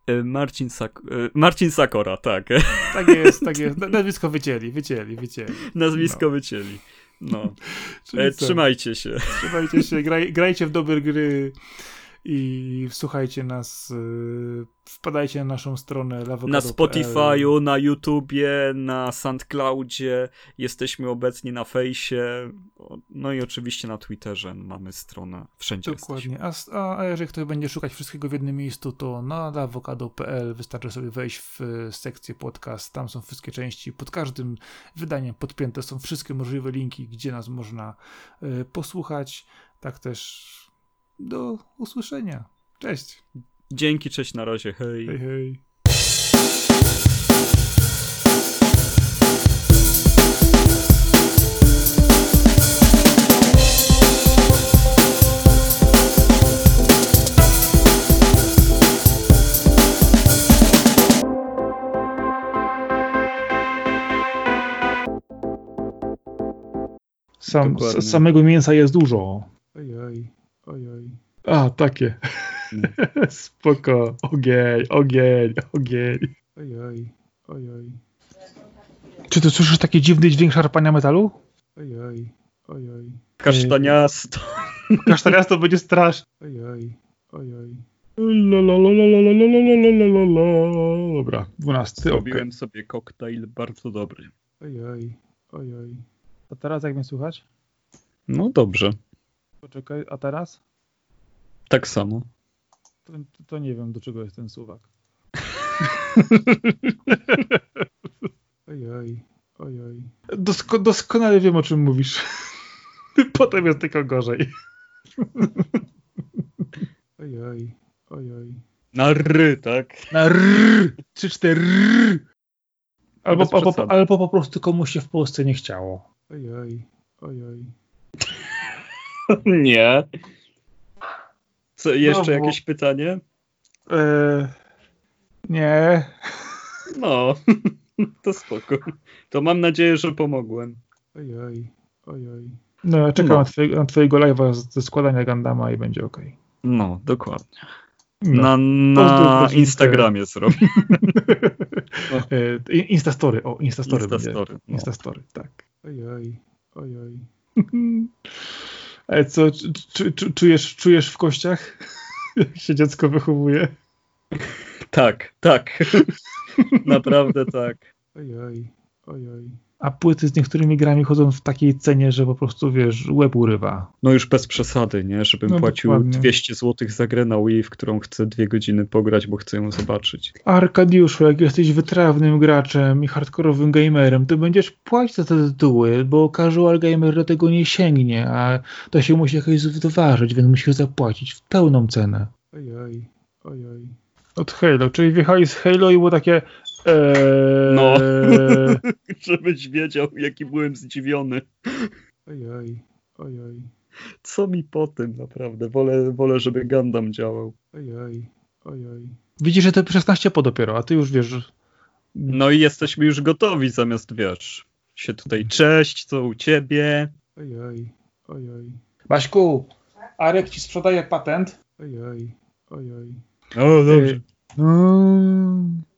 E, Marcin, Sak e, Marcin Sakora, tak. Tak jest, tak jest. Nazwisko wycięli, wycięli, wycięli. Nazwisko no. wycięli. No. *laughs* E, trzymajcie się. Trzymajcie się, graj, grajcie w dobre gry i słuchajcie nas, y, wpadajcie na naszą stronę Na Spotify'u, na YouTubie, na SoundCloudzie, jesteśmy obecni na fejsie, no i oczywiście na Twitterze mamy stronę, wszędzie Dokładnie, a, a, a, jeżeli ktoś będzie szukać wszystkiego w jednym miejscu, to na awokado.pl wystarczy sobie wejść w sekcję podcast, tam są wszystkie części, pod każdym wydaniem podpięte są wszystkie możliwe linki, gdzie nas można y, posłuchać, tak też do usłyszenia. Cześć. Dzięki, cześć na razie. Hej. Hej, hej. Sam, samego mięsa jest dużo. Oj, oj. Ojoj. A, takie. Mm. *laughs* Spoko. Ogień, ogień, ogień. Ojoj, ojoj. Czy ty słyszysz taki dziwny dźwięk szarpania metalu? Ojoj, ojoj. Kasztaniasto. *laughs* Kasztaniasto będzie straszne. Ojoj, ojoj. Dobra, dwunasty. Zrobiłem okay. sobie koktajl bardzo dobry. Ojoj, ojoj. A teraz jak mnie słuchać? No dobrze. Poczekaj, a teraz? Tak samo. To, to nie wiem, do czego jest ten suwak. *laughs* ojoj, ojoj. Dosko doskonale wiem, o czym mówisz. *laughs* Potem jest tylko gorzej. *laughs* ojoj, ojoj. Na ry, tak? Na ry. Trzy, cztery. Albo, albo, albo po prostu komuś się w Polsce nie chciało. Ojoj, ojoj. *laughs* Nie. Co, jeszcze no, jakieś pytanie? E, nie. No, *laughs* to spoko. To mam nadzieję, że pomogłem. Ojoj, ojoj. No, ja czekam no. Na, twojego, na twojego live'a ze składania Gandama i będzie ok. No, dokładnie. No. Na, na Instagramie zrobię. *laughs* E, Instastory, o, Instastory. Instastory, no. Instastory, tak. Ojoj, oj. Ale co, czujesz, czujesz w kościach, *laughs* jak się dziecko wychowuje? Tak, tak. *laughs* Naprawdę tak. Ojoj, ojoj a płyty z niektórymi grami chodzą w takiej cenie, że po prostu, wiesz, łeb urywa. No już bez przesady, nie? Żebym no, płacił dokładnie. 200 zł za grę na Wii, w którą chcę dwie godziny pograć, bo chcę ją zobaczyć. Arkadiuszu, jak jesteś wytrawnym graczem i hardkorowym gamerem, to będziesz płacić za te tytuły, bo casual gamer do tego nie sięgnie, a to się musi jakoś zważyć, więc musisz zapłacić w pełną cenę. Ojoj, ojoj. Od Halo, czyli wjechali z Halo i było takie Eee... No, *laughs* żebyś wiedział, jaki byłem zdziwiony. Ojoj, ojoj. Co mi po tym, naprawdę? Wolę, wolę żeby Gundam działał. Ojoj, ojoj. Widzisz, że to 16 po dopiero, a ty już wiesz... No i jesteśmy już gotowi, zamiast, wiesz, się tutaj cześć, co u ciebie? Ojoj, ojoj. Baśku, Arek ci sprzedaje patent. Ojoj, ojoj. O, dobrze. No,